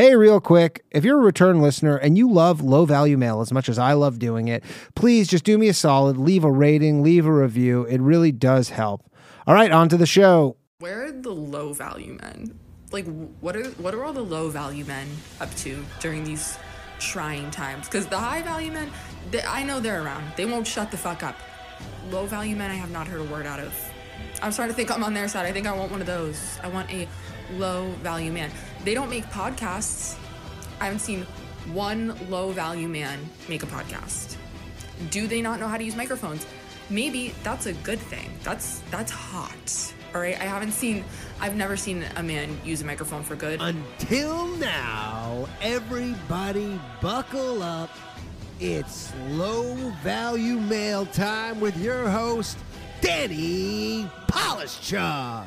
Hey, real quick, if you're a return listener and you love low value mail as much as I love doing it, please just do me a solid, leave a rating, leave a review. It really does help. All right, on to the show. Where are the low value men? Like, what are what are all the low value men up to during these trying times? Because the high value men, they, I know they're around. They won't shut the fuck up. Low value men, I have not heard a word out of. I'm starting to think I'm on their side. I think I want one of those. I want a low value man. They don't make podcasts. I haven't seen one low value man make a podcast. Do they not know how to use microphones? Maybe that's a good thing. That's that's hot. All right, I haven't seen I've never seen a man use a microphone for good. Until now, everybody buckle up. It's low value mail time with your host, Danny Polishchuk.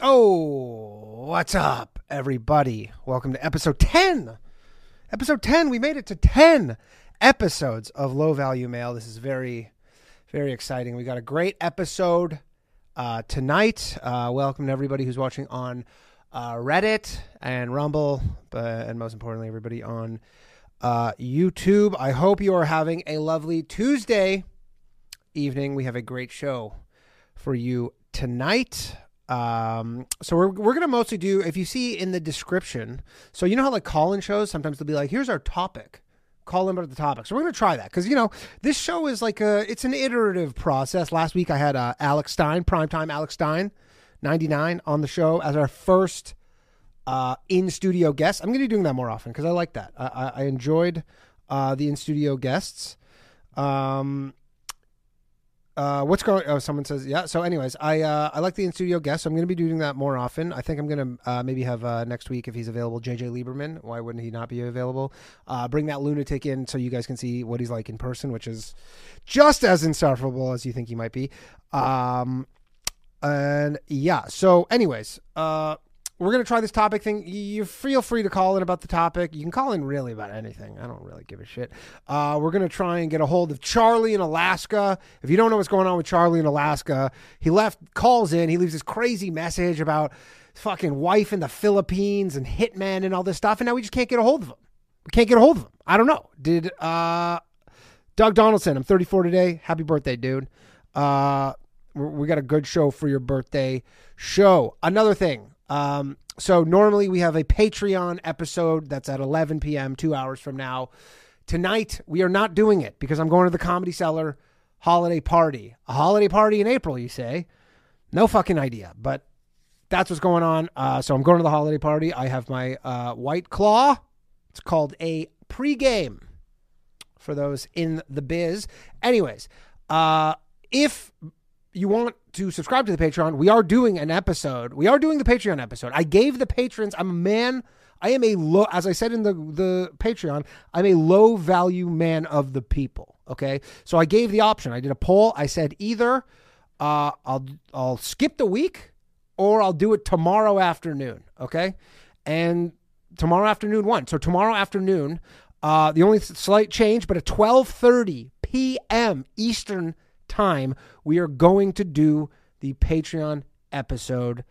Oh, what's up, everybody? Welcome to episode 10. Episode 10. We made it to 10 episodes of Low Value Mail. This is very, very exciting. We got a great episode uh, tonight. Uh, welcome to everybody who's watching on uh, Reddit and Rumble, but, and most importantly, everybody on uh, YouTube. I hope you are having a lovely Tuesday evening. We have a great show for you tonight. Um, so we're we're gonna mostly do if you see in the description. So you know how like call-in shows sometimes they'll be like, here's our topic, call in about the topic. So we're gonna try that because you know this show is like a it's an iterative process. Last week I had uh, Alex Stein, primetime Alex Stein, ninety nine on the show as our first uh, in studio guest. I'm gonna be doing that more often because I like that. I, I, I enjoyed uh, the in studio guests. Um, uh, what's going? Oh, someone says yeah. So, anyways, I uh, I like the in studio guest. So I'm going to be doing that more often. I think I'm going to uh, maybe have uh, next week if he's available. JJ Lieberman. Why wouldn't he not be available? Uh, bring that lunatic in so you guys can see what he's like in person, which is just as insufferable as you think he might be. Um, and yeah. So, anyways, we're gonna try this topic thing. You feel free to call in about the topic. You can call in really about anything. I don't really give a shit. Uh, we're gonna try and get a hold of Charlie in Alaska. If you don't know what's going on with Charlie in Alaska, he left calls in. He leaves this crazy message about fucking wife in the Philippines and hitman and all this stuff, and now we just can't get a hold of him. We can't get a hold of him. I don't know. Did uh, Doug Donaldson? I'm 34 today. Happy birthday, dude. Uh, we got a good show for your birthday show. Another thing. Um, so normally we have a Patreon episode that's at 11 p.m., two hours from now. Tonight we are not doing it because I'm going to the Comedy Cellar holiday party. A holiday party in April, you say? No fucking idea, but that's what's going on. Uh, so I'm going to the holiday party. I have my uh, White Claw. It's called a pregame for those in the biz. Anyways, uh, if you want to subscribe to the Patreon, we are doing an episode. We are doing the Patreon episode. I gave the patrons, I'm a man, I am a low, as I said in the, the Patreon, I'm a low value man of the people. Okay. So I gave the option. I did a poll. I said either uh, I'll, I'll skip the week or I'll do it tomorrow afternoon. Okay. And tomorrow afternoon won. So tomorrow afternoon, uh, the only slight change, but at 1230 p.m. Eastern time, we are going to do the Patreon episode.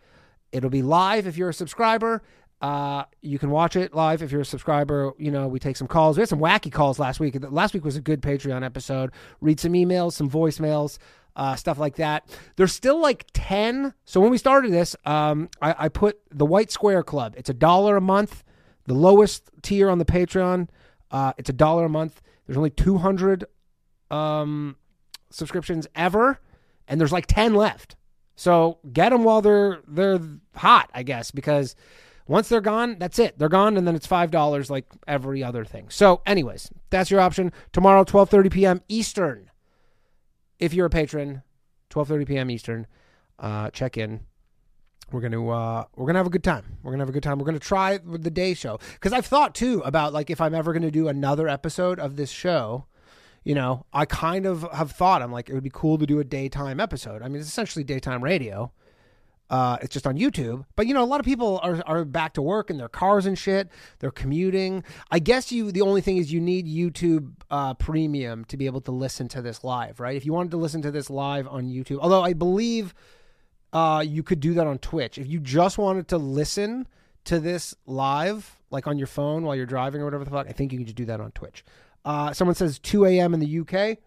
It'll be live if you're a subscriber. Uh, you can watch it live if you're a subscriber. You know, we take some calls. We had some wacky calls last week. Last week was a good Patreon episode. Read some emails, some voicemails, uh, stuff like that. There's still like 10. So when we started this, um, I, I put the White Square Club. It's a dollar a month. The lowest tier on the Patreon, uh, it's a dollar a month. There's only 200 um, subscriptions ever, and there's like 10 left. So get them while they're they're hot, I guess, because once they're gone, that's it. They're gone, and then it's five dollars like every other thing. So, anyways, that's your option. Tomorrow, twelve thirty p.m. Eastern. If you're a patron, twelve thirty p.m. Eastern. Uh, check in. We're gonna uh, we're gonna have a good time. We're gonna have a good time. We're gonna try the day show because I've thought too about like if I'm ever gonna do another episode of this show you know, I kind of have thought I'm like it would be cool to do a daytime episode. I mean, it's essentially daytime radio. Uh, it's just on YouTube, but you know, a lot of people are are back to work in their cars and shit. They're commuting. I guess you. The only thing is you need YouTube uh, Premium to be able to listen to this live, right? If you wanted to listen to this live on YouTube, although I believe uh, you could do that on Twitch. If you just wanted to listen to this live, like on your phone while you're driving or whatever the fuck, I think you can just do that on Twitch. Uh, someone says 2 a.m. in the UK.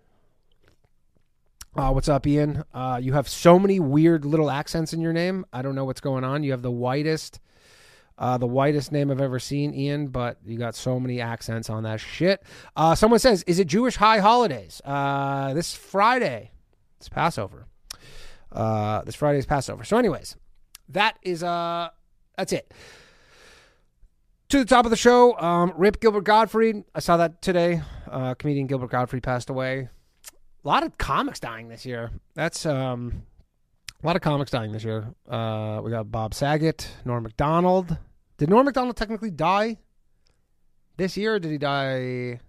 Uh, what's up, Ian? Uh, you have so many weird little accents in your name. I don't know what's going on. You have the whitest, uh, the whitest name I've ever seen, Ian. But you got so many accents on that shit. Uh, someone says, "Is it Jewish high holidays?" Uh, this Friday, it's Passover. Uh, this Friday is Passover. So, anyways, that is uh, that's it. To the top of the show, um, Rip Gilbert Gottfried. I saw that today. Uh, comedian Gilbert Gottfried passed away a lot of comics dying this year. That's um, a lot of comics dying this year. Uh, we got Bob Saget, Norm Macdonald. Did Norm Macdonald technically die this year? Did he die?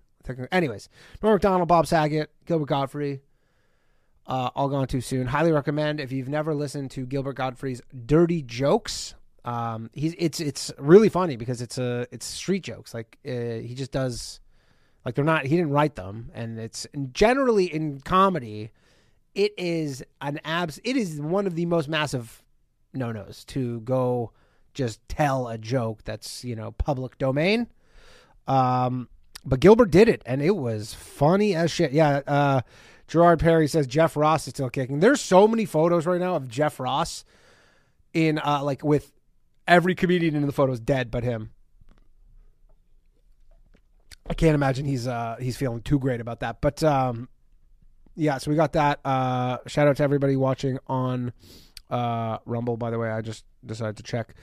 Anyways, Norm Macdonald, Bob Saget, Gilbert Gottfried. Uh, all gone too soon. Highly recommend if you've never listened to Gilbert Gottfried's Dirty Jokes. Um, he's it's it's really funny because it's a it's street jokes. Like uh, he just does like they're not. He didn't write them, and it's generally in comedy. It is an abs. It is one of the most massive no nos to go just tell a joke that's you know public domain. Um, but Gilbert did it, and it was funny as shit. Yeah. Uh, Gerard Perry says Jeff Ross is still kicking. There's so many photos right now of Jeff Ross in uh, like with every comedian in the photo is dead but him. I can't imagine he's uh he's feeling too great about that. But um yeah, so we got that. Uh shout out to everybody watching on uh Rumble, by the way. I just decided to check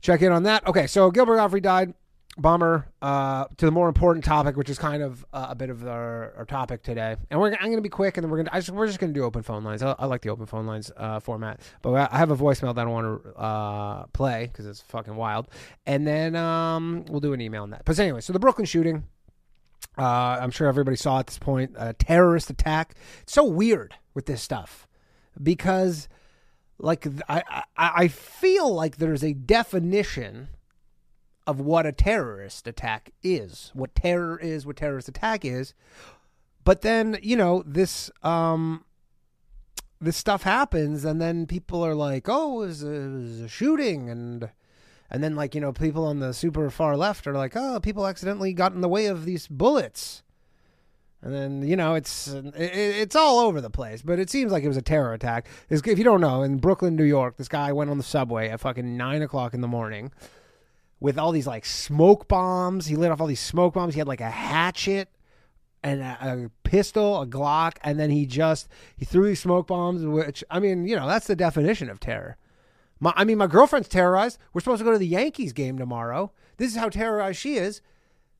check in on that. Okay, so Gilbert Gottfried died. Bummer. Uh, to the more important topic, which is kind of uh, a bit of our, our topic today, and we're I'm going to be quick, and then we're going to just, we're just going to do open phone lines. I, I, like the open phone lines uh, format, but I have a voicemail that I want to uh, play because it's fucking wild, and then um, we'll do an email on that. But anyway, so the Brooklyn shooting. Uh, I'm sure everybody saw at this point a terrorist attack. It's so weird with this stuff because, like, I I, I feel like there's a definition of what a terrorist attack is, what terror is, what terrorist attack is. But then, you know, this um this stuff happens and then people are like, "Oh, it was a, it was a shooting." And and then like, you know, people on the super far left are like, "Oh, people accidentally got in the way of these bullets." And then you know it's it, it's all over the place, but it seems like it was a terror attack. If you don't know, in Brooklyn, New York, this guy went on the subway at fucking nine o'clock in the morning, with all these like smoke bombs. He lit off all these smoke bombs. He had like a hatchet and a, a, pistol, a Glock, and then he just he threw these smoke bombs. Which I mean, you know, that's the definition of terror. My, I mean, my girlfriend's terrorized. We're supposed to go to the Yankees game tomorrow. This is how terrorized she is.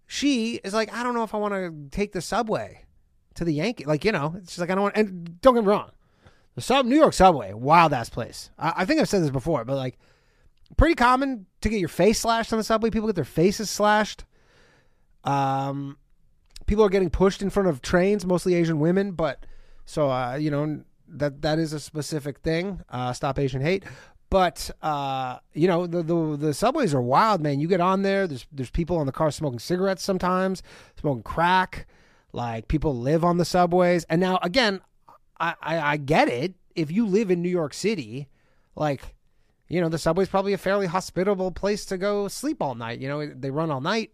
She is like, I don't know if I want to take the subway to the Yankee. Like, you know, it's just like I don't want. And don't get me wrong, the sub New York subway, wild ass place. I, I think I've said this before, but like pretty common to get your face slashed on the subway. People get their faces slashed. Um, people are getting pushed in front of trains, mostly Asian women. But so uh, you know that that is a specific thing. Uh, stop Asian hate. But uh, you know the, the the subways are wild, man. You get on there. There's there's people on the car smoking cigarettes sometimes, smoking crack. Like people live on the subways. And now again, I, I, I get it. If you live in New York City, like you know, the subway's probably a fairly hospitable place to go sleep all night. You know, they run all night.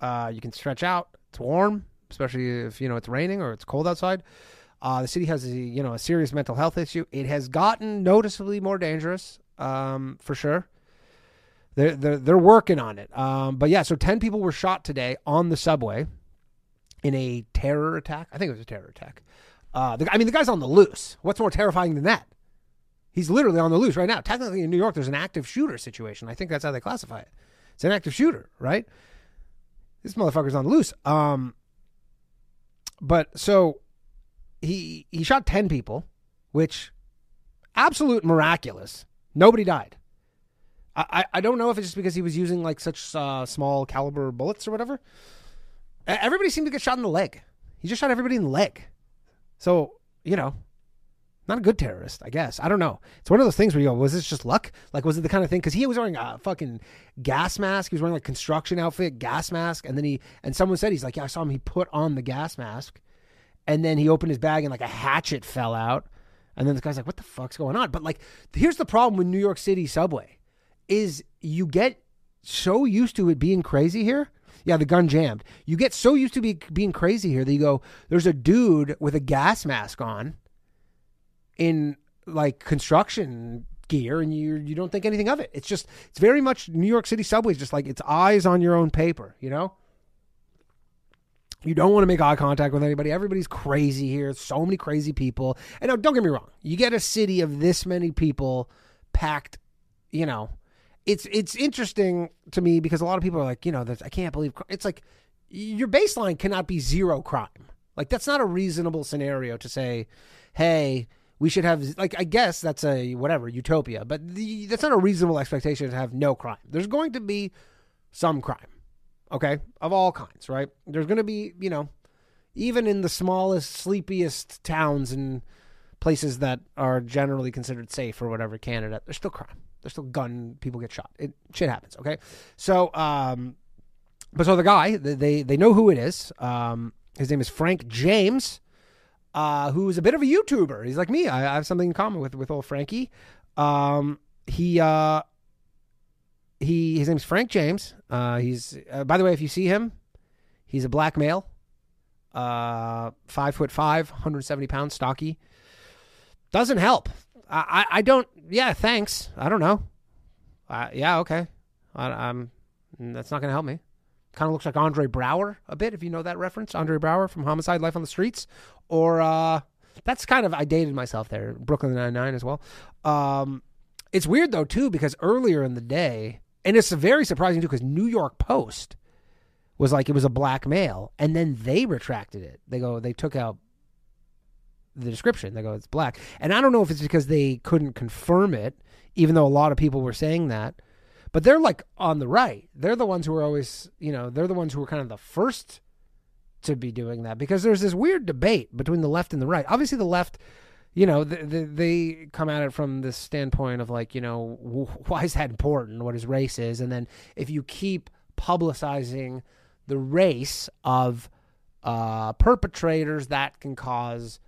Uh, you can stretch out. It's warm, especially if you know it's raining or it's cold outside. Uh, the city has a you know a serious mental health issue. It has gotten noticeably more dangerous, um, for sure. They're, they're they're working on it. Um, but yeah, so ten people were shot today on the subway in a terror attack. I think it was a terror attack. Uh, the, I mean, the guy's on the loose. What's more terrifying than that? He's literally on the loose right now. Technically, in New York, there's an active shooter situation. I think that's how they classify it. It's an active shooter, right? This motherfucker's on the loose. Um, but so he he shot ten people, which absolute miraculous. Nobody died. I, I don't know if it's just because he was using like such uh, small caliber bullets or whatever. Everybody seemed to get shot in the leg. He just shot everybody in the leg. So you know, not a good terrorist, I guess. I don't know. It's one of those things where you go, was this just luck? Like, was it the kind of thing? Because he was wearing a fucking gas mask. He was wearing like construction outfit, gas mask, and then he and someone said he's like, yeah, I saw him. He put on the gas mask, and then he opened his bag and like a hatchet fell out, and then the guy's like, what the fuck's going on? But like, here's the problem with New York City subway, is you get so used to it being crazy here. Yeah, the gun jammed. You get so used to be, being crazy here that you go, there's a dude with a gas mask on in like construction gear and you you don't think anything of it. It's just it's very much New York City subways just like it's eyes on your own paper, you know? You don't want to make eye contact with anybody. Everybody's crazy here. So many crazy people. And now, don't get me wrong. You get a city of this many people packed, you know, it's it's interesting to me because a lot of people are like, you know, I can't believe it's like your baseline cannot be zero crime. Like that's not a reasonable scenario to say, hey, we should have like I guess that's a whatever utopia, but the, that's not a reasonable expectation to have no crime. There's going to be some crime, okay, of all kinds, right? There's going to be you know, even in the smallest, sleepiest towns and places that are generally considered safe or whatever, Canada, there's still crime. There's still gun. People get shot. It shit happens. Okay, so um, but so the guy they they know who it is. Um, his name is Frank James uh, who's a bit of a YouTuber. He's like me. I, I have something in common with with old Frankie. Um, he uh, he his name's Frank James. Uh, he's uh, by the way, if you see him, he's a black male. Uh, five foot five, 170 pounds, stocky. Doesn't help. I, I, I don't. Yeah, thanks. I don't know. Uh, yeah, okay. I, I'm. That's not gonna help me. Kind of looks like Andre Braugher a bit, if you know that reference. Andre Braugher from Homicide: Life on the Streets, or uh, that's kind of I dated myself there. Brooklyn Nine Nine as well. Um, it's weird though too because earlier in the day, and it's very surprising too because New York Post was like it was a black male, and then they retracted it. They go, they took out the description. They go, it's black, and I don't know if it's because they couldn't confirm it, even though a lot of people were saying that but they're like on the right. They're the ones who are always, you know, they're the ones who are kind of the first to be doing that because there's this weird debate between the left and the right. Obviously, the left, you know, they, they come at it from this standpoint of like, you know, why is that important? What is race is, and then if you keep publicizing the race of uh, perpetrators, that can cause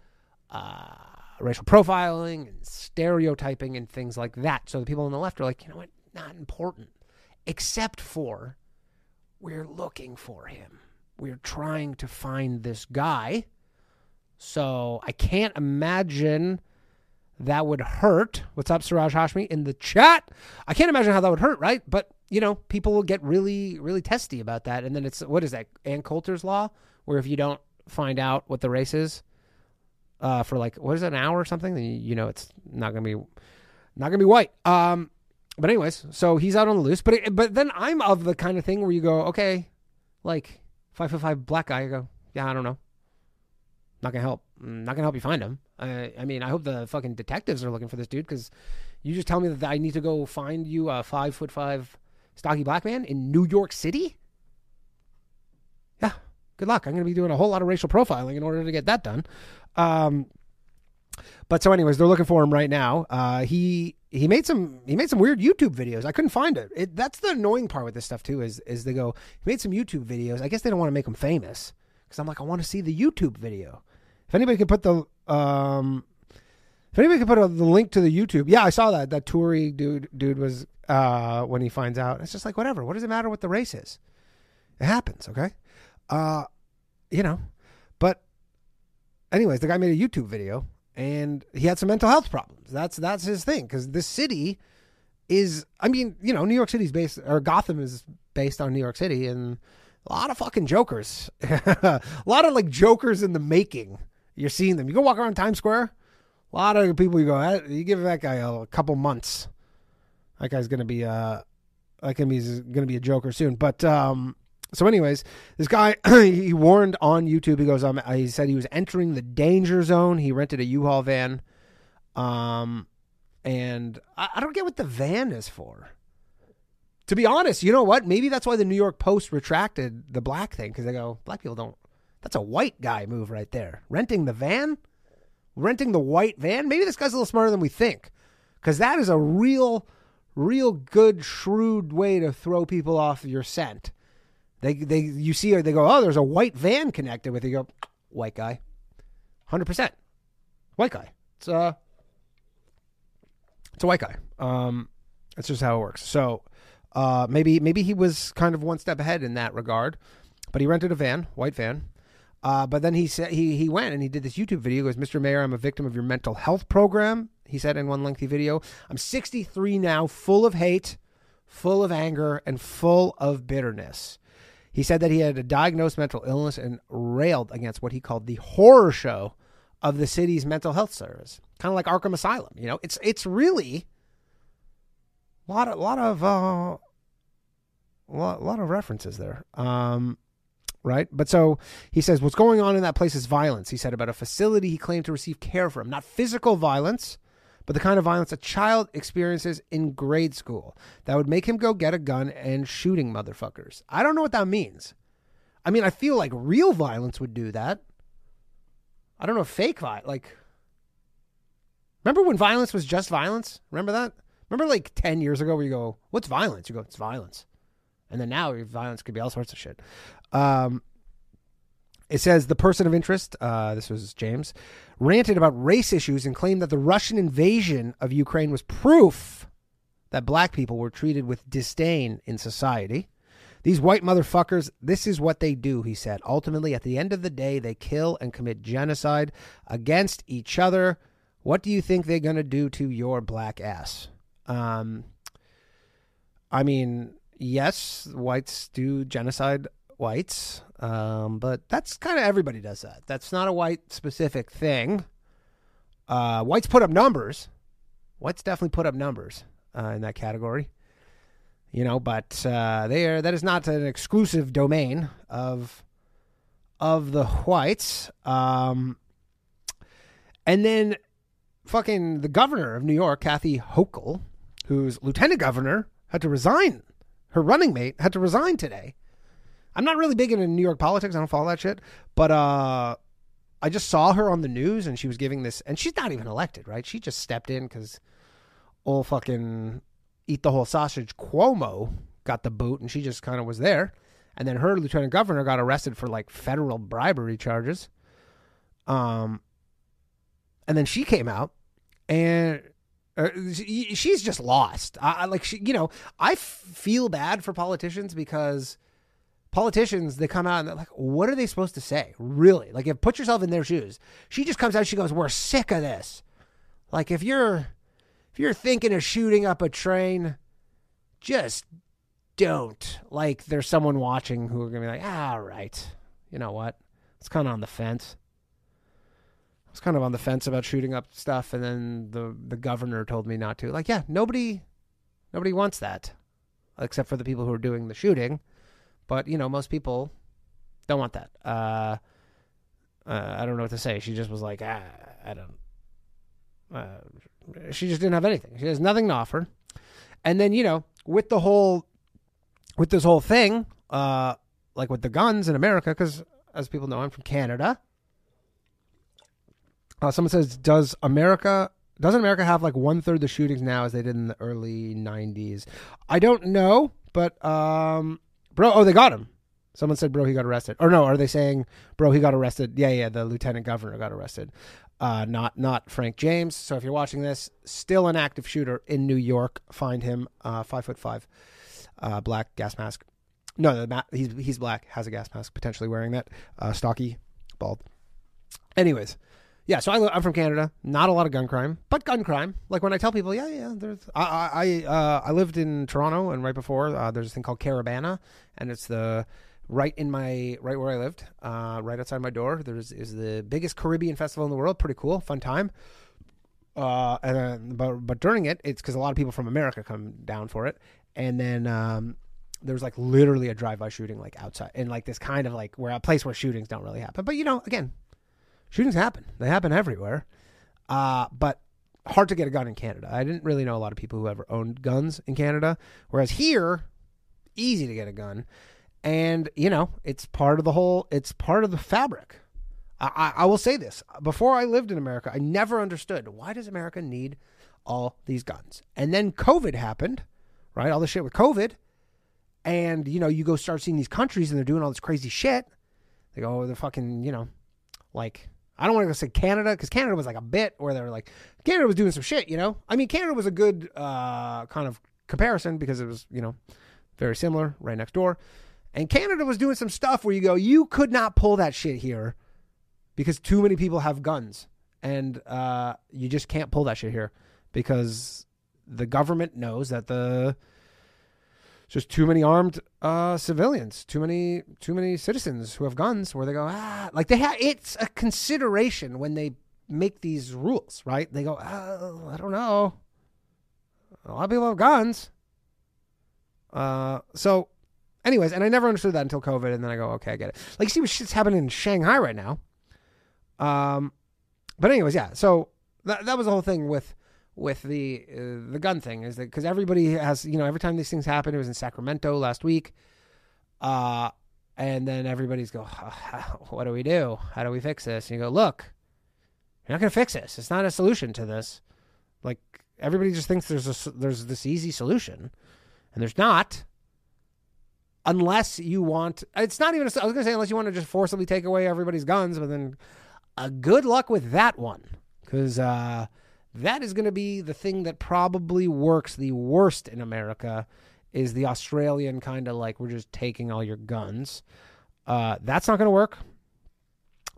uh, racial profiling and stereotyping and things like that. So the people on the left are like, you know what? not important, except for we're looking for him. We're trying to find this guy. So I can't imagine that would hurt. What's up, Siraj Hashmi in the chat? I can't imagine how that would hurt, right? But you know, people will get really, really testy about that. And then it's what is that? Ann Coulter's law, where if you don't find out what the race is uh, for like what is it, an hour or something, then you know it's not gonna be not gonna be white. Um, but anyways, so he's out on the loose. But it, but then I'm of the kind of thing where you go, okay, like five foot five black guy. I go, yeah, I don't know. Not gonna help. Mm, not gonna help you find him. I, I mean, I hope the fucking detectives are looking for this dude because you just tell me that I need to go find you a five foot five stocky black man in New York City. Yeah, good luck. I'm gonna be doing a whole lot of racial profiling in order to get that done. Um, but so, anyways, they're looking for him right now. Uh, he he made some he made some weird YouTube videos. I couldn't find it. it. That's the annoying part with this stuff too. Is is they go he made some YouTube videos. I guess they don't want to make him famous because I'm like I want to see the YouTube video. If anybody could put the um, if anybody could put a, the link to the YouTube, yeah, I saw that that Tory dude dude was uh when he finds out. It's just like whatever. What does it matter what the race is? It happens, okay? Uh, you know, but anyways, the guy made a YouTube video and he had some mental health problems. That's that's his thing because this city is. I mean, you know, New York City's based or Gotham is based on New York City, and a lot of fucking jokers, a lot of like jokers in the making. You're seeing them. You go walk around Times Square. A lot of people you go, you give that guy a couple months. That guy's gonna be uh, that be gonna be a joker soon. But um, so, anyways, this guy he warned on YouTube. He goes, um, he said he was entering the danger zone. He rented a U-Haul van, um, and I, I don't get what the van is for. To be honest, you know what? Maybe that's why the New York Post retracted the black thing because they go, black people don't. That's a white guy move right there. Renting the van, renting the white van. Maybe this guy's a little smarter than we think because that is a real, real good, shrewd way to throw people off your scent they they you see they go, oh, there's a white van connected with it. You go, white guy, hundred percent, white guy. It's a uh, it's a white guy. Um, that's just how it works. So, Uh, maybe maybe he was kind of one step ahead in that regard, but he rented a van, white van. Uh, but then he said he he went and he did this YouTube video. He goes, "Mr. Mayor, I'm a victim of your mental health program." He said in one lengthy video, "I'm 63 now, full of hate, full of anger, and full of bitterness." He said that he had a diagnosed mental illness and railed against what he called the horror show of the city's mental health service, kind of like Arkham Asylum. You know, it's it's really a lot of lot of uh, lot, lot of references there. Um, right? But so he says what's going on in that place is violence. He said about a facility he claimed to receive care from, not physical violence, but the kind of violence a child experiences in grade school that would make him go get a gun and shooting motherfuckers. I don't know what that means. I mean, I feel like real violence would do that. I don't know fake violence, like, remember when violence was just violence? Remember that? Remember like 10 years ago where you go, what's violence? You go, it's violence. And then now violence could be all sorts of shit. Um, it says the person of interest, uh, this was James, ranted about race issues and claimed that the Russian invasion of Ukraine was proof that black people were treated with disdain in society. These white motherfuckers, this is what they do, he said. Ultimately, at the end of the day, they kill and commit genocide against each other. What do you think they're going to do to your black ass? Um, I mean, yes, whites do genocide whites, um, but that's kind of everybody does that. That's not a white specific thing. Uh, whites put up numbers. Whites definitely put up numbers uh, in that category. You know, but uh, they are that is not an exclusive domain of of the whites. Um, and then fucking the governor of New York, Kathy Hochul, who's lieutenant governor, had to resign. Her running mate had to resign today. I'm not really big into New York politics. I don't follow that shit. But uh, I just saw her on the news and she was giving this, and she's not even elected, right? She just stepped in because old fucking eat the whole sausage Cuomo got the boot and she just kind of was there. And then her lieutenant governor got arrested for like federal bribery charges. Um, and then she came out and uh, she's just lost. I, I like she, you know, I f- feel bad for politicians because politicians they come out and they're like, what are they supposed to say? Really? Like, if put yourself in their shoes. She just comes out. And she goes, "We're sick of this." Like, if you're if you're thinking of shooting up a train, just don't. Like, there's someone watching who are gonna be like, "All right, you know what? It's kind of on the fence." I was kind of on the fence about shooting up stuff, and then the the governor told me not to. Like, yeah, nobody nobody wants that, except for the people who are doing the shooting. But you know, most people don't want that. Uh, uh, I don't know what to say. She just was like, ah, I don't. Uh, she just didn't have anything. She has nothing to offer. And then you know, with the whole, with this whole thing, uh, like with the guns in America, because as people know, I'm from Canada. Uh, someone says, "Does America doesn't America have like one third the shootings now as they did in the early '90s?" I don't know, but um, bro, oh, they got him. Someone said, "Bro, he got arrested." Or no, are they saying, "Bro, he got arrested"? Yeah, yeah, the lieutenant governor got arrested. Uh, not not Frank James. So if you're watching this, still an active shooter in New York. Find him. Uh, five foot five, uh, black gas mask. No, the ma- he's he's black. Has a gas mask. Potentially wearing that. Uh, stocky, bald. Anyways, yeah, so I, am from Canada. Not a lot of gun crime, but gun crime. Like when I tell people, yeah, yeah, there's. I I uh, I lived in Toronto, and right before uh, there's a thing called Caribana, and it's the right in my right where I lived, uh, right outside my door. There's is the biggest Caribbean festival in the world. Pretty cool, fun time. Uh, and but but during it, it's because a lot of people from America come down for it, and then um, there's like literally a drive-by shooting like outside, and like this kind of like where a place where shootings don't really happen. But you know, again, shootings happen. They happen everywhere. Uh, but hard to get a gun in Canada. I didn't really know a lot of people who ever owned guns in Canada. Whereas here, easy to get a gun. And, you know, it's part of the whole, it's part of the fabric. I, I, will say this before I lived in America, I never understood why does America need all these guns? And then COVID happened, right? All the shit with COVID. And, you know, you go start seeing these countries and they're doing all this crazy shit. They go, oh, they're fucking, you know, like I don't want to say Canada because Canada was like a bit where they were like Canada was doing some shit, you know. I mean, Canada was a good uh, kind of comparison because it was, you know, very similar, right next door. And Canada was doing some stuff where you go, you could not pull that shit here because too many people have guns, and uh, you just can't pull that shit here because the government knows that the just too many armed uh, civilians, too many too many citizens who have guns. Where they go, ah, like they have. It's a consideration when they make these rules, right? They go, oh, I don't know. A lot of people have guns. Uh, so, anyways, and I never understood that until COVID, and then I go, okay, I get it. Like, see what shit's happening in Shanghai right now. Um, but anyways, yeah. So that that was the whole thing with with the uh, the gun thing is that because everybody has you know every time these things happen, it was in Sacramento last week. Uh, and then everybody's go, what do we do? How do we fix this? And you go, look, you're not going to fix this. It's not a solution to this. Like everybody just thinks there's a there's this easy solution, and there's not. Unless you want, it's not even. A, I was going to say unless you want to just forcibly take away everybody's guns, but then, uh, good luck with that one, because uh, that is going to be the thing that probably works the worst in America. Is the Australian kind of like we're just taking all your guns? Uh, that's not going to work.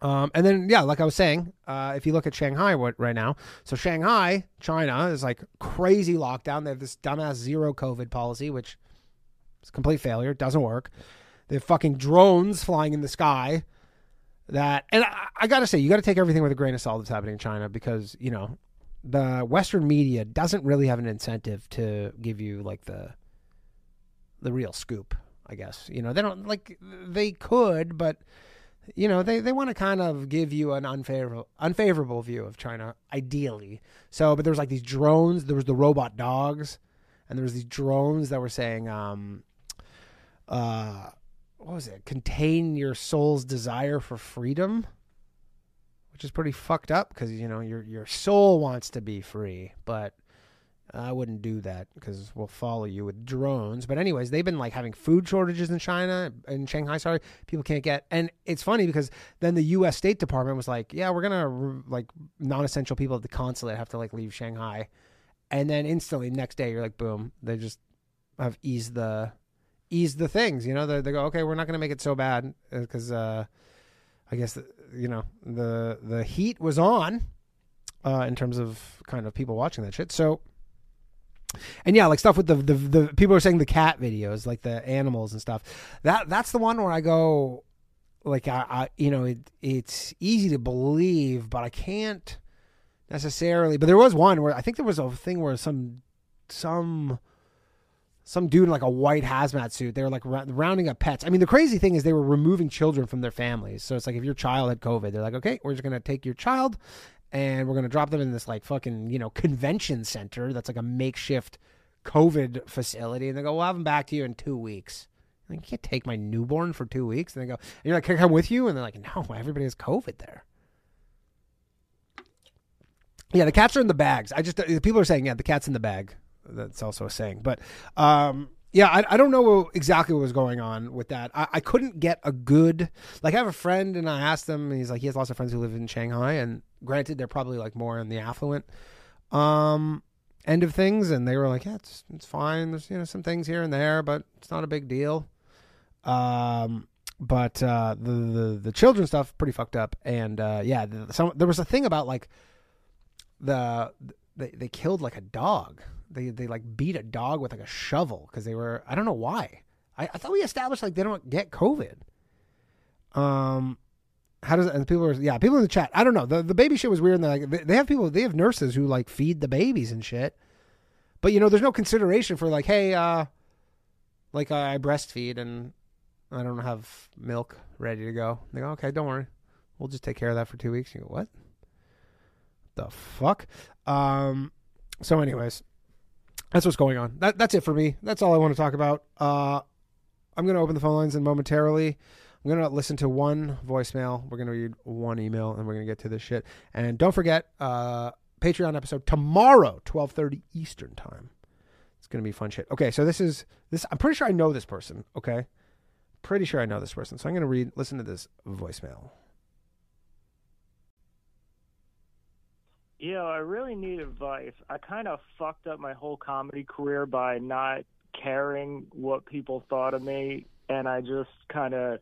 Um, and then, yeah, like I was saying, uh, if you look at Shanghai right now, so Shanghai, China, is like crazy lockdown. They have this dumbass zero COVID policy, which is a complete failure. It doesn't work. They have fucking drones flying in the sky. That and I, I got to say, you got to take everything with a grain of salt that's happening in China because you know the Western media doesn't really have an incentive to give you like the the real scoop. I guess you know they don't like they could, but you know, they, they want to kind of give you an unfavorable unfavorable view of China, ideally. So, but there was like these drones. There was the robot dogs, and there was these drones that were saying, um, uh, what was it? Contain your soul's desire for freedom, which is pretty fucked up because you know your your soul wants to be free, but I wouldn't do that because we'll follow you with drones. But anyways, they've been like having food shortages in China, in Shanghai. Sorry, people can't get. And it's funny because then the U.S. State Department was like, "Yeah, we're gonna like non-essential people at the consulate have to like leave Shanghai," and then instantly next day you're like, boom, they just have eased the eased the things. You know, they, they go, okay, we're not gonna make it so bad because uh, I guess you know the the heat was on uh, in terms of kind of people watching that shit. So and yeah, like stuff with the, the the people are saying the cat videos, like the animals and stuff. That that's the one where I go, like I, I you know it it's easy to believe, but I can't necessarily. But there was one where I think there was a thing where some some some dude in like a white hazmat suit. They were like rounding up pets. I mean, the crazy thing is they were removing children from their families. So it's like if your child had COVID, they're like, okay, we're just gonna take your child and we're gonna drop them in this like fucking you know convention center that's like a makeshift COVID facility, and they go, "We'll have them back to you in two weeks." You can't take my newborn for two weeks, and they go, and "You're like, can I come with you?" And they're like, "No, everybody has COVID there." Yeah, the cats are in the bags. I just people are saying, yeah, the cat's in the bag. That's also a saying, but um, yeah, I, I don't know exactly what was going on with that. I, I couldn't get a good like. I have a friend, and I asked him. And he's like, he has lots of friends who live in Shanghai, and granted, they're probably like more in the affluent um, end of things, and they were like, yeah, it's it's fine. There's you know some things here and there, but it's not a big deal. Um, but uh, the the the children stuff pretty fucked up, and uh, yeah, the, some, there was a thing about like the they they killed like a dog they they like beat a dog with like a shovel because they were I don't know why. I, I thought we established like they don't get COVID. Um, how does and people are yeah people in the chat I don't know the the baby shit was weird and like they, have people they have nurses who like feed the babies and shit, but you know there's no consideration for like hey uh like uh, I breastfeed and I don't have milk ready to go. They go okay don't worry we'll just take care of that for two weeks. You go what? The fuck? Um. So, anyways, that's what's going on. That, that's it for me. That's all I want to talk about. Uh, I'm going to open the phone lines in momentarily. I'm going to listen to one voicemail. We're going to read one email, and we're going to get to this shit. And don't forget, uh, Patreon episode tomorrow, 12:30 Eastern time. It's going to be fun shit. Okay, so this is this. I'm pretty sure I know this person. Okay, pretty sure I know this person. So I'm going to read. Listen to this voicemail. Yeah, I really need advice. I kind of fucked up my whole comedy career by not caring what people thought of me, and I just kind of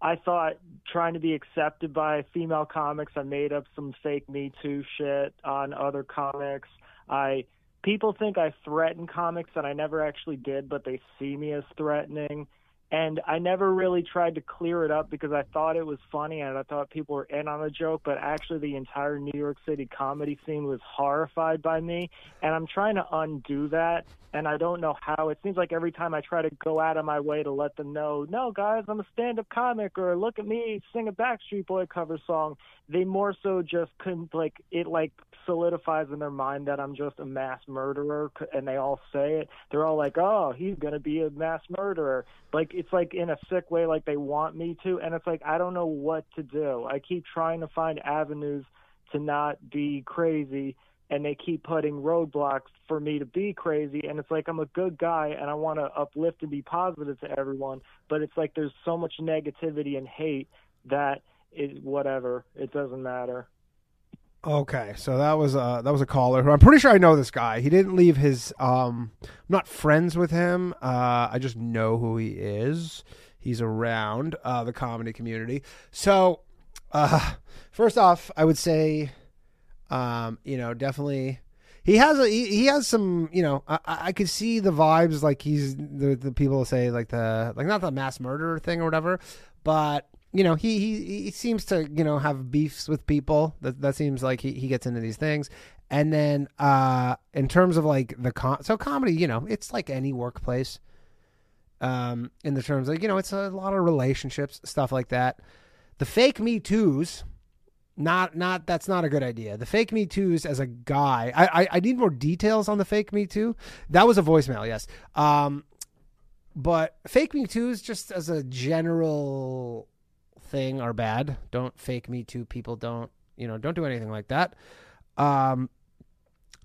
I thought trying to be accepted by female comics, I made up some fake Me Too shit on other comics. I people think I threaten comics and I never actually did, but they see me as threatening. And I never really tried to clear it up because I thought it was funny and I thought people were in on the joke, but actually the entire New York City comedy scene was horrified by me. And I'm trying to undo that and I don't know how. It seems like every time I try to go out of my way to let them know, no, guys, I'm a stand up comic or look at me sing a Backstreet Boy cover song, they more so just couldn't, like, it like solidifies in their mind that I'm just a mass murderer and they all say it. They're all like, oh, he's going to be a mass murderer. Like, it's like in a sick way, like they want me to. And it's like, I don't know what to do. I keep trying to find avenues to not be crazy and they keep putting roadblocks for me to be crazy and it's like I'm a good guy and I want to uplift and be positive to everyone but it's like there's so much negativity and hate that it whatever it doesn't matter Okay, so that was a that was a caller who I'm pretty sure I know this guy. He didn't leave his. Um, I'm not friends with him. Uh, I just know who he is. He's around uh, the comedy community. So, uh, first off, I would say, um, you know, definitely he has a he, he has some. You know, I, I could see the vibes. Like he's the the people say like the like not the mass murderer thing or whatever, but you know, he, he he seems to you know have beefs with people. That that seems like he, he gets into these things. And then uh in terms of like the com- so comedy, you know, it's like any workplace. Um, in the terms of you know, it's a lot of relationships, stuff like that. The fake Me Too's, not not that's not a good idea. The fake Me Too's as a guy, I, I I need more details on the fake Me Too. That was a voicemail, yes. Um, but fake Me Too's just as a general thing are bad. Don't fake me too. People don't, you know, don't do anything like that. Um,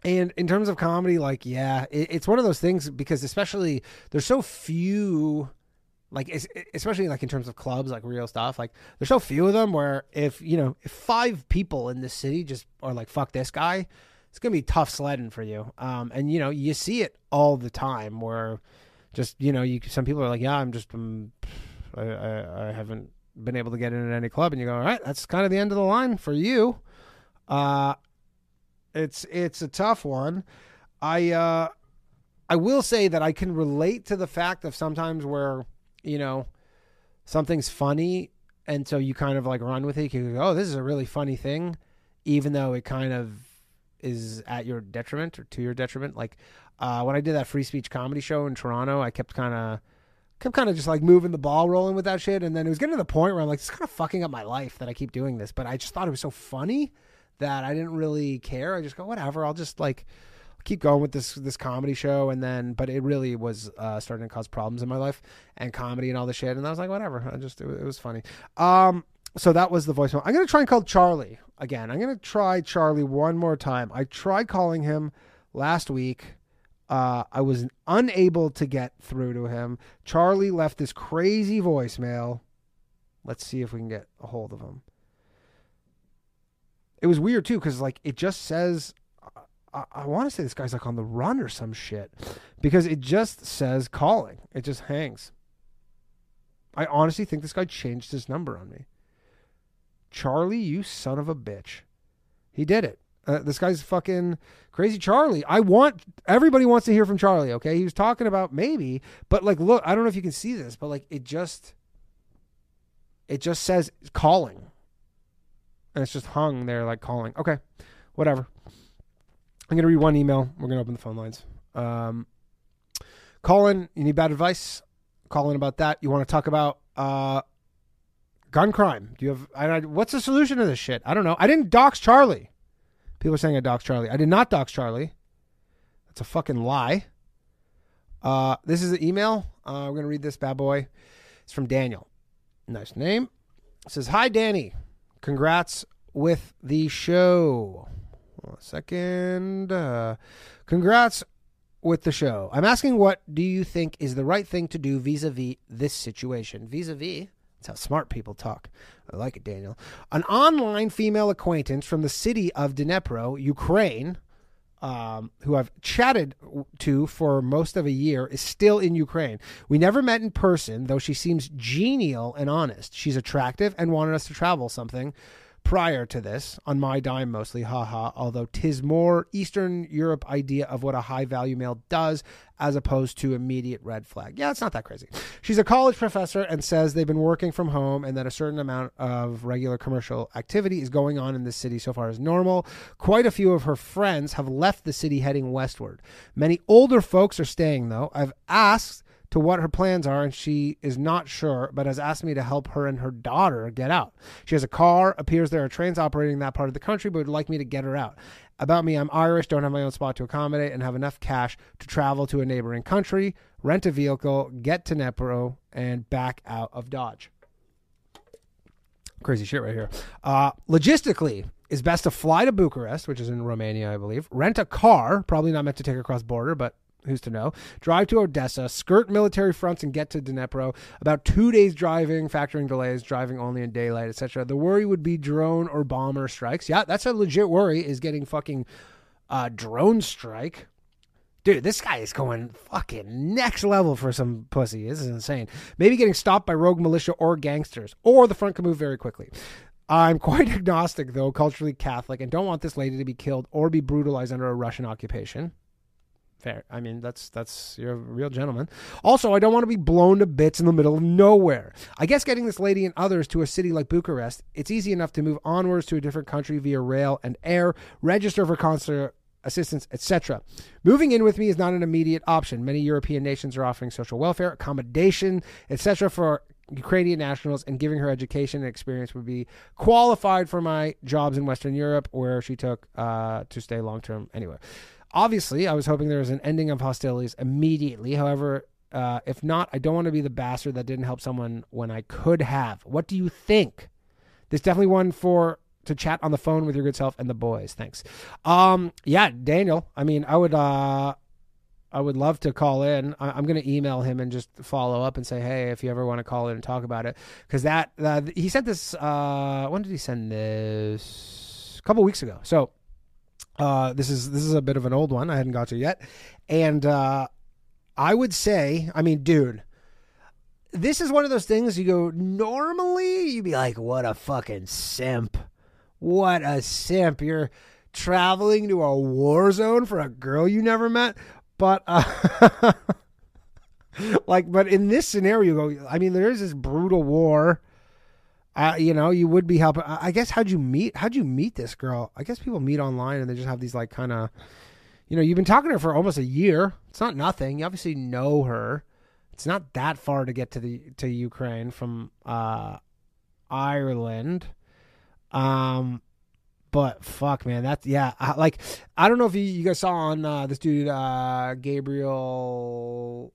and in terms of comedy, like, yeah, it, it's one of those things because especially there's so few, like, especially like in terms of clubs, like real stuff, like there's so few of them where if, you know, if five people in the city just are like, fuck this guy, it's to be tough sledding for you. Um, and you know, you see it all the time where just, you know, you, some people are like, yeah, I'm just, um, I, I, I haven't been able to get in at any club, and you go, all right, that's kind of the end of the line for you. Uh, it's it's a tough one. I uh, I will say that I can relate to the fact of sometimes where you know something's funny, and so you kind of like run with it. You go, oh, this is a really funny thing, even though it kind of is at your detriment or to your detriment. Like uh, when I did that free speech comedy show in Toronto, I kept kind of kept kind of just like moving the ball rolling with that shit. And then it was getting to the point where I'm like, it's kind of fucking up my life that I keep doing this. But I just thought it was so funny that I didn't really care. I just go, whatever. I'll just like keep going with this this comedy show. And then, but it really was uh, starting to cause problems in my life and comedy and all the shit. And I was like, whatever. I just it, it was funny. Um, so that was the voicemail. I'm gonna try and call Charlie again. I'm gonna try Charlie one more time. I tried calling him last week. Uh, I was unable to get through to him. Charlie left this crazy voicemail. Let's see if we can get a hold of him. It was weird too, because like it just says, I, I want to say this guy's like on the run or some shit, because it just says calling. It just hangs. I honestly think this guy changed his number on me. Charlie, you son of a bitch. He did it. Uh, this guy's fucking crazy Charlie. I want everybody wants to hear from Charlie, okay? He was talking about maybe, but like look, I don't know if you can see this, but like it just it just says calling. And it's just hung there like calling. Okay. Whatever. I'm going to read one email. We're going to open the phone lines. Um Colin, you need bad advice? Calling about that. You want to talk about uh gun crime? Do you have I, what's the solution to this shit? I don't know. I didn't dox Charlie. People are saying I doxed Charlie. I did not dox Charlie. That's a fucking lie. Uh, this is an email. Uh, we're to read this bad boy. It's from Daniel. Nice name. It says, Hi, Danny. Congrats with the show. One second. Uh, congrats with the show. I'm asking what do you think is the right thing to do vis a vis this situation? Vis a vis that's how smart people talk. I like it, Daniel. An online female acquaintance from the city of Dnipro, Ukraine, um, who I've chatted to for most of a year, is still in Ukraine. We never met in person, though she seems genial and honest. She's attractive and wanted us to travel something prior to this, on my dime mostly, haha, although tis more Eastern Europe idea of what a high value male does as opposed to immediate red flag. Yeah, it's not that crazy. She's a college professor and says they've been working from home and that a certain amount of regular commercial activity is going on in the city so far as normal. Quite a few of her friends have left the city heading westward. Many older folks are staying though. I've asked to what her plans are, and she is not sure, but has asked me to help her and her daughter get out. She has a car, appears there are trains operating in that part of the country, but would like me to get her out. About me, I'm Irish, don't have my own spot to accommodate, and have enough cash to travel to a neighboring country, rent a vehicle, get to Dnipro, and back out of Dodge. Crazy shit right here. Uh, logistically, it's best to fly to Bucharest, which is in Romania, I believe. Rent a car, probably not meant to take across border, but who's to know? Drive to Odessa, skirt military fronts, and get to Dnipro. About two days driving, factoring delays, driving only in daylight, etc. The worry would be drone or bomber strikes. Yeah, that's a legit worry. Is getting fucking uh, drone strike. Dude, this guy is going fucking next level for some pussy. This is insane. Maybe getting stopped by rogue militia or gangsters, or the front can move very quickly. I'm quite agnostic, though, culturally Catholic, and don't want this lady to be killed or be brutalized under a Russian occupation. Fair. I mean, that's that's you're a real gentleman. Also, I don't want to be blown to bits in the middle of nowhere. I guess getting this lady and others to a city like Bucharest, it's easy enough to move onwards to a different country via rail and air, register for consular assistance, etc. Moving in with me is not an immediate option. Many European nations are offering social welfare, accommodation, etc. for Ukrainian nationals, and giving her education and experience would be qualified for my jobs in Western Europe, where she took uh, to stay long term anyway. Obviously, I was hoping there was an ending of hostilities immediately. However, uh, if not, I don't want to be the bastard that didn't help someone when I could have. What do you think? There's definitely one for to chat on the phone with your good self and the boys. Thanks. Um, yeah, Daniel. I mean, I would, uh, I would love to call in. I, am going to email him and just follow up and say, hey, if you ever want to call in and talk about it, because that uh, he sent this. Uh, when did he send this? A couple weeks ago. So uh, this is this is a bit of an old one. I hadn't got to yet, and uh, I would say, I mean, dude, this is one of those things you go. Normally, you'd be like, "What a fucking simp! What a simp! You're traveling to a war zone for a girl you never met." But uh, like, but in this scenario, I mean, there is this brutal war uh, you know, you would be helping. I guess how'd you meet? How'd you meet this girl? I guess people meet online and they just have these like kind of, you know, you've been talking to her for almost a year. It's not nothing. You obviously know her. It's not that far to get to the to Ukraine from uh, Ireland. Um, but fuck, man, that's yeah. I, like I don't know if you, you guys saw on uh, this dude uh, Gabriel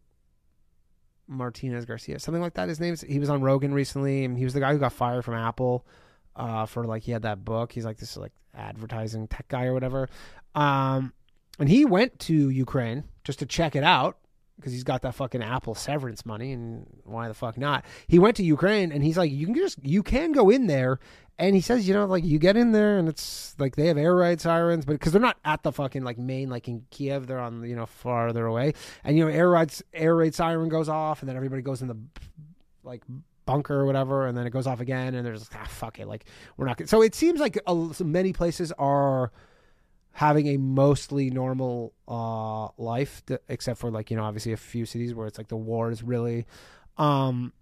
Martinez Garcia, something like that. His name is. He was on Rogan recently, and he was the guy who got fired from Apple uh, for like he had that book. He's like this like advertising tech guy or whatever. Um, and he went to Ukraine just to check it out because he's got that fucking Apple severance money, and why the fuck not? He went to Ukraine, and he's like, you can just you can go in there and he says, you know, like you get in there and it's like they have air raid sirens, but because they're not at the fucking like main, like in Kiev, they're on you know farther away, and you know air raid air raid siren goes off, and then everybody goes in the like bunker or whatever, and then it goes off again, and there's ah fuck it, like we're not. Gonna... So it seems like a, many places are having a mostly normal uh life, to, except for like you know obviously a few cities where it's like the war is really, um,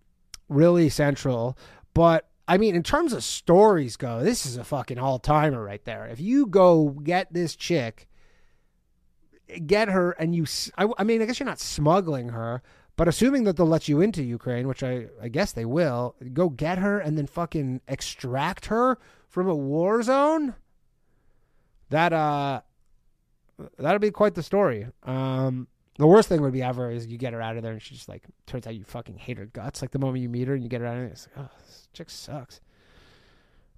really central, but I mean, in terms of stories go, this is a fucking all timer right there. If you go get this chick, get her, and you, I, I, mean, I guess you're not smuggling her, but assuming that they'll let you into Ukraine, which I, I guess they will, go get her and then fucking extract her from a war zone. That uh, that'll be quite the story. Um, the worst thing would be ever is you get her out of there and she just like turns out you fucking hate her guts. Like the moment you meet her and you get her out of there, it's like, oh, this chick sucks.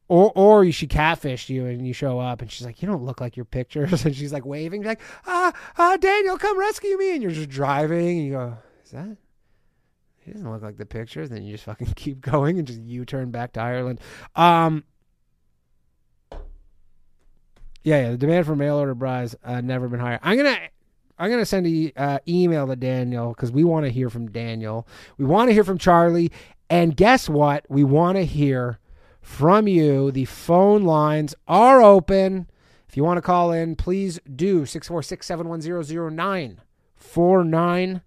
Or or she catfished you and you show up and she's like, you don't look like your pictures, and she's like waving, she's like, ah, ah, Daniel, come rescue me, and you're just driving and you go, is that? He doesn't look like the pictures. Then you just fucking keep going and just U turn back to Ireland. Um, Yeah, yeah. The demand for mail order brides uh, never been higher. I'm gonna I'm gonna send a uh, email to Daniel because we want to hear from Daniel. We want to hear from Charlie, and guess what? We want to hear from you. The phone lines are open. If you want to call in, please do 646 710 0949.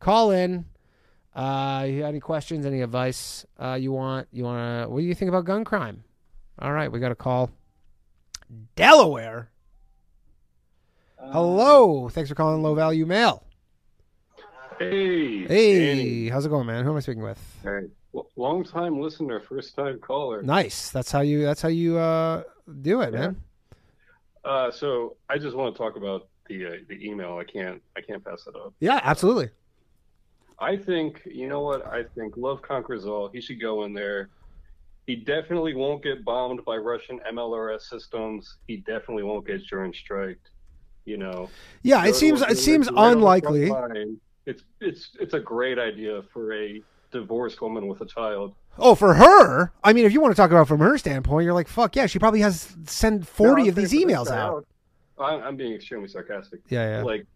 Call in. Uh, you any questions, any advice uh, you want? You want to? What do you think about gun crime? All right, we got a call. Delaware. Hello. Thanks for calling Low Value Mail. Hey. Hey, Danny. how's it going, man? Who am I speaking with? Hey. L- long time listener, first time caller. Nice. That's how you. That's how you uh, do it, Yeah. man. Uh, so I just want to talk about the uh, the email. I can't I can't pass it up. Yeah, absolutely. I think you know what I think. Love conquers all. He should go in there. He definitely won't get bombed by Russian MLRS systems. He definitely won't get joint striked. You know. Yeah, it seems it seems right on the front unlikely. It's it's it's a great idea for a divorced woman with a child. Oh, for her. I mean, if you want to talk about from her standpoint, you're like, fuck yeah, she probably has sent forty No, of these saying for this emails out. I'm, I'm being extremely sarcastic. Yeah, yeah. Like,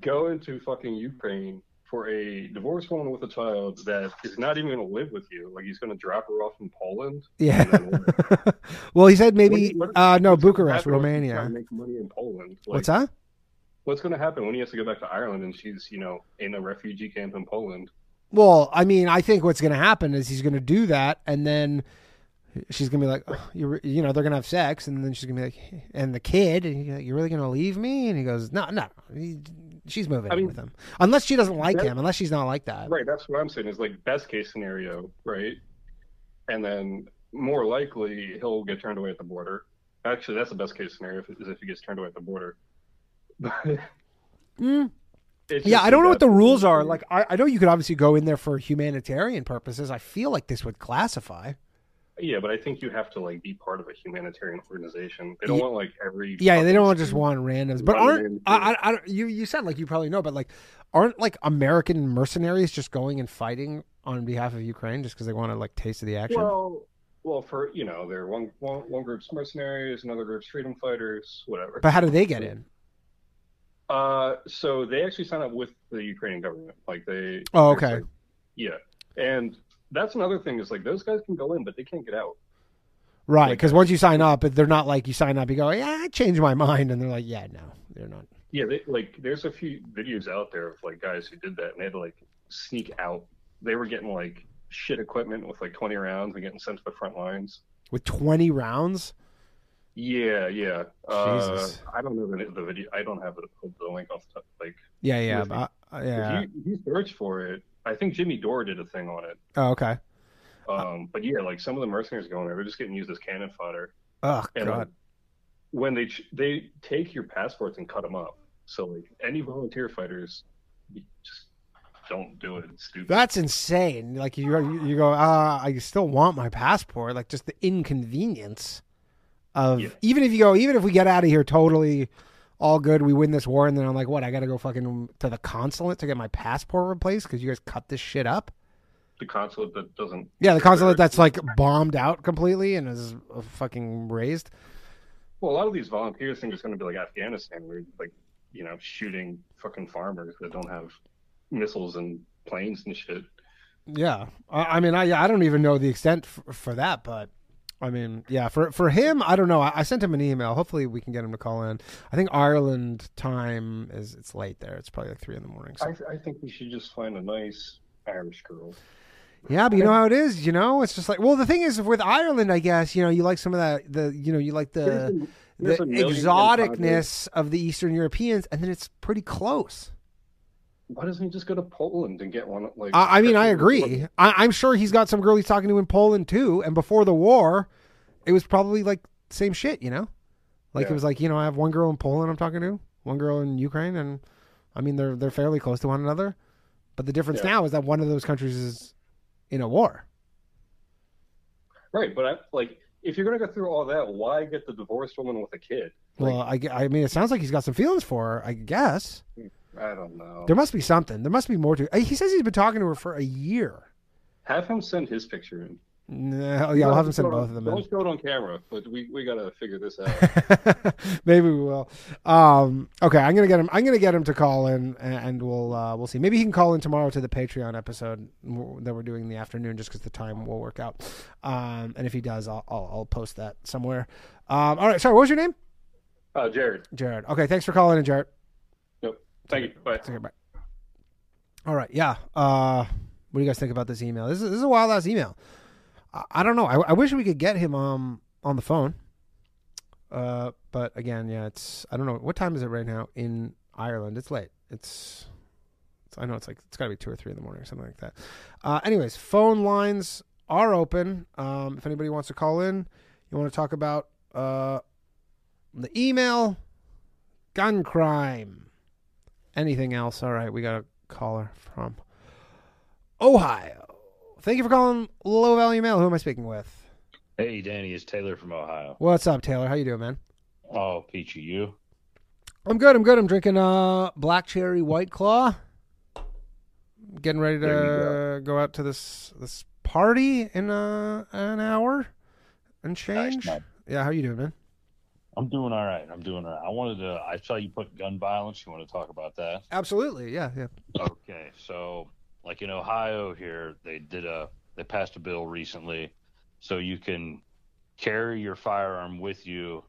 go into fucking Ukraine for a divorced woman with a child that is not even going to live with you. Like, he's going to drop her off in Poland. Yeah. Then well, he said maybe What- what- uh, no Bucharest, happen when she's trying Romania. Make money in Poland. Like, What's that? What's going to happen when he has to go back to Ireland and she's, you know, in a refugee camp in Poland? Well, I mean, I think what's going to happen is he's going to do that, and then she's going to be like, oh, "You, you know, they're going to have sex," and then she's going to be like, "And the kid, and you're, like, "You're really going to leave me?" And he goes, "No, no." He, she's moving I mean, with him, unless she doesn't like that- him, unless she's not like that. Right. That's what I'm saying is like best case scenario, right? And then more likely he'll get turned away at the border. Actually, that's the best case scenario if, is if he gets turned away at the border. Mm. Yeah, I don't know what the rules are. Like, I, I know you could obviously go in there for humanitarian purposes. I feel like this would classify. Yeah, but I think you have to like be part of a humanitarian organization. They don't Ye- want like every. Yeah, they don't just want randoms. But aren't I, I, I don't- you you said like you probably know, but like aren't like American mercenaries just going and fighting on behalf of Ukraine just because they want to like taste of the action? Well, well, for you know, they're one one one group's mercenaries, another group's freedom fighters, whatever. but how do they get in? Uh, so they actually sign up with the Ukrainian government. Like they. Oh, okay. like- yeah, and that's another thing is like those guys can go in, but they can't get out. Right, Like- because once you sign up, they're not like you sign up, you go, yeah, I changed my mind, and they're like, yeah, no, they're not. Yeah, they, like there's a few videos out there of like guys who did that, and they had to like sneak out. They were getting like shit equipment with like 20 rounds and getting sent to the front lines. With twenty rounds, Yeah, yeah. Uh, Jesus. I don't know the, the video. I don't have the, the link off the top. Like, yeah, yeah, uh, yeah. if you, you search for it, I think Jimmy Dore did a thing on it. oh, okay. Um, but yeah, like some of the mercenaries going there, they're just getting used as cannon fodder. Oh And God. like, when they they take your passports and cut them up, so like any volunteer fighters, just don't do it. It's stupid. That's insane. Like you, you, you go, uh, I still want my passport. Like just the inconvenience of Yeah. even if you go, even if we get out of here totally all good, we win this war, and then I'm like, what? I got to go fucking to the consulate to get my passport replaced because you guys cut this shit up. the consulate that doesn't. Yeah, the consulate that's like bombed out completely and is uh, fucking razed. Well, a lot of these volunteers think it's going to be like Afghanistan, where like you know shooting fucking farmers that don't have missiles and planes and shit. Yeah, I, I mean, I I don't even know the extent f- for that, but I mean, yeah, for for him, I don't know. I, I sent him an email. Hopefully, we can get him to call in. I think Ireland time is it's late there. It's probably like three in the morning. So. I, I think we should just find a nice Irish girl. Yeah, but you know how it is. You know, it's just like well, the thing is with Ireland, I guess you know you like some of that the you know you like the There's a- the there's million exoticness of the Eastern Europeans, and then it's pretty close. Why doesn't he just go to Poland and get one? Like, I, I mean, I agree. I, I'm sure he's got some girl he's talking to in Poland too. And before the war, it was probably like same shit, you know. Like it was like you know I have one girl in Poland I'm talking to, one girl in Ukraine, and I mean they're they're fairly close to one another. But the difference Yeah. now is that one of those countries is in a war. Right, but I, like, if you're gonna go through all that, why get the divorced woman with a kid? Well, I, I mean, it sounds like he's got some feelings for her. I guess hmm. I don't know. there must be something. There must be more to. He says he's been talking to her for a year. Have him send his picture in. No, yeah, I'll have him send both of them. Don't in. show it on camera, but we, we gotta figure this out. Maybe we will. Um, okay, I'm gonna get him. I'm gonna get him to call in, and, and we'll uh, we'll see. Maybe he can call in tomorrow to the Patreon episode that we're doing in the afternoon, just because the time will work out. Um, and if he does, I'll I'll, I'll post that somewhere. Um, all right. Sorry, what was your name? uh, Jared. Jared. Okay, thanks for calling in, Jared. Thank you. Bye. Bye. All right, yeah. Uh, what do you guys think about this email? This is, this is a wild ass email. I, I don't know. I, I wish we could get him um on the phone. Uh, but again, yeah, it's I don't know what time is it right now in Ireland. It's late. It's, it's I know it's like it's got to be two or three in the morning or something like that. Uh, anyways, phone lines are open. Um, if anybody wants to call in, you want to talk about uh the email, gun crime, anything else. All right, we got a caller from Ohio. Thank you for calling Low Value Mail. Who am I speaking with? Hey, Danny, it's Taylor from Ohio. What's up, Taylor? How you doing, man? Oh, Peachy, you? I'm good. I'm good. I'm drinking uh black cherry white claw. Getting ready to go out to this this party in uh, an hour and change. nice. Yeah, how you doing, man? I'm doing all right. I'm doing all right. I wanted to. I saw you put gun violence. You want to talk about that? Absolutely. Yeah, yeah. Okay, so like in Ohio here, they did a they passed a bill recently, so you can carry your firearm with you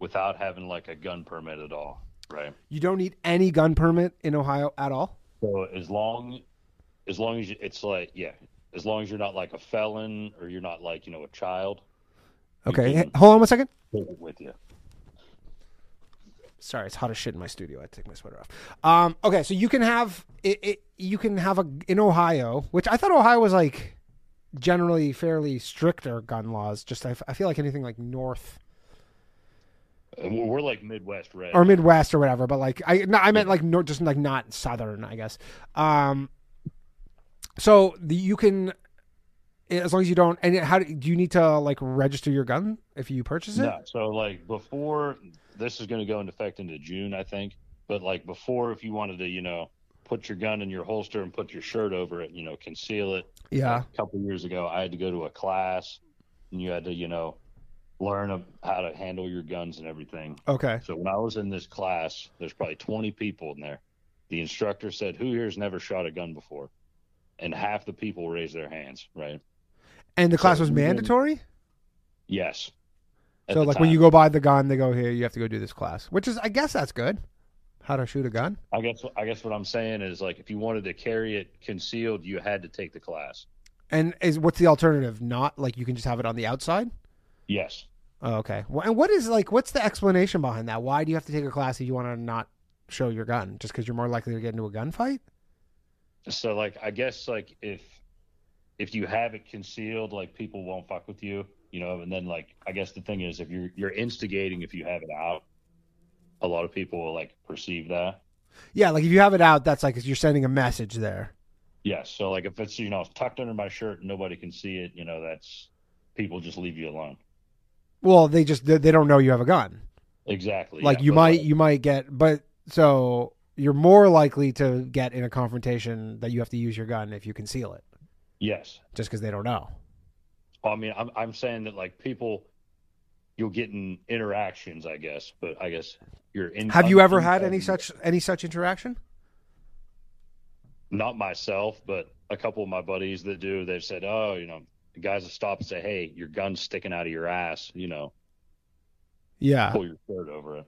without having like a gun permit at all, right? You don't need any gun permit in Ohio at all. So as long as long as you, it's like yeah, as long as you're not like a felon or you're not like you know a child, Okay, hey, hold on one second. with you. Sorry, it's hot as shit in my studio. I take my sweater off. Um, okay, so you can have it, it. You can have a in Ohio, which I thought Ohio was like generally fairly stricter gun laws. Just I feel like anything like North We're we're like Midwest red. or Midwest or whatever, but like I no, I meant like nor just like not Southern, I guess. Um, so the, you can as long as you don't. And how do, do you need to like register your gun if you purchase it? No, so like before this is going to go into effect into June, I think. But like before, if you wanted to, you know, put your gun in your holster and put your shirt over it, you know, conceal it. Yeah. Like, a couple years ago, I had to go to a class, and you had to, you know, learn how to handle your guns and everything. Okay. So when I was in this class, there's probably 20 people in there. The instructor said, "Who here's never shot a gun before?" And half the people raised their hands. Right? And the class So was mandatory. Yes. So like when you go buy the gun, they go here. You have to go do this class, which is I guess that's good. How to shoot a gun. I guess I guess what I'm saying is like if you wanted to carry it concealed, you had to take the class. And is what's the alternative? Not like you can just have it on the outside. Yes. Oh, okay. Well, and what is like what's the explanation behind that? Why do you have to take a class if you want to not show your gun? Just because you're more likely to get into a gunfight? So like I guess like if if you have it concealed, like people won't fuck with you, you know. And then like I guess the thing is if you're you're instigating if you have it out, a lot of people will like perceive that. Yeah, like if you have it out, that's like you're sending a message there. Yes. So like if it's you know tucked under my shirt and nobody can see it, you know that's people just leave you alone. Well, they just they, they don't know you have a gun. Exactly. Like yeah, you might like, you might get, but so you're more likely to get in a confrontation that you have to use your gun if you conceal it, yes. just because they don't know. I mean, I'm I'm saying that like people, you'll get in interactions, I guess. But I guess you're in. Have you ever had any such any such interaction? Not myself, but a couple of my buddies that do. They've said, "Oh, you know, the guys will stop and say, hey, your gun's sticking out of your ass. You know, Yeah. pull your shirt over it."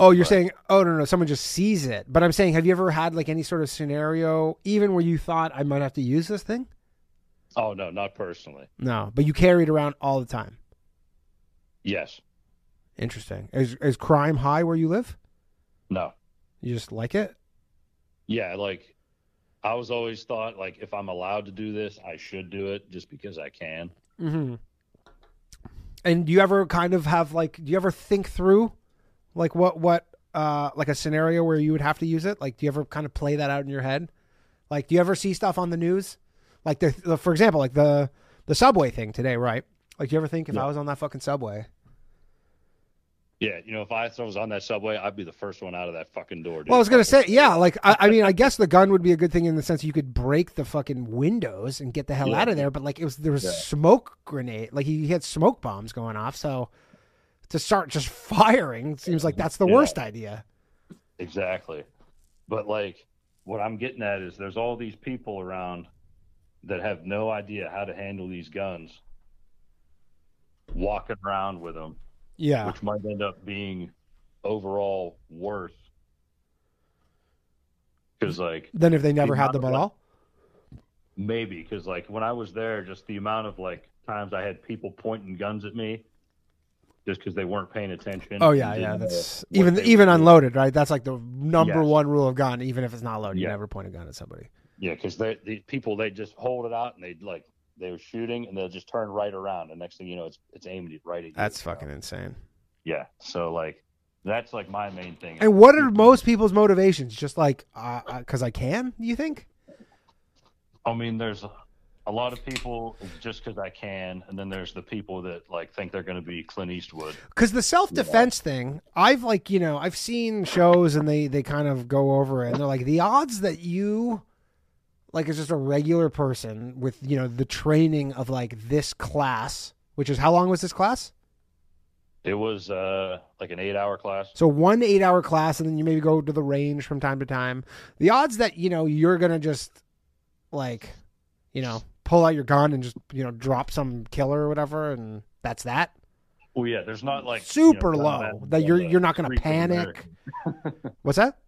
Oh, you're saying, oh no, no, someone just sees it. But I'm saying, have you ever had like any sort of scenario, even where you thought I might have to use this thing? Oh no, not personally. No, but you carry it around all the time. Yes. Interesting. Is is crime high where you live? No. You just like it? Yeah, like I was always thought like if I'm allowed to do this, I should do it just because I can. Mm-hmm. And do you ever kind of have like, do you ever think through, like what what uh like a scenario where you would have to use it? Like, do you ever kind of play that out in your head? Like, do you ever see stuff on the news, like the, the for example, like the the subway thing today, right? Like, you ever think if Yeah. I was on that fucking subway, Yeah, you know, if I was on that subway, I'd be the first one out of that fucking door. Dude. Well, I was gonna say, yeah, like I, I mean, I guess the gun would be a good thing in the sense you could break the fucking windows and get the hell Yeah. out of there. But like it was, there was Yeah. smoke grenade, like he had smoke bombs going off. So to start just firing seems like that's the worst idea. Exactly. But like what I'm getting at is there's all these people around that have no idea how to handle these guns walking around with them, Yeah, which might end up being overall worse. Cuz like then if they never The had them at of, all, maybe cuz like when I was there just the amount of like times I had people pointing guns at me just cuz they weren't paying attention. oh yeah, yeah, that's even even unloaded, right? That's like the number Yes. one rule of gun. Even if it's not loaded, you never point a gun at somebody. Yeah, because they the people they just hold it out and they like they were shooting and they'll just turn right around and next thing you know it's it's aimed right at you. That's fucking insane. yeah. So like that's like my main thing. And what are most people's motivations? Just like uh, uh, because I can, you think? I mean, there's a, a lot of people just because I can, and then there's the people that like think they're going to be Clint Eastwood. because the self defense thing, I've like you know I've seen shows and they they kind of go over it and they're like the odds that you like as just a regular person with you know the training of like this class, which is how long was this class? It was uh like an eight hour class. So one eight hour class and then you maybe go to the range from time to time. The odds that you know you're gonna just like you know pull out your gun and just you know drop some killer or whatever and that's that Well, yeah, there's not like super you know, low battles that you're you're not gonna panic. What's that?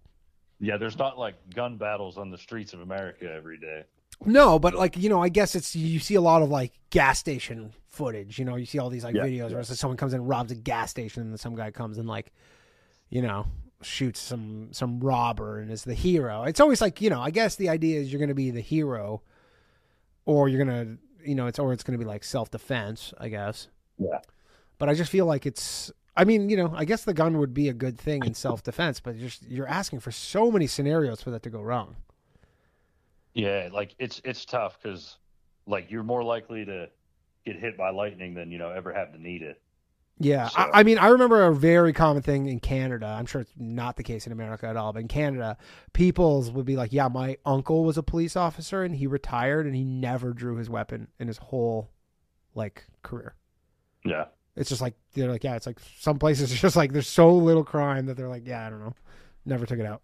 Yeah, there's not like gun battles on the streets of America every day. No, but like you know, I guess it's you see a lot of like gas station footage. You know, you see all these like Yeah, videos yeah. where someone comes in, and robs a gas station, and then some guy comes and like, you know, shoots some some robber and is the hero. It's always like you know, I guess the idea is you're going to be the hero, or you're gonna you know, it's or it's going to be like self defense. I guess. Yeah. But I just feel like it's. I mean, you know, I guess the gun would be a good thing in self defense, but you're you're asking for so many scenarios for that to go wrong. Yeah, like it's it's tough because like you're more likely to get hit by lightning than you know ever have to need it. Yeah, So- I, I mean, I remember a very common thing in Canada. I'm sure it's not the case in America at all, but in Canada, people's would be like, "Yeah, my uncle was a police officer and he retired and he never drew his weapon in his whole like career." Yeah, It's just like they're like, "Yeah, it's like some places it's just like there's so little crime that they're like, yeah, I don't know, never took it out."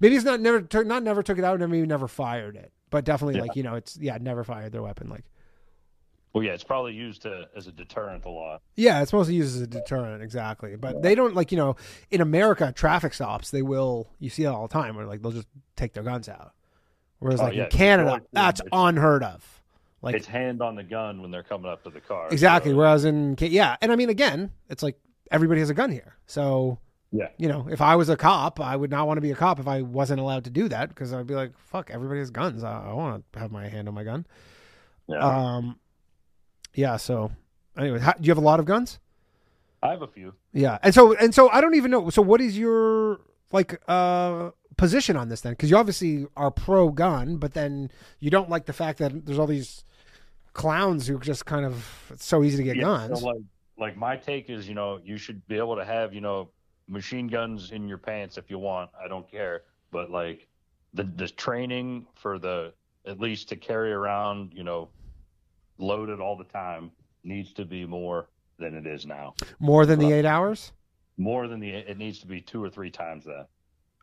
Maybe it's not never took not never took it out, and maybe never fired it, but definitely Yeah. like you know, it's yeah, never fired their weapon. Like, well, yeah, it's probably used to as a deterrent a lot. Yeah, it's mostly used as a deterrent, exactly. But they don't like you know in America traffic stops they will you see it all the time where like they'll just take their guns out, whereas Oh, like yeah, in Canada that's unheard of. Like it's hand on the gun when they're coming up to the car. exactly. So, Whereas in yeah, and I mean again, it's like everybody has a gun here, so yeah, you know if I was a cop, I would not want to be a cop if I wasn't allowed to do that because I'd be like fuck, everybody has guns. I, I want to have my hand on my gun. yeah. Um, yeah. So anyway, how, do you have a lot of guns? I have a few. Yeah, and so and so I don't even know. So what is your like uh position on this then? Because you obviously are pro gun, but then you don't like the fact that there's all these clowns who just kind of it's so easy to get Yeah, guns. So like, like my take is, you know, you should be able to have, you know, machine guns in your pants if you want. I don't care, but like the the training for the at least to carry around, you know, loaded all the time needs to be more than it is now. More than the eight hours. More than the it needs to be two or three times that.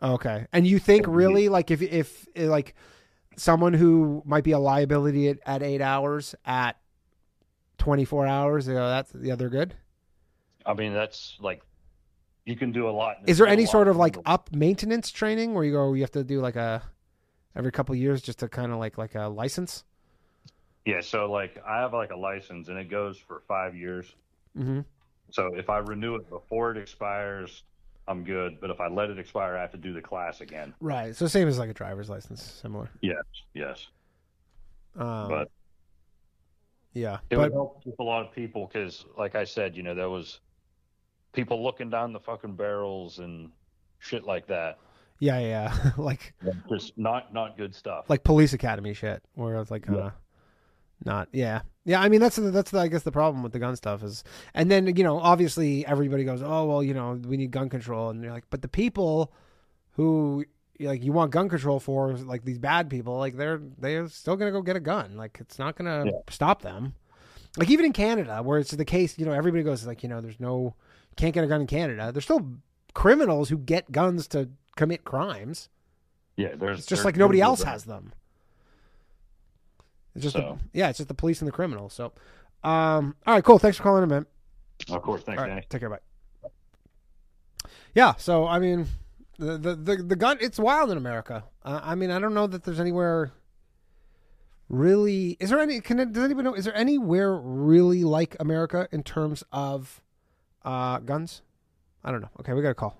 Okay, and you think really like if if like someone who might be a liability at, at eight hours at twenty four hours, you know, that's yeah, they're good. I mean, that's like you can do a lot. Is there any sort of like up maintenance training where you go you have to do like a every couple of years just to kind of like like a license? Yeah, so like I have like a license and it goes for five years. Mm-hmm. So if I renew it before it expires, I'm good. But if I let it expire, I have to do the class again. Right. So same as like a driver's license, similar. Yes, yes. Um, But yeah, it but would help with a lot of people because, like I said, you know, there was people looking down the fucking barrels and shit like that. yeah, yeah, like Just not not good stuff. like police academy shit, where it's like kind of Not yeah. Yeah, I mean that's the, that's the, I guess the problem with the gun stuff is, and then you know obviously everybody goes, oh well, you know we need gun control, and you're like, but the people who like you want gun control for, like these bad people, like they're they're still gonna go get a gun, like it's not gonna Yeah. stop them. Like even in Canada, where it's the case, you know, everybody goes like, you know, there's no can't get a gun in Canada. There's still criminals who get guns to commit crimes. Yeah, there's It's just like nobody else has them. It's just So. the, yeah, it's just the police and the criminals. So, um, all right, cool. Thanks for calling in, man. Of course, thanks, All right, Danny. take care, bye. Yeah, so I mean, the the the, the gun it's wild in America. Uh, I mean, I don't know that there's anywhere really. Is there any? Can does anybody know? Is there anywhere really like America in terms of uh, guns? I don't know. Okay, we got a call.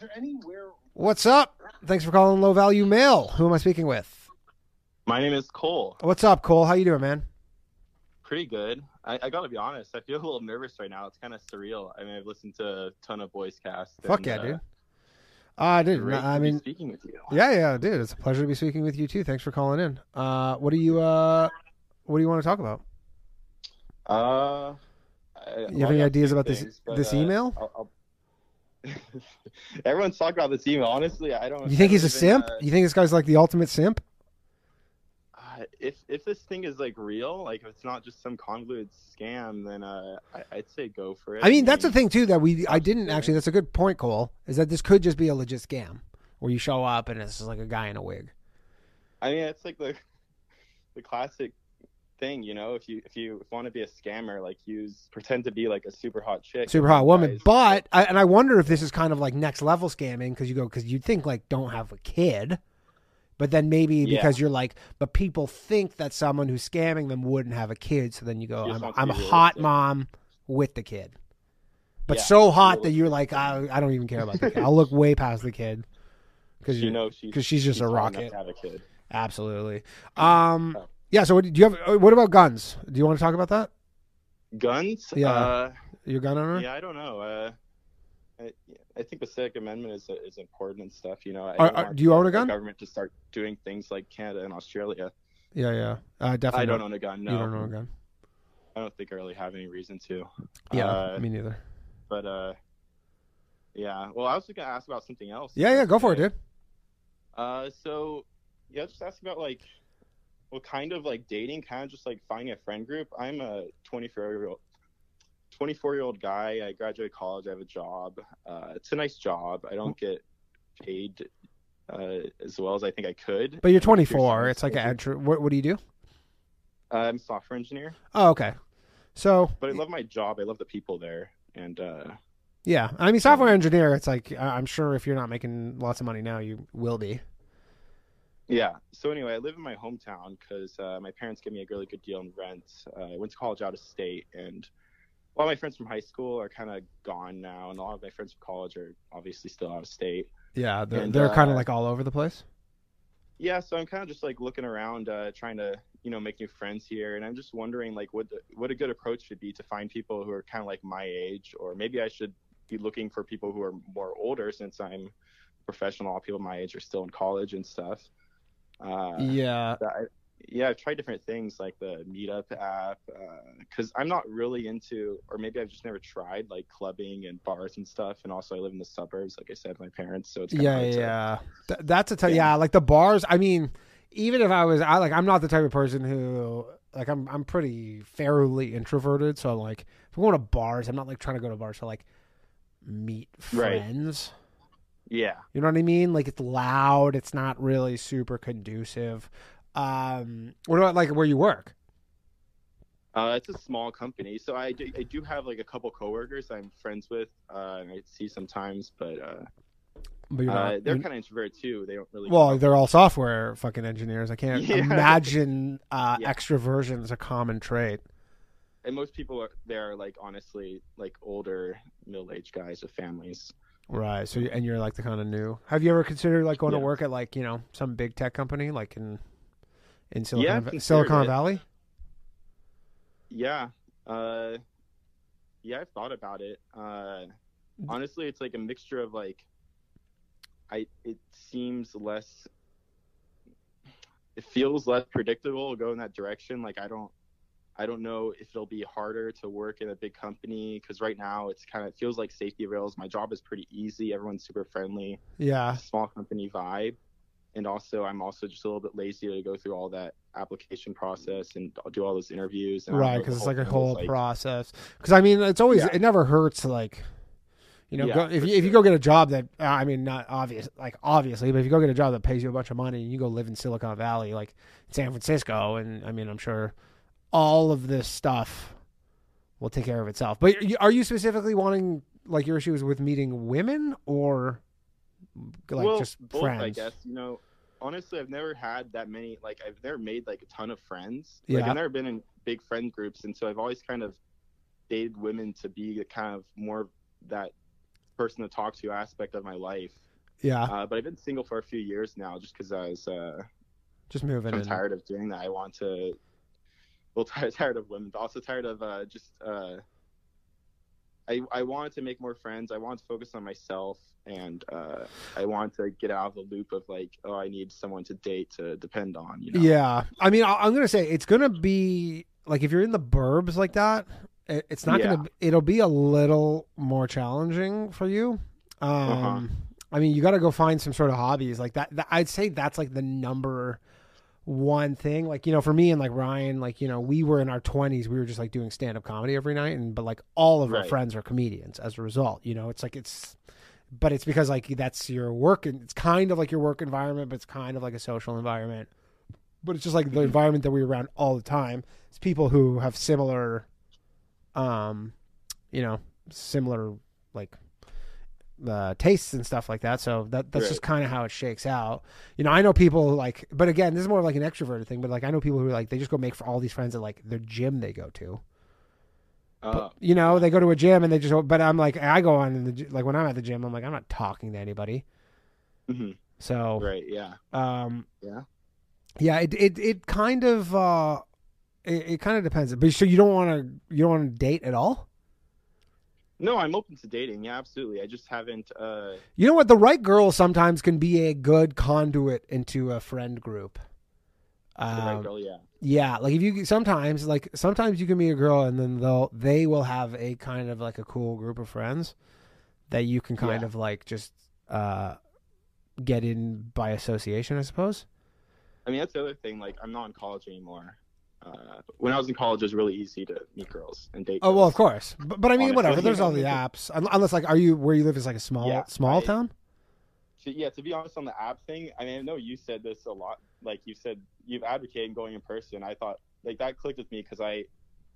Is there anywhere? What's up? Thanks for calling Low Value Mail. Who am I speaking with? My name is Cole. What's up, Cole? How you doing, man? Pretty good. I, I gotta be honest. I feel a little nervous right now. It's kind of surreal. I mean, I've listened to a ton of voice casts. Fuck and, yeah, uh, dude. Uh, dude, great I mean, speaking with you. Yeah, yeah, dude. It's a pleasure to be speaking with you too. Thanks for calling in. Uh, what do you uh, what do you want to talk about? Uh, I, You have any ideas about this but, this uh, email? I'll, I'll... Everyone's talking about this email. Honestly, I don't. You think he's a simp? uh, You think this guy's like the ultimate simp? If if this thing is like real, like if it's not just some convoluted scam, then uh, I, I'd say go for it. I mean, that's the thing too that we I didn't actually. That's a good point, Cole. Is that this could just be a legit scam where you show up and it's just like a guy in a wig. I mean, it's like the the classic thing, you know. If you if you want to be a scammer, like use pretend to be like a super hot chick, super hot woman. guys- But I, and I wonder if this is kind of like next level scamming because you go because you'd think like don't have a kid, but then maybe Yeah. because you're like, but people think that someone who's scamming them wouldn't have a kid, so then you go, I'm, I'm a hot realistic. mom with the kid, but Yeah, so hot that you're like, I, I don't even care about the kid. I'll look way past the kid because you know she's because she's just a hot enough rocket. have a kid. Absolutely. Um. Yeah. So, what, do you have? uh, What about guns? Do you want to talk about that? Guns? Yeah. Uh, Your gun owner? yeah, I don't know. Uh, I, I think the Civic Amendment is is important and stuff. You know, I Are- are- do you own a gun? Government to start doing things like Canada and Australia. Yeah. Yeah. Uh, definitely. I don't own a gun. No, You don't own a gun. I don't think I really have any reason to. Yeah. Uh, me neither. but uh, yeah. Well, I was gonna ask about something else. Yeah. Yeah. Go for it, dude. Uh, so yeah, just ask about like what kind of like dating, kind of just like finding a friend group. I'm a 24 year old, 24 year old guy. I graduated college. I have a job. Uh, it's a nice job. I don't get paid uh, as well as I think I could. But you're in a computer 24. It's like an entry. What, what do you do? Uh, I'm a software engineer, Oh, okay. So but I love my job. I love the people there, and uh, yeah, I mean, software engineer. It's like I'm sure if you're not making lots of money now, you will be. Yeah. So anyway, I live in my hometown because uh, my parents gave me a really good deal in rent. Uh, I went to college out of state, and lot of my friends from high school are kind of gone now, and a lot of my friends from college are obviously still out of state. Yeah, they're And, they're kind of uh, like all over the place. Yeah. So I'm kind of just like looking around, uh, trying to you know make new friends here, and I'm just wondering like what the, what a good approach should be to find people who are kind of like my age, or maybe I should be looking for people who are more older since I'm professional. All people my age are still in college and stuff. Uh, yeah, I, yeah, I've tried different things like the Meetup app uh, because I'm not really into, or maybe I've just never tried like clubbing and bars and stuff. And also, I live in the suburbs, like I said, my parents, so it's kinda yeah, to- yeah. Th- that's a t- yeah. Yeah. Like the bars. I mean, even if I was, I like, I'm not the type of person who like I'm I'm pretty fairly introverted. So like, if I'm going to bars, I'm not like trying to go to bars to like meet Right. friends. yeah, You know what I mean? Like it's loud. It's not really super conducive. Um, what about like where you work? uh, it's a small company, so I do, I do have like a couple coworkers I'm friends with, uh, and I see sometimes, but uh, But uh, not. they're kind of introverted too. They don't really. well, they're all software fucking engineers. I can't Yeah. imagine uh, Yeah. extroversion is a common trait. and most people are there are like honestly like older middle aged guys with families. Right. So, and you're like the kind of new. Have you ever considered like going to work at like you know some big tech company like in in Silicon Yeah, Silicon. Valley? Yeah. Uh, yeah, I've thought about it. Uh, honestly, it's like a mixture of like, I it seems less. it feels less predictable go in that direction. Like I don't I don't know if it'll be harder to work in a big company because right now it's kind of it feels like safety rails. My job is pretty easy. Everyone's super friendly. Yeah. Small company vibe. And also, I'm also just a little bit lazy to go through all that application process and do all those interviews. And Right, because it's like a whole like- process. Because I mean, it's always Yeah. it never hurts to like, you know, Yeah, go, if you, if you go get a job that I mean, not obvious, like obviously, but if you go get a job that pays you a bunch of money and you go live in Silicon Valley, like San Francisco, and I mean, I'm sure all of this stuff will take care of itself. But are you specifically wanting like your issues with meeting women or like well, just both, friends? I guess. You know, honestly, I've never had that many. Like, I've never made like a ton of friends. Like, Yeah. I've never been in big friend groups, and so I've always kind of dated women to be the kind of more that person to talk to aspect of my life. Yeah, Uh, but I've been single for a few years now, just because I was. Uh, just moving. I'm tired of doing that. I want to. Well, tired, tired of women, but also tired of uh, just. Uh, I I wanted to make more friends. I wanted to focus on myself, and uh, I want to get out of the loop of like, oh, I need someone to date to depend on. You know? Yeah, I mean, I- I'm gonna say it's gonna be like if you're in the burbs like that, it- it's not Yeah. gonna. It'll be a little more challenging for you. Um, Uh-huh. I mean, you got to go find some sort of hobbies like that, that. I'd say that's like the number one thing. Like you know, for me and like Ryan, like you know, we were in our 20s. We were just like doing stand up comedy every night, and but like all of our friends are comedians as a result. You know, it's like it's. But it's because like that's your work and it's kind of like your work environment, but it's kind of like a social environment but it's just like the environment that we're around all the time. It's people who have similar, um, you know, similar like uh, tastes and stuff like that. So that that's just kind of how it shakes out. You know, I know people like, but again, this is more of like an extroverted thing. But like, I know people who like they just go make for all these friends at like their gym they go to. Uh, But, you know, they go to a gym and they just. But I'm like, I go on in the like when I'm at the gym, I'm like, I'm not talking to anybody. mhm, So Right. Yeah. um, Yeah. yeah, it it it kind of uh, it, it kind of depends. But so you don't want to you don't want to date at all. No, I'm open to dating. Yeah, absolutely. I just haven't. Uh, You know what? The right girl sometimes can be a good conduit into a friend group. the right Um, girl. Yeah. yeah, like if you sometimes like sometimes you can meet a girl and then they'll they will have a kind of like a cool group of friends that you can kind Yeah. of like just uh get in by association, I suppose. I mean, that's the other thing. Like, I'm not in college anymore. Uh, when I was in college, it was really easy to meet girls and date. Oh well, of course, but, but I mean, Honestly. whatever. There's all the apps, unless like, are you where you live is like a small Yeah, small I- town? to, yeah, to be honest on the app thing, I mean, I know you said this a lot. Like you said, you've advocated going in person. I thought like that clicked with me because I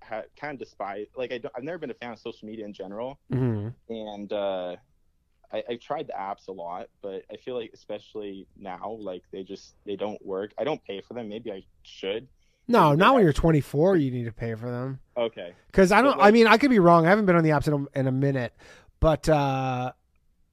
had kind of despise like I don't- I've never been a fan of social media in general, Mm-hmm. and uh, I, I've tried the apps a lot, but I feel like especially now, like they just they don't work. I don't pay for them. Maybe I should. No, not when you're 24. You need to pay for them Okay. because I don't. I mean, I could be wrong. I haven't been on the apps in a, in a minute, but uh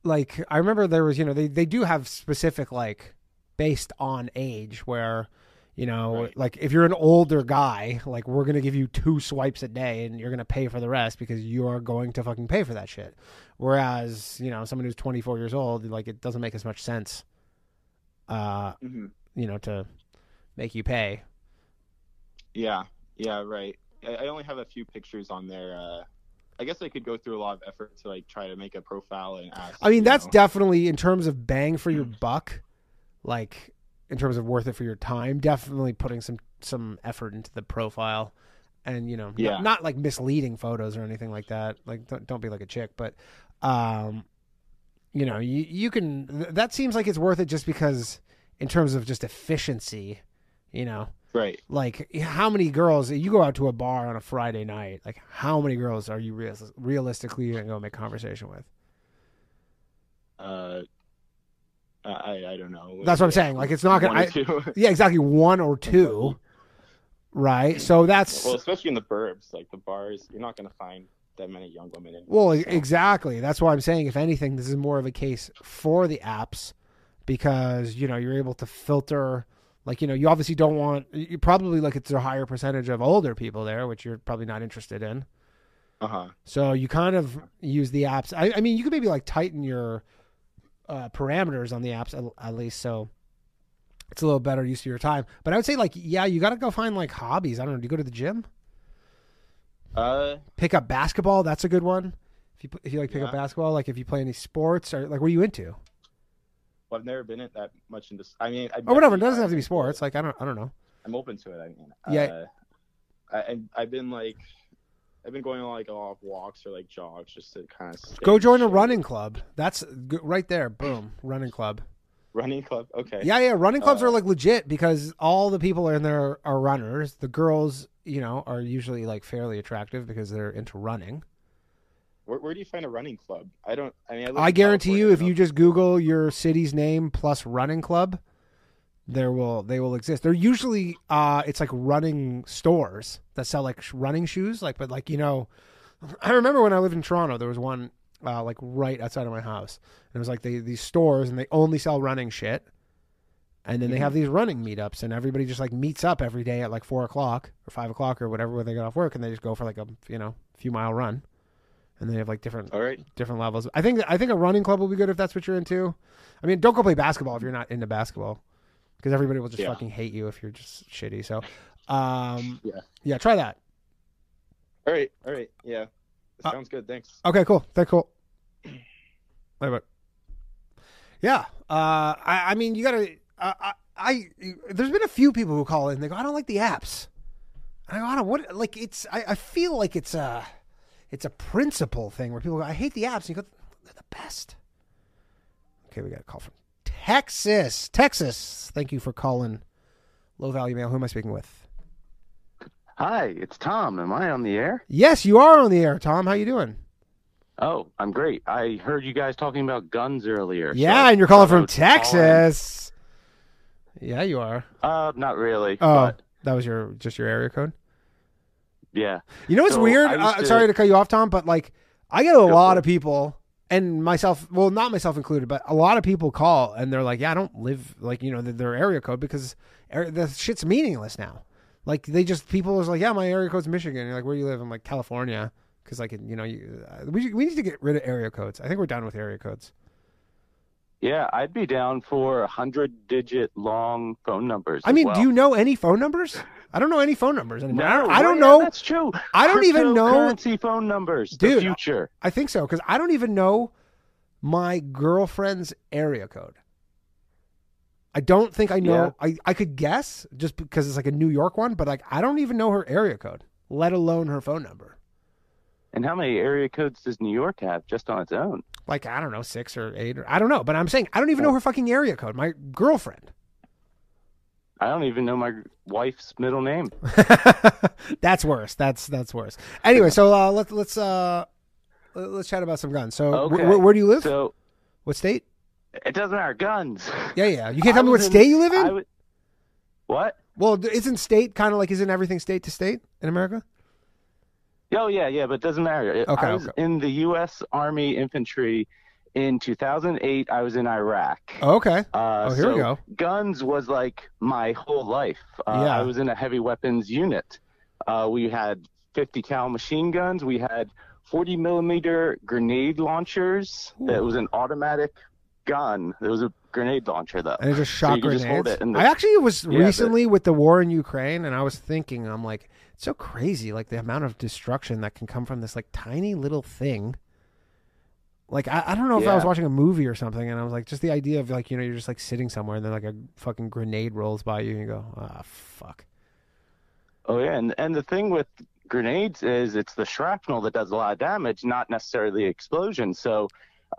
like I remember there was, you know, they they do have specific like based on age where. You know, Right. like if you're an older guy, like we're gonna give you two swipes a day, and you're gonna pay for the rest because you're going to fucking pay for that shit. Whereas, you know, someone who's 24 years old, like it doesn't make as much sense. Uh, hmm you know, to make you pay. Yeah. Yeah. Right. I, I only have a few pictures on there. Uh, I guess I could go through a lot of effort to like try to make a profile and ask. I mean, that's know. definitely in terms of bang for your buck, like in terms of worth it for your time. Definitely putting some some effort into the profile, and you know, Yeah. not, not like misleading photos or anything like that. Like, don't, don't be like a chick, but um, you know, you you can. th- That seems like it's worth it just because, in terms of just efficiency, you know. Right. Like how many girls you go out to a bar on a Friday night? Like how many girls are you real, realistically gonna go make conversation with? Uh, I I don't know. That's what I'm saying. Like, it's not gonna- One or I- two. Yeah, exactly. One or two, right? So that's well, especially in the burbs, like the bars, you're not gonna find that many young women in. well, so- exactly. That's why I'm saying, if anything, this is more of a case for the apps because you know you're able to filter. Like you know, you obviously don't want. You probably like it's a higher percentage of older people there, which you're probably not interested in. Uh huh. So you kind of use the apps. I, I mean, you could maybe like tighten your uh, parameters on the apps at, at least. So it's a little better use of your time. But I would say like yeah, you got to go find like hobbies. I don't know. Do you go to the gym? Uh, Pick up basketball. That's a good one. If you if you like pick up basketball, like if you play any sports or like what are you into? Well, I've never been in that much into. I mean, I Or whatever. It doesn't have to be sports. Like I don't I don't know. I'm open to it. I mean, Yeah. Uh, I, and I've been like, I've been going on like a lot of walks or like jogs just to kind of Go join a running club. That's right there. Boom, running club. running club. Okay. Yeah, yeah. Running clubs Uh, are like legit because all the people in there are runners. The girls, you know, are usually like fairly attractive because they're into running. Where, where do you find a running club? I don't. I mean, I, I guarantee you, if you just Google your city's name plus running club, there will they will exist. They're usually uh, it's like running stores that sell like running shoes. Like, but like you know, I remember when I lived in Toronto, there was one uh, like right outside of my house. And it was like they, these stores, and they only sell running shit. And then they have these running meetups, and everybody just like meets up every day at like four o'clock or five o'clock or whatever when they get off work, and they just go for like a you know few mile run. And they have like different All right. different levels. I think I think a running club will be good if that's what you're into. I mean, don't go play basketball if you're not into basketball, because everybody will just Yeah. fucking hate you if you're just shitty. So, um, Yeah. yeah, try that. All right. All right. Yeah. Uh, Sounds good. Thanks. Okay, cool. That's cool. Wait, wait. Yeah, uh, I, I mean, you gotta. Uh, I, I there's been a few people who call in. They go, I don't like the apps. I go, I don't what like it's. I, I feel like it's a, it's a principle thing where people go, I hate the apps. And you go, they're the best. Okay, we got a call from Texas. Texas. Thank you for calling. Low value mail. Who am I speaking with? Hi, it's Tom. Am I on the air? Yes, you are on the air, Tom. How you doing? Oh, I'm great. I heard you guys talking about guns earlier. Yeah, I and you're calling from would call in. Texas. Yeah, you are. Uh, not really. Oh, that was your just your area code. Yeah. You know what's So, weird? Uh, sorry to cut you off, Tom, but like I get a lot of people, and myself, well, not myself included, but a lot of people call and they're like, "Yeah, I don't live like you know their- their area code because ar- the shit's meaningless now." Like they just people is like, "Yeah, my area code's Michigan." You're like, "Where do you live?" I'm like, "California," because like you know you uh, we we need to get rid of area codes. I think we're done with area codes. Yeah, I'd be down for a hundred digit long phone numbers. I mean, well. do you know any phone numbers? I don't know any phone numbers anymore. I No, don't, I don't yeah, know. That's true. I don't even know- Cryptocurrency phone numbers. Dude, the future. I think so because I don't even know my girlfriend's area code. I don't think I know. I, I could guess just because it's like a New York one, but like I don't even know her area code, let alone her phone number. And how many area codes does New York have just on its own? Like I don't know, six or eight or I don't know. But I'm saying I don't even know her fucking area code. My girlfriend. I don't even know my wife's middle name. that's worse. That's that's worse. Anyway, so uh, let's let's uh, let's chat about some guns. So Okay. wh- where do you live? So what state? it doesn't matter. Guns. Yeah, yeah. You can't tell me what in- state you live in. Would- what? Well, isn't state kind of like isn't everything state to state in America? Oh yeah, yeah, but it doesn't matter. It- Okay, I was okay. in the U.S. Army infantry in 2008. I was in Iraq. Okay. Uh, Oh, here so we go. Guns was like my whole life. Uh, Yeah. I was in a heavy weapons unit. Uh, we had 50 cal machine guns. We had 40 millimeter grenade launchers. Ooh. That was an automatic gun. It was a grenade launcher though. And it just So shot just hold grenades. it the- I actually was Yeah, recently with the war in Ukraine, and I was thinking, I'm like, it's so crazy, like the amount of destruction that can come from this like tiny little thing. Like I, I don't know if I was watching a movie or something, and I was like, just the idea of like you know you're just like sitting somewhere, and then like a fucking grenade rolls by you, and you go, ah, fuck. Oh yeah, and and the thing with grenades is it's the shrapnel that does a lot of damage, not necessarily the explosion. So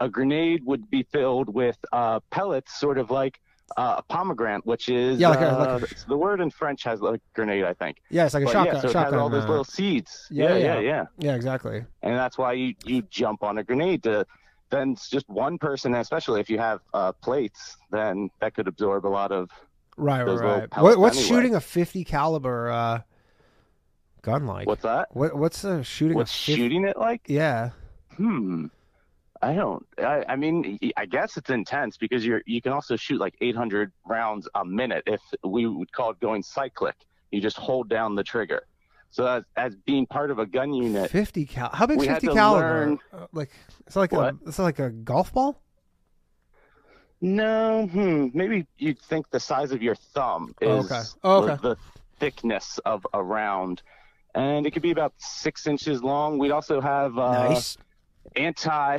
a grenade would be filled with uh, pellets, sort of like uh, a pomegranate, which is Yeah, like a- uh, like a- the word in French has like grenade, I think. Yeah, it's like a But shotgun. yeah, so it shotgun. has all those uh, little seeds. yeah, Yeah, yeah. yeah, yeah. yeah, exactly. And that's why you you jump on a grenade to. Then just one person, especially if you have uh, plates, then that could absorb a lot of Right, right, What, what's anyway. shooting a 50 caliber uh, gun like? what's that? What what's uh, shooting What's a 50, shooting it like? Yeah. Hmm. I don't. I, I mean, I guess it's intense because you're you can also shoot like 800 rounds a minute. If we would call it going cyclic, you just hold down the trigger. So as as being part of a gun unit, 50 cal. How big We had 50 to caliber? learn- Uh, like it's like What? a it's like a golf ball. No, hmm, maybe you'd think the size of your thumb is Okay. Oh, okay. the, thickness of a round, and it could be about six inches long. We'd also have uh, nice. anti,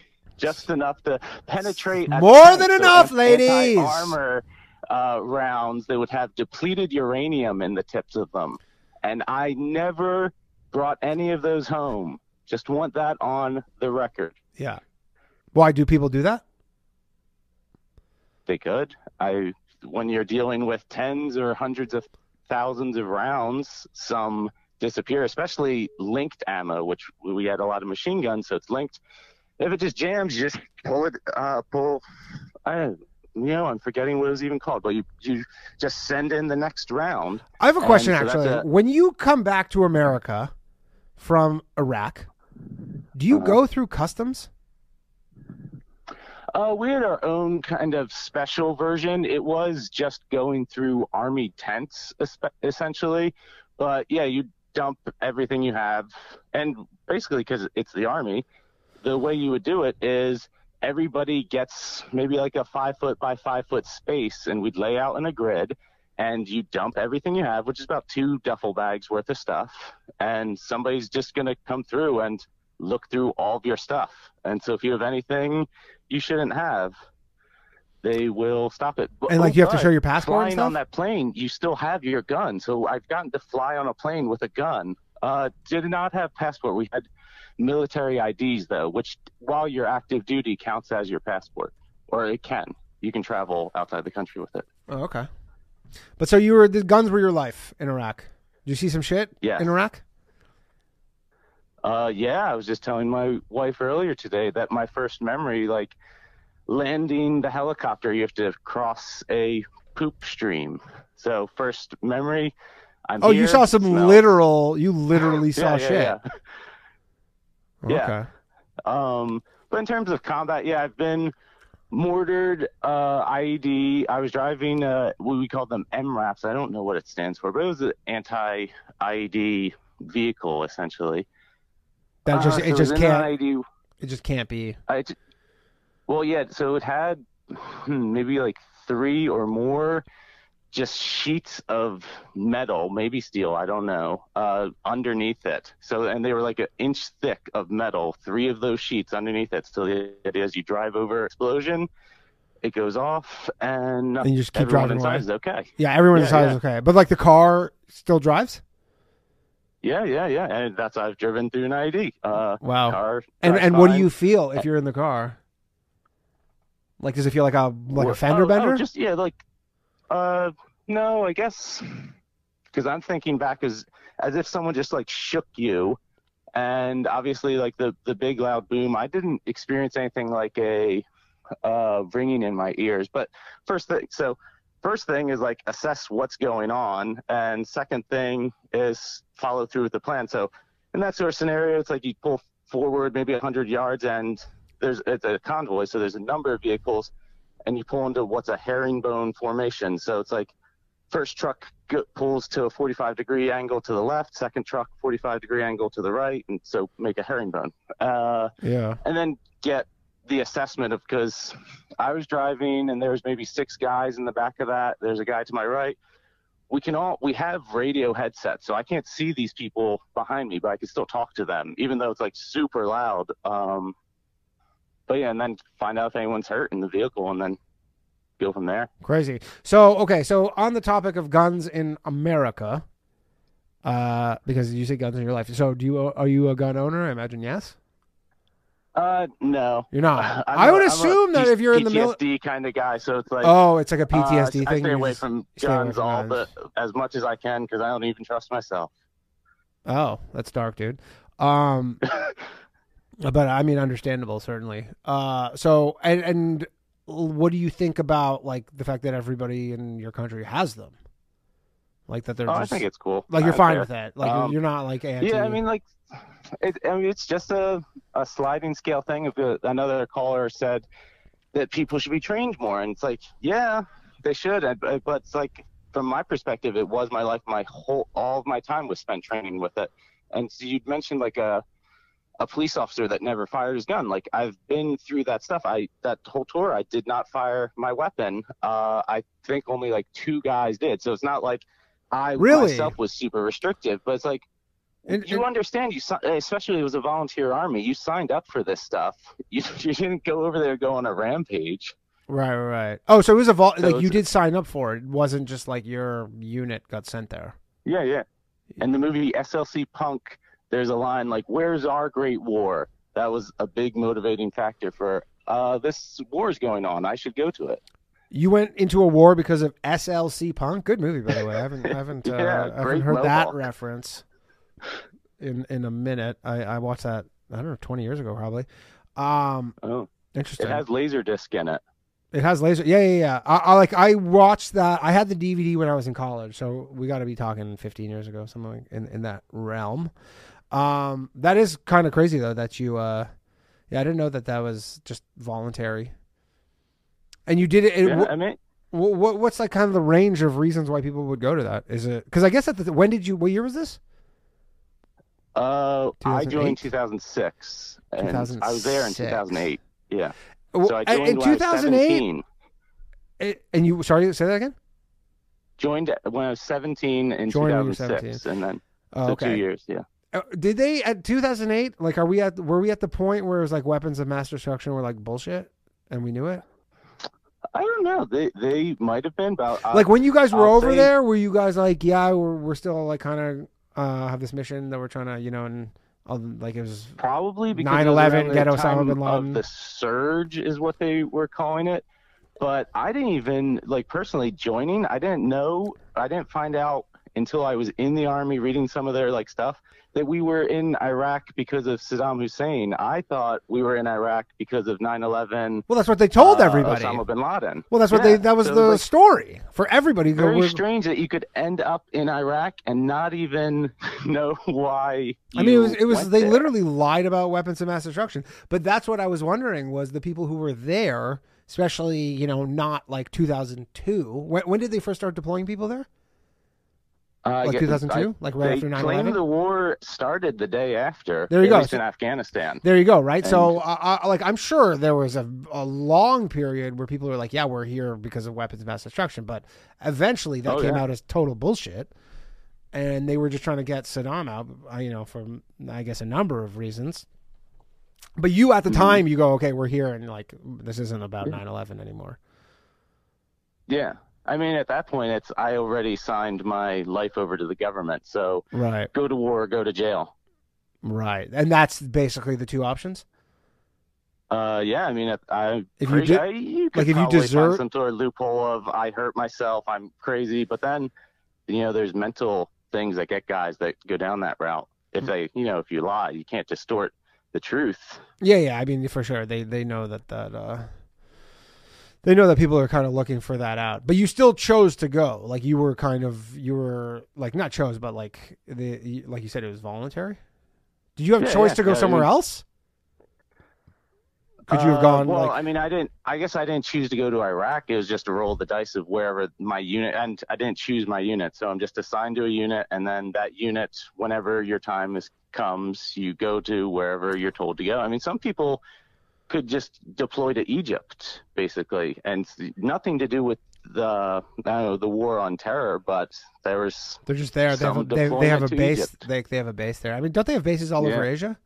just enough to penetrate. More than so enough, ladies. Anti-armor uh, rounds that would have depleted uranium in the tips of them, and I never brought any of those home. Just want that on the record. Yeah. Why do people do that? they could. I when you're dealing with tens or hundreds of thousands of rounds, some disappear, especially linked ammo, which we had a lot of machine guns, so it's linked. If it just jams, you just pull it, uh, pull. I, you know, I'm forgetting what it was even called, but you you just send in the next round. I have a question And so that's actually. it. When you come back to America from Iraq, do you Uh-huh. go through customs? Uh, we had our own kind of special version. It was just going through army tents, essentially. But yeah, you dump everything you have, and basically because it's the army, the way you would do it is everybody gets maybe like a five foot by five foot space, and we'd lay out in a grid, and you dump everything you have, which is about two duffel bags worth of stuff, and somebody's just gonna come through and look through all of your stuff. And so if you have anything you shouldn't have, they will stop it. And, like, you have to show your passport and Flying on that plane, you still have your gun. So I've gotten to fly on a plane with a gun. Uh, did not have passport. We had military IDs though, which while you're active duty counts as your passport, or it can. You can travel outside the country with it. Oh, okay. But so you were the guns were your life in Iraq. Did you see some shit Yes. in Iraq? Uh, yeah, I was just telling my wife earlier today that my first memory, like landing the helicopter, you have to cross a poop stream. So first memory, I'm Oh, you saw some smell. literal. You literally Yeah, saw yeah, shit. Yeah. Okay. Um, but in terms of combat, yeah, I've been mortared, uh, IED. I was driving, uh, what we call them MRAPs. I don't know what it stands for, but it was an anti-IED vehicle, essentially. That just Uh, it just can't. IED, It just can't be. I well, yeah. So it had hmm, maybe like three or more just sheets of metal, maybe steel, I don't know, uh, underneath it. So and they were like an inch thick of metal. Three of those sheets underneath it. So the idea is you drive over explosion, it goes off, and, And you just keep everyone driving inside away? is okay. Yeah, everyone Yeah, inside yeah. is okay. But like the car still drives. Yeah, yeah, yeah. And that's I've driven through an IED. Uh, Wow. Car, And and what do you feel if you're in the car? Like, does it feel like a like a fender oh, bender? Oh, just yeah, like uh no, I guess because I'm thinking back as as if someone just like shook you, and obviously like the the big loud boom. I didn't experience anything like a uh ringing in my ears. But first thing, so first thing is like assess what's going on, and second thing is follow through with the plan. So in that sort of scenario, it's like you pull forward maybe 100 yards and there's it's a convoy, so there's a number of vehicles, and you pull into what's a herringbone formation. So it's like first truck pulls to a 45 degree angle to the left, second truck 45 degree angle to the right, and so make a herringbone. Uh, yeah. and then get the assessment of because I was driving and there was maybe six guys in the back of that. There's a guy to my right. We can all we have radio headsets, so I can't see these people behind me, but I can still talk to them, even though it's like super loud. Um, and then find out if anyone's hurt in the vehicle, and then go from there. Crazy. So okay, so on the topic of guns in America, uh, because you say guns in your life. So do you are you a gun owner? I imagine yes. Uh, no, You're not. I'm I a- would a assume that P- if you're in the mil- PTSD kind of guy, so it's like Oh, it's like a uh, PTSD I thing. stay you away from stay away guns from all guns. the as much as I can because I don't even trust myself. Oh, that's dark, dude. Um, but I mean, understandable, certainly. Uh, so and and what do you think about like the fact that everybody in your country has them? Like that they're Oh, I just think it's cool. like you're fine care. with that. Like you're- Um, you're not like anti. Yeah, I mean, like, it, I mean, it's just a, a sliding scale thing. If uh, another caller said that people should be trained more, and it's like, yeah, they should, but but it's like, from my perspective, it was my life. My whole, all of my time was spent training with it. And so you'd mentioned like a, a police officer that never fired his gun. Like I've been through that stuff. I that whole tour, I did not fire my weapon. Uh, I think only like two guys did. So it's not like I Really? myself was super restrictive, but it's like And- you and- understand. You especially it was a volunteer army. You signed up for this stuff. You you didn't go over there go on a rampage. Right, right, right. Oh, so it was a vol- So like you did sign up for it. It wasn't just like your unit got sent there. Yeah, yeah. And the movie SLC Punk, there's a line like, "Where's our Great War?" That was a big motivating factor for uh, this war's going on. I should go to it. You went into a war because of SLC Punk. Good movie, by the way. I haven't, I haven't, uh, I haven't heard that reference in in a minute. I, I watched that. I don't know, twenty years ago, probably. Um, Oh, interesting. it has Laserdisc in it. It has laser. Yeah, yeah, yeah. I, I like. I watched that. I had the DVD when I was in college, so we got to be talking 15 years ago, something like in in that realm. Um, that is kind of crazy though that you. uh Yeah, I didn't know that that was just voluntary. And you did it. it Yeah, I mean, wh- what what's like kind of the range of reasons why people would go to that? Is it because I guess at the when did you? What year was this? uh, I joined 2006, and I was there in 2008. Yeah, Well, so I in- joined in when I was 2008. it- and you sorry, say that again. Joined when I was 17 in Joined when you 2006, and then Oh, so okay. two years. Yeah. Uh, did they at 2008 like are we at were we at the point where it was like weapons of mass destruction were like bullshit and we knew it I don't know. They they might have been about uh, like when you guys were I'll over say- there were you guys like yeah we're, we're still like kind of uh have this mission that we're trying to you know and like it was Probably because 9/11, it was around the get Osama bin Laden. The surge is what they were calling it. But I didn't even like personally joining. I didn't know. I didn't find out until I was in the army reading some of their like stuff that we were in Iraq because of Saddam Hussein. I thought we were in Iraq because of 9/11. well that's what they told uh, everybody Osama bin Laden. well that's what Yeah, they that was so the like, story for everybody very we're- strange that you could end up in Iraq and not even know why. I mean, it was it was they there. literally lied about weapons of mass destruction. But that's what I was wondering was the people who were there, especially you know not like 2002. When, when did they first start deploying people there? Uh, Like yeah, 2002, like right they after 9/11. claim the war started the day after. There you at go. least in Afghanistan. There you go, right? so, uh, uh, like, I'm sure there was a, a long period where people were like, "Yeah, we're here because of weapons of mass destruction," but eventually that Oh, came yeah. out as total bullshit, and they were just trying to get Saddam out, uh, you know, for I guess a number of reasons. But you, at the Mm-hmm. time, you go, "Okay, we're here," and like, this isn't about 9/11 anymore. Yeah, I mean, at that point, it's I already signed my life over to the government. So Right, go to war, or go to jail. right, and that's basically the two options. Uh, yeah, I mean, if I If you did- I- you could like, if you find some sort of loophole of I hurt myself, I'm crazy, but then you know, there's mental things that get guys that go down that route. Mm. If they, you know, if you lie, you can't distort the truth. Yeah, yeah. I mean, for sure, they they know that that uh, they know that people are kind of looking for that out. But you still chose to go. Like you were kind of you were like not chose, but like the like you said, it was voluntary. Did you have a Yeah, choice yeah, to go yeah, I somewhere mean- else? Could you have Uh, gone Well, like I mean, I didn't. I guess I didn't choose to go to Iraq. It was just a roll of the dice of wherever my unit, and I didn't choose my unit. So I'm just assigned to a unit, and then that unit, whenever your time is comes, you go to wherever you're told to go. I mean, some people could just deploy to Egypt, basically, and nothing to do with the I don't know the war on terror, but there was they're just there? They have a, they, they have a base. Egypt. They they have a base there. I mean, don't they have bases all over Asia?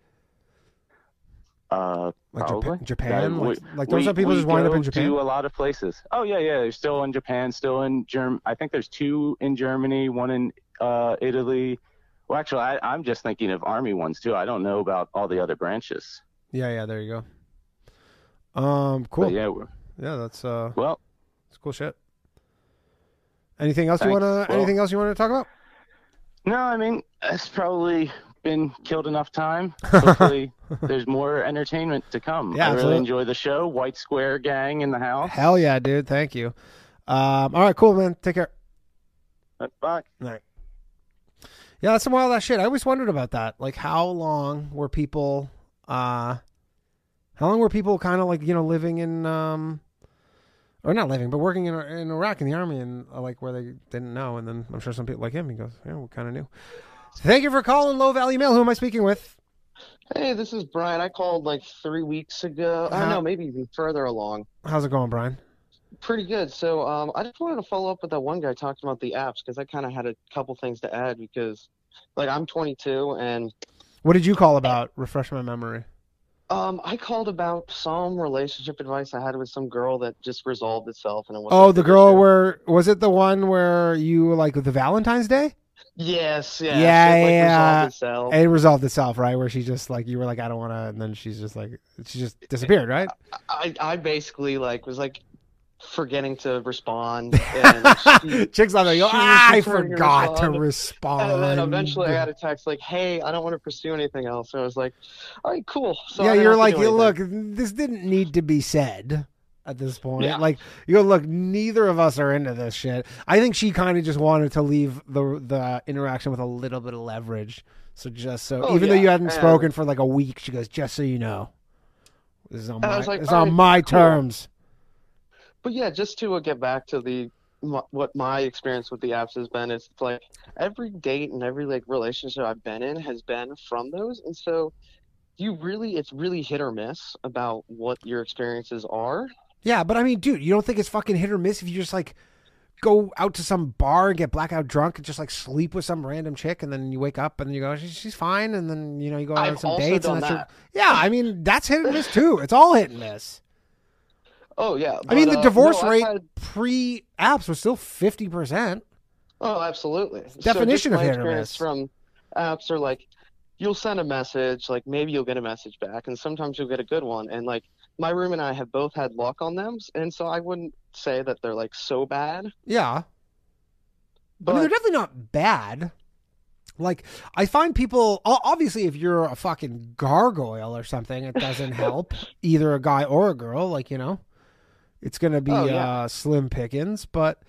uh, Like Japan? Yeah, like, we- like those we- are people just wind up in Japan. To a lot of places. Oh yeah, yeah. They're still in Japan, still in Germ. I think there's two in Germany, one in uh, Italy. Well, actually, I, I'm just thinking of army ones too. I don't know about all the other branches. Yeah, yeah. There you go. Um, cool. But Yeah, yeah. that's uh, Well, that's cool shit. Anything else you want to? Well- anything else you want to talk about? no, I mean it's probably been killed enough time. Hopefully, there's more entertainment to come. Yeah, I really enjoy the show. White Square Gang in the house. Hell yeah, dude. Thank you. Um, all right, cool, man. Take care. Bye. Yeah, that's some wild ass shit. I always wondered about that. Like, how long were people? uh How long were people kind of like you know living in, um or not living, but working in in Iraq in the army and uh, like where they didn't know, and then I'm sure some people like him. He goes, yeah, we kind of knew. Thank you for calling Low Value Mail. Who am I speaking with? Hey, this is Brian. I called like three weeks ago. I don't know, maybe even further along. How's it going, Brian? Pretty good. So, um, I just wanted to follow up with that one guy talking about the apps because I kind of had a couple things to add because, like, I'm 22 and What did you call about? Refresh my memory. Um, I called about some relationship advice I had with some girl that just resolved itself and it was Oh, the girl where was it the one where you like with the Valentine's Day? Yes, yeah, Yeah, like, yeah. resolved itself. It resolved itself, right? Where she just like you were like I don't want to, and then she's just like she just disappeared, right? I, I basically like was like forgetting to respond and she, Chicks on there, ah, I forgot to respond." respond. And then eventually I got a text like, "Hey, I don't want to pursue anything else." So I was like, "All right, cool." So yeah, you're like, look, this didn't need to be said at this point. Yeah. Like, you go, look, neither of us are into this shit. I think she kind of just wanted to leave the the interaction with a little bit of leverage. So just so, Oh, even though you hadn't and- spoken for like a week, she goes, just so you know, this is on And my, like, it's on right, my cool. terms. But yeah, just to uh, get back to the what my experience with the apps has been, it's like every date and every like relationship I've been in has been from those, and so you really, it's really hit or miss about what your experiences are. Yeah, but I mean, dude, you don't think it's fucking hit or miss if you just like go out to some bar and get blackout drunk and just like sleep with some random chick and then you wake up and you go, she's, fine, and then you know you go out on some dates and that's your- yeah. I mean, that's hit and miss too. It's all hit and miss. Oh yeah, I mean, but, the uh, divorce no, rate had- pre apps was still fifty percent. Oh, absolutely. Definition so of hit or miss. from apps are like you'll send a message, like maybe you'll get a message back, and sometimes you'll get a good one. And like my room and I have both had luck on them, and so I wouldn't say that they're like so bad. Yeah, But I mean, they're definitely not bad. Like, I find people obviously, if you're a fucking gargoyle or something, it doesn't help either a guy or a girl. Like, you know, it's gonna be Oh, yeah. uh, slim pickings. But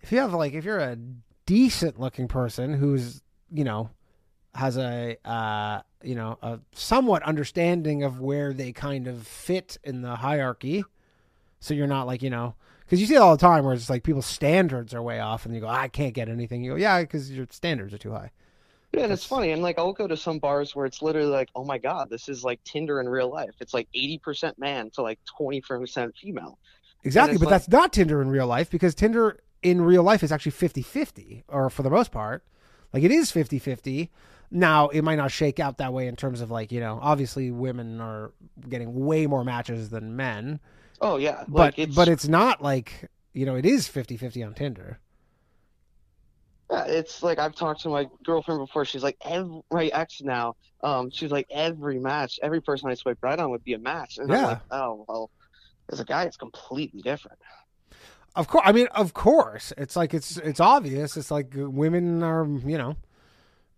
if you have like, if you're a decent looking person who's, you know, has a, uh, you know, a somewhat understanding of where they kind of fit in the hierarchy, so you're not like, you know, because you see it all the time where it's like people's standards are way off, and you go, I can't get anything. You go, yeah, because your standards are too high. yeah, and it's funny, and like I'll go to some bars where it's literally like, oh my god, this is like Tinder in real life. It's like eighty percent man to like twenty percent female. Exactly, but like- that's not Tinder in real life because Tinder in real life is actually 50-50 or for the most part. Like it is 50-50. Now, it might not shake out that way in terms of like, you know, obviously women are getting way more matches than men, Oh yeah, but it's but it's not like, you know, it is 50-50 on Tinder. Yeah, it's like I've talked to my girlfriend before. She's like every my ex now. Um, she's like every match, every person I swipe right on would be a match, and I'm Yeah. like, oh well, as a guy, it's completely different. Of course, I mean, of course, it's like it's it's obvious. It's like women are, you know,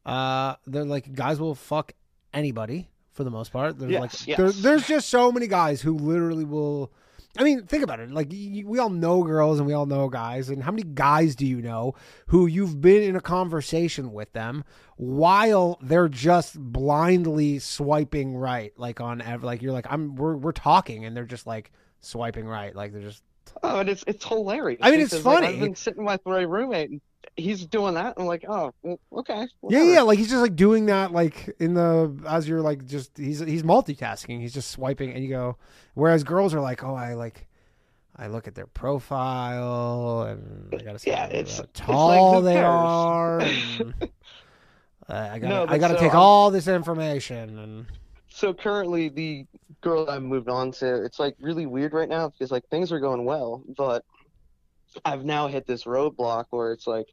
uh, they're like guys will fuck anybody for the most part. There's Yes, like yes. there, there's just so many guys who literally will. I mean, think about it. Like we all know girls and we all know guys, and how many guys do you know who you've been in a conversation with them while they're just blindly swiping right, like on ev- like you're like I'm we're we're talking and they're just like swiping right, like they're just Oh, and it's it's hilarious. I mean, it's because, like, funny. I've been sitting with my roommate, and he's doing that. And I'm like, oh, well, okay. Yeah, whatever. yeah, like he's just like doing that, like in the as you're like just he's he's multitasking. He's just swiping, and you go. Whereas girls are like, oh, I like, I look at their profile, and I gotta see Yeah, how it's- it's tall like, who they are. And, uh, I gotta No, I gotta so take all this information, and So currently, the girl I've moved on to, it's like really weird right now because like things are going well, but I've now hit this roadblock where it's like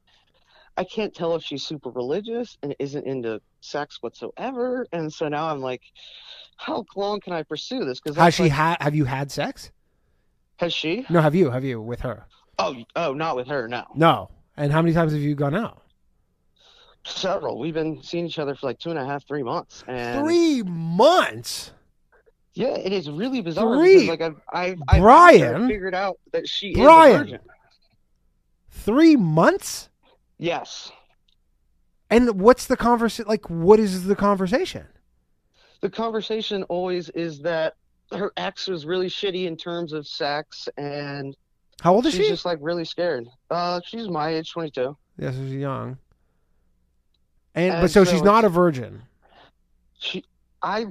I can't tell if she's super religious and isn't into sex whatsoever, and so now I'm like, how long can I pursue this? Because has she had? Have you had sex? has she? No, have you? Have you with her? Oh, oh, not with her. No, No. And how many times have you gone out? Several. We've been seeing each other for like two and a half, three months, and Three months. yeah, it is really bizarre. Three? Because, like I've, I've, I've Brian? figured out that she is Brian? Three months. Yes. And what's the conversation? Like, what is the conversation? the conversation always is that her ex was really shitty in terms of sex and How old is she's she? She's just like really scared. Uh she's my age, 22. Yes, she's young. And, but so, so she's not a virgin. She I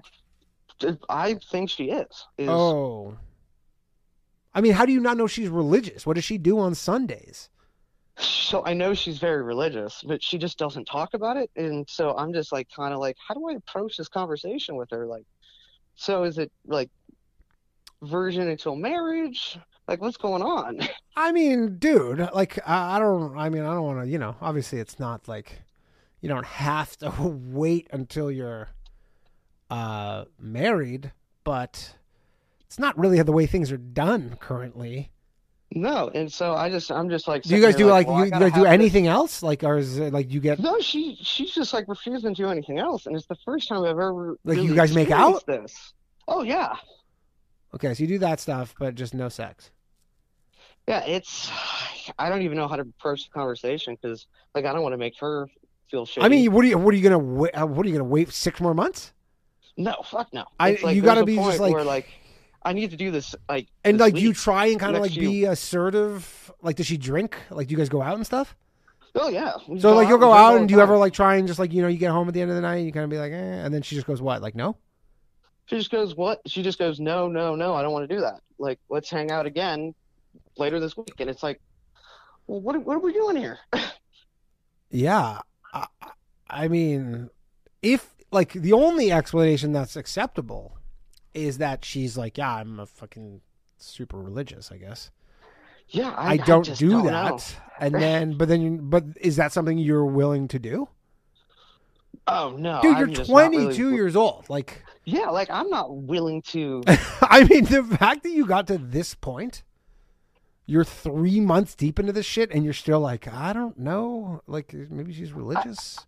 I think she is. is Oh. I mean, how do you not know she's religious? What does she do on Sundays? So I know she's very religious, but she just doesn't talk about it. And so I'm just like, kind of like, how do I approach this conversation with her? Like, so is it like virgin until marriage? Like, what's going on? I mean, dude, like I, I don't. I mean, I don't want to. You know, obviously, it's not like you don't have to wait until you're uh married, but it's not really the way things are done currently. No, and so I just, I'm just like, Do you guys do like, well, you, you guys do have this- anything else? Like, or is it like you get No, she, she's just like refusing to do anything else, and it's the first time I've ever Like, you guys make out? This. Oh yeah, okay? So you do that stuff, but just no sex. yeah. It's, I don't even know how to approach the conversation because, like, I don't want to make her feel shitty. I mean, what are you? What are you gonna? Wait, uh, what are you gonna wait six more months? no, fuck no. I- like, you gotta be just like- where, like, I need to do this, like, And this like, do you try and kind of like few- be assertive? Like, does she drink? Like, do you guys go out and stuff? Oh yeah. We So like, you'll go out and do you ever like try and just like you know you get home at the end of the night and you kind of be like, eh, and then she just goes what? Like, no. She just goes, "What?" She just goes, "No, no, no, I don't want to do that. Like, let's hang out again later this week." And it's like, well, what, what are we doing here? Yeah, I, I mean, if like the only explanation that's acceptable is that she's like, yeah, I'm a fucking super religious, I guess. Yeah, I, I, don't just do don't that, and then, but then, you, but is that something you're willing to do? Oh no, Dude, I'm you're just not 22 really- years old. Like, Yeah, like I'm not willing to. I mean, the fact that you got to this point, you're three months deep into this shit, and you're still like, I don't know. Like, maybe she's religious.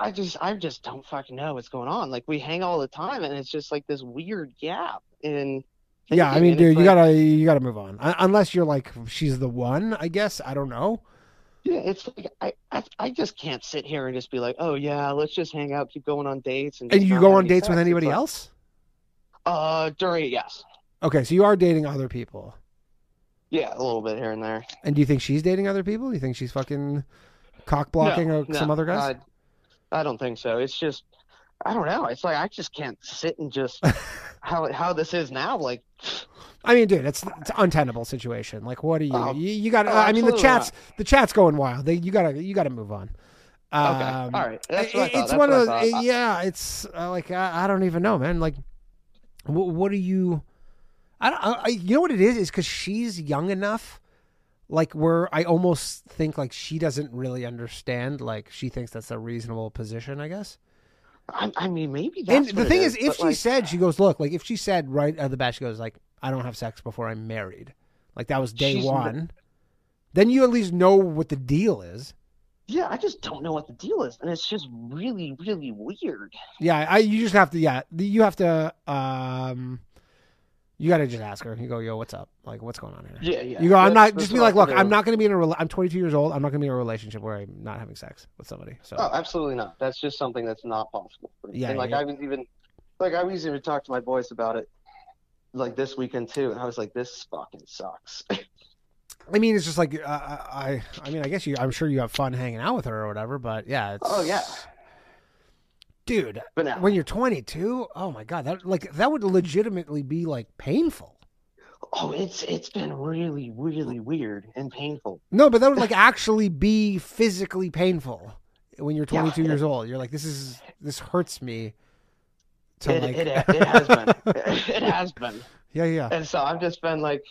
I just, I just don't fucking know what's going on. Like we hang all the time, and it's just like this weird gap in. yeah, I mean, and dude, you like- gotta, you gotta move on. Un- Unless you're like, she's the one. I guess I don't know. Yeah, it's like I, I, I just can't sit here and just be like, oh yeah, let's just hang out, keep going on dates, and. And you go on dates with sex. It's anybody like- else? Uh, during yes, Okay, so you are dating other people. Yeah, a little bit here and there. And do you think she's dating other people? Do you think she's fucking cock blocking No, uh, some no, other guys? I, I don't think so. It's just, I don't know. It's like I just can't sit and just how how this is now. Like, I mean, dude, it's it's an untenable situation. Like, what are you? Oh, you, you got. oh, I mean, the chat's the chat's going wild. They, you gotta you gotta move on. Okay, Um, all right. That's what it-. It's That's one what of those. Yeah, it's uh, like I, I don't even know, man. Like, what what do you? I don't. I, you know what it is? Is because she's young enough. Like where I almost think like she doesn't really understand. Like she thinks that's a reasonable position. I guess. I, I mean, maybe And the thing is, if she like, said, she goes, look, like if she said right at the bat, she goes, like, I don't have sex before I'm married, like that was day one, then you at least know what the deal is. yeah, I just don't know what the deal is, and it's just really, really weird. Yeah, I you just have to, yeah, you have to, um, you got to just ask her. You go, yo, what's up? Like, what's going on here? Yeah, yeah. You go, I'm That's- not. Just be like, look, I'm not going to be in a. I'm 22 years old. I'm not going to be in a relationship where I'm not having sex with somebody. So Oh, absolutely not. That's just something that's not possible. For me. Yeah, and like yeah. I was even, like I was even talked to my boys about it, like this weekend too, and I was like, this fucking sucks. I mean, it's just like, uh, I, I mean, I guess you. I'm sure you have fun hanging out with her or whatever, but yeah, it's. oh yeah, dude. when you're 22 oh my god that like that would legitimately be like painful. Oh, it's it's been really, really weird and painful. no but that would like actually be physically painful when you're Yeah, 22 it- years old. You're like this is this hurts me to It, like it, it has been, it has been, yeah yeah. And so I've just been like,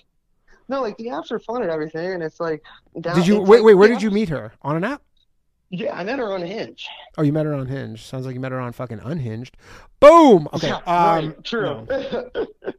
no, like the apps are fun and everything, and it's like, down, did you wait like, wait where did you meet her? On an app Yeah, I met her on Hinge. oh you met her on hinge sounds like you met her on fucking unhinged boom okay Yeah, um right, true. no.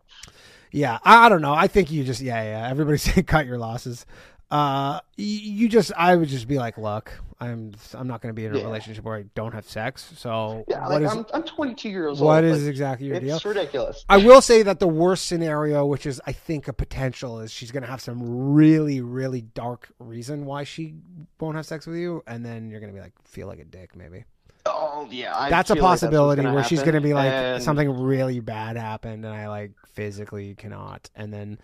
Yeah, I, I don't know. I think you just yeah yeah. Everybody's saying cut your losses. Uh, y- you just I would just be like, look, I'm I'm not going to be in a Yeah. relationship where I don't have sex. So yeah, what like is I'm, I'm 22 years what old. is like, exactly your it's deal? It's ridiculous. I will say that the worst scenario, which is I think a potential, is she's going to have some really really dark reason why she won't have sex with you, and then you're going to be like feel like a dick maybe. Oh yeah, I that's a feel like possibility gonna where she's going to be like and- something really bad happened and I like physically cannot and then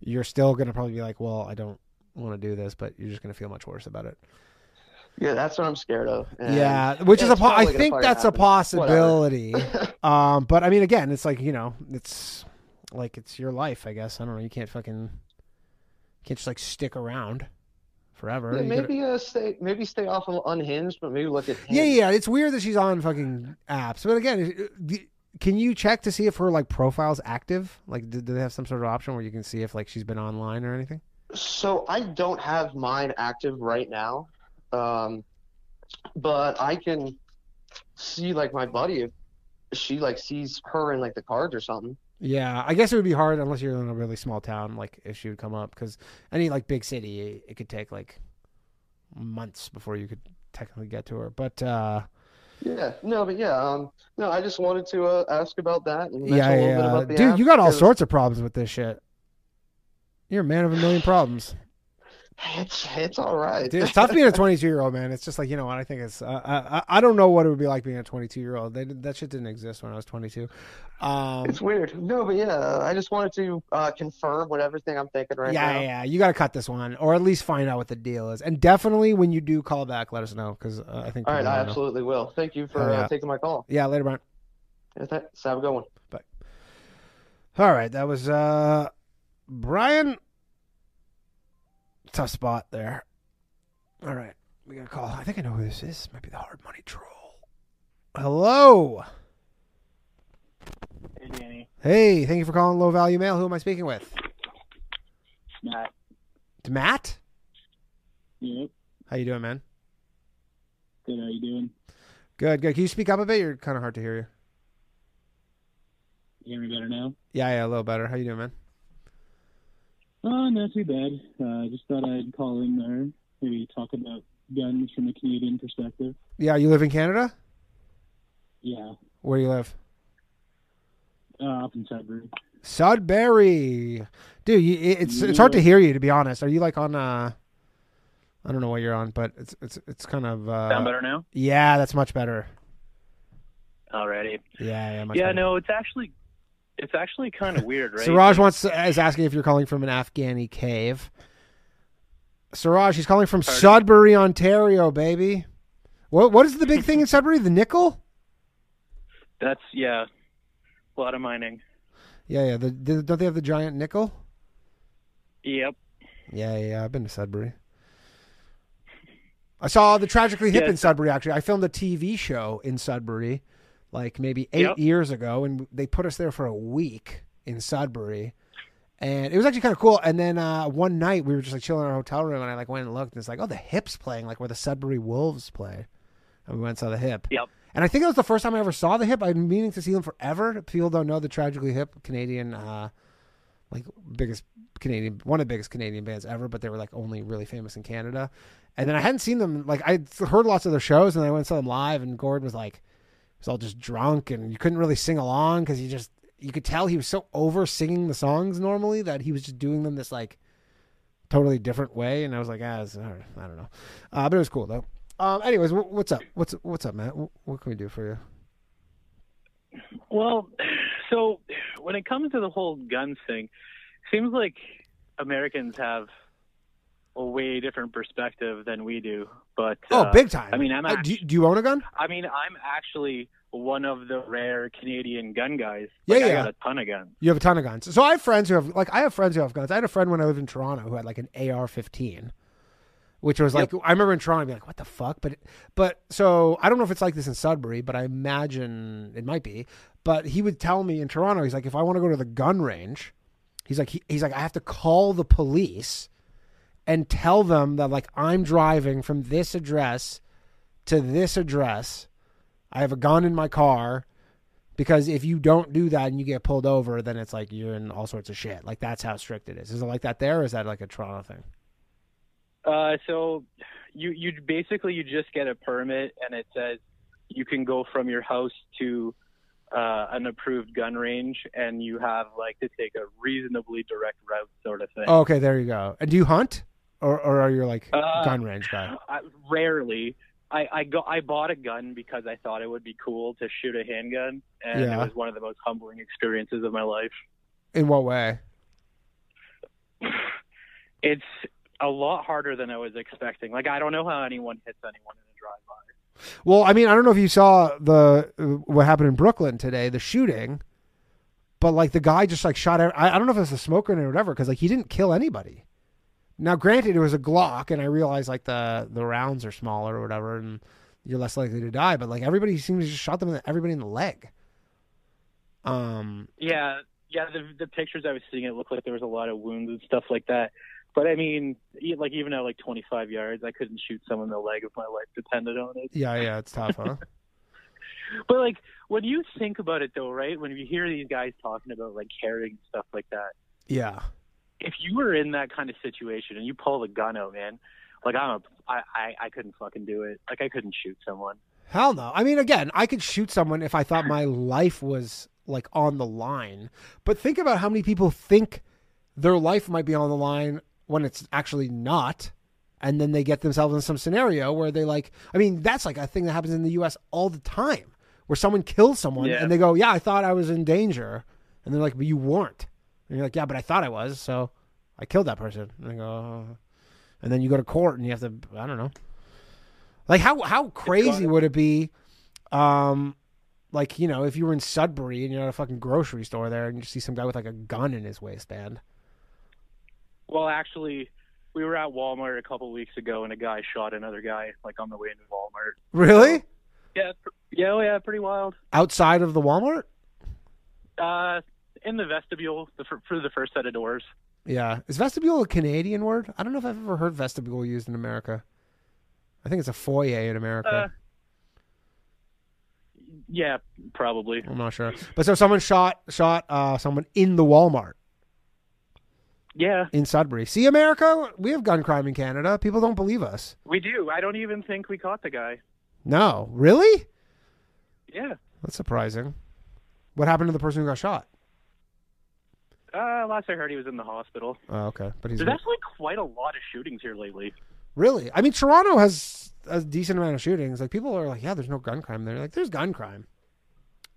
you're still going to probably be like well I don't want to do this but you're just going to feel much worse about it Yeah, that's what I'm scared of. and yeah, which is a po- I think that's a possibility. um, but I mean, again, it's like you know, it's like it's your life. I guess I don't know. You can't fucking you can't just like stick around forever. Yeah, You gotta- maybe uh, stay maybe stay off of unhinged, but maybe look at Yeah, yeah, it's weird that she's on fucking apps. But again, can you check to see if her like profile's active? Like, do, do they have some sort of option where you can see if like she's been online or anything? So I don't have mine active right now, um, but I can see like my buddy if she like sees her in like the cards or something. Yeah, I guess it would be hard unless you're in a really small town. Like, if she would come up, because any like big city, it could take like months before you could technically get to her. But uh, Yeah, no, but yeah, um, no, I just wanted to uh, ask about that and yeah, a little bit about the dude, app you got all because sorts of problems with this shit. You're a man of a million problems. It's it's all right. Dude, it's tough being a 22 year old man. It's just like you know what I think it's. Uh, I I- don't know what it would be like being a 22 year old. They, that shit didn't exist when I was 22. Um, It's weird. No, but yeah, I just wanted to uh, confirm what everything I'm thinking right yeah, now. yeah, yeah. You got to cut this one, or at least find out what the deal is. And definitely, when you do call back, let us know because uh, I think. All right, I wanna know. absolutely will. Thank you for Hell yeah. uh, taking my call. Yeah, later, Brian. Yeah, thanks. Have a good one. Bye. All right, that was uh Brian. Tough spot there. All right, we got a call. I think I know who this is. Might be the hard money troll. Hello. Hey, Danny. Hey, thank you for calling Low Value Mail. Who am I speaking with? Matt. Matt. Yep. How you doing, man? Good. How you doing? Good, good. Can you speak up a bit? You're kind of hard to hear you. You hear me better now? Yeah, yeah, a little better. How you doing, man? Oh, not too bad. Uh, just thought I'd call in there, maybe talk about guns from a Canadian perspective. Yeah, you live in Canada? Yeah. Where do you live? Uh, up in Sudbury. Sudbury, dude. You, it- it's it's hard to hear you to be honest. Are you like on uh? I don't know what you're on, but it's it's it's kind of uh, Sound better now? Yeah, that's much better. Alrighty. Yeah, yeah, much Yeah, better. no, it's actually it's actually kind of weird, right? Siraj wants is asking if you're calling from an Afghani cave. Siraj, he's calling from Sudbury, Ontario, baby. What what is the big thing in Sudbury? The nickel? That's yeah, a lot of mining. Yeah, yeah. The, the, don't they have the giant nickel? Yep. Yeah, yeah. I've been to Sudbury. I saw the Tragically Hip Yeah, in Sudbury. Actually, I filmed a TV show in Sudbury, like maybe eight Yep. years ago, and they put us there for a week in Sudbury, and it was actually kind of cool. And then uh, one night we were just like chilling in our hotel room, and I like went and looked, and it's like, oh, the Hip's playing, like where the Sudbury Wolves play, and we went and saw the Hip. Yep. And I think that was the first time I ever saw the Hip. I've been meaning to see them forever. People don't know the Tragically Hip Canadian. Uh, like biggest Canadian, one of the biggest Canadian bands ever, but they were like only really famous in Canada. And then I hadn't seen them. Like I heard lots of their shows, and I went and saw them live. And Gord was like, was all just drunk, and you couldn't really sing along because he just you could tell he was so over singing the songs normally that he was just doing them this like totally different way. And I was like, ah, I don't know, uh, but it was cool though. Um, anyways, wh- what's up? What's what's up, Matt? Wh- What can we do for you? Well, so when it comes to the whole guns thing, seems like Americans have a way different perspective than we do. But Oh, uh, big time. I mean, I'm Uh, do, you- do you own a gun? I mean, I'm actually one of the rare Canadian gun guys. Yeah, Like, I yeah. got a ton of guns. You have a ton of guns. So I have friends who have like I have friends who have guns. I had a friend when I lived in Toronto who had like an AR-15, which was like I remember in Toronto be like, what the fuck? But but so I don't know if it's like this in Sudbury, but I imagine it might be. But he would tell me in Toronto, he's like, if I want to go to the gun range, he's like he, he's like I have to call the police and tell them that like I'm driving from this address to this address. I have a gun in my car because if you don't do that and you get pulled over, then it's like you're in all sorts of shit. Like that's how strict it is. Is it like that there, or is that like a Toronto thing? Uh, so you you basically you just get a permit and it says you can go from your house to uh, an approved gun range and you have like to take a reasonably direct route sort of thing. Oh, okay, there you go. And do you hunt, or or are you like Uh, gun range guy? I, rarely. I I go I bought a gun because I thought it would be cool to shoot a handgun and Yeah. it was one of the most humbling experiences of my life. In what way? It's a lot harder than I was expecting. Like I don't know how anyone hits anyone in a drive-by. Well, I mean, I don't know if you saw the what happened in Brooklyn today, the shooting, but like the guy just like shot. I, I don't know if it was a smoker or whatever, because like he didn't kill anybody. Now, granted, it was a Glock, and I realize like the the rounds are smaller or whatever, and you're less likely to die. But like everybody seems to just shot them in the, everybody in the leg. Um. Yeah, yeah. The the pictures I was seeing, it looked like there was a lot of wounds and stuff like that. But I mean, like even at like 25 yards, I couldn't shoot someone in the leg if my life depended on it. Yeah, yeah, it's tough, huh? But like when you think about it, though, right? When you hear these guys talking about like carrying stuff like that, yeah. If you were in that kind of situation and you pull the gun out, man, like I'm a, I, I, I couldn't fucking do it. Like I couldn't shoot someone. Hell no. I mean, again, I could shoot someone if I thought my life was like on the line. But think about how many people think their life might be on the line when it's actually not. And then they get themselves in some scenario where they like, I mean, that's like a thing that happens in the US all the time where someone kills someone Yeah. and they go, Yeah, I thought I was in danger. And they're like, But you weren't. And you're like, Yeah, but I thought I was. So I killed that person. And they go, oh. And then you go to court and you have to, I don't know. Like how how crazy would it be, um, like you know if you were in Sudbury and you're at a fucking grocery store there and you see some guy with like a gun in his waistband. Well, actually, we were at Walmart a couple weeks ago and a guy shot another guy like on the way into Walmart. Really? Yeah, yeah, oh, yeah, pretty wild. Outside of the Walmart? Uh, in the vestibule, the, for, for the first set of doors. Yeah. Is vestibule a Canadian word? I don't know if I've ever heard vestibule used in America. I think it's a foyer in America. Uh, yeah, probably. I'm not sure. But so someone shot shot uh, someone in the Walmart Yeah, in Sudbury. See, America, we have gun crime in Canada. People don't believe us. we do. I don't even think we caught the guy. No, really? Yeah. That's surprising. What happened to the person who got shot? Uh, last I heard, he was in the hospital. Oh, okay, but he's There's actually quite a lot of shootings here lately. really. I mean, Toronto has a decent amount of shootings. Like people are like, yeah, there's no gun crime there. Like, there's gun crime.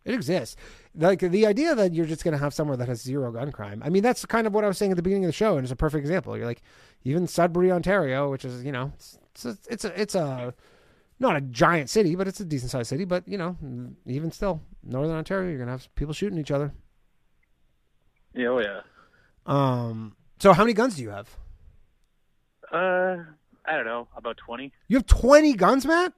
It exists. Like the idea that you're just going to have somewhere that has zero gun crime. I mean, that's kind of what I was saying at the beginning of the show, and it's a perfect example. You're like, even Sudbury, Ontario, which is you know, it's it's a, it's a, it's a not a giant city, but it's a decent sized city. But you know, even still, Northern Ontario, you're gonna have people shooting each other. Yeah, oh yeah. Um. So how many guns do you have? Uh, I don't know, about 20. You have 20 guns, Matt?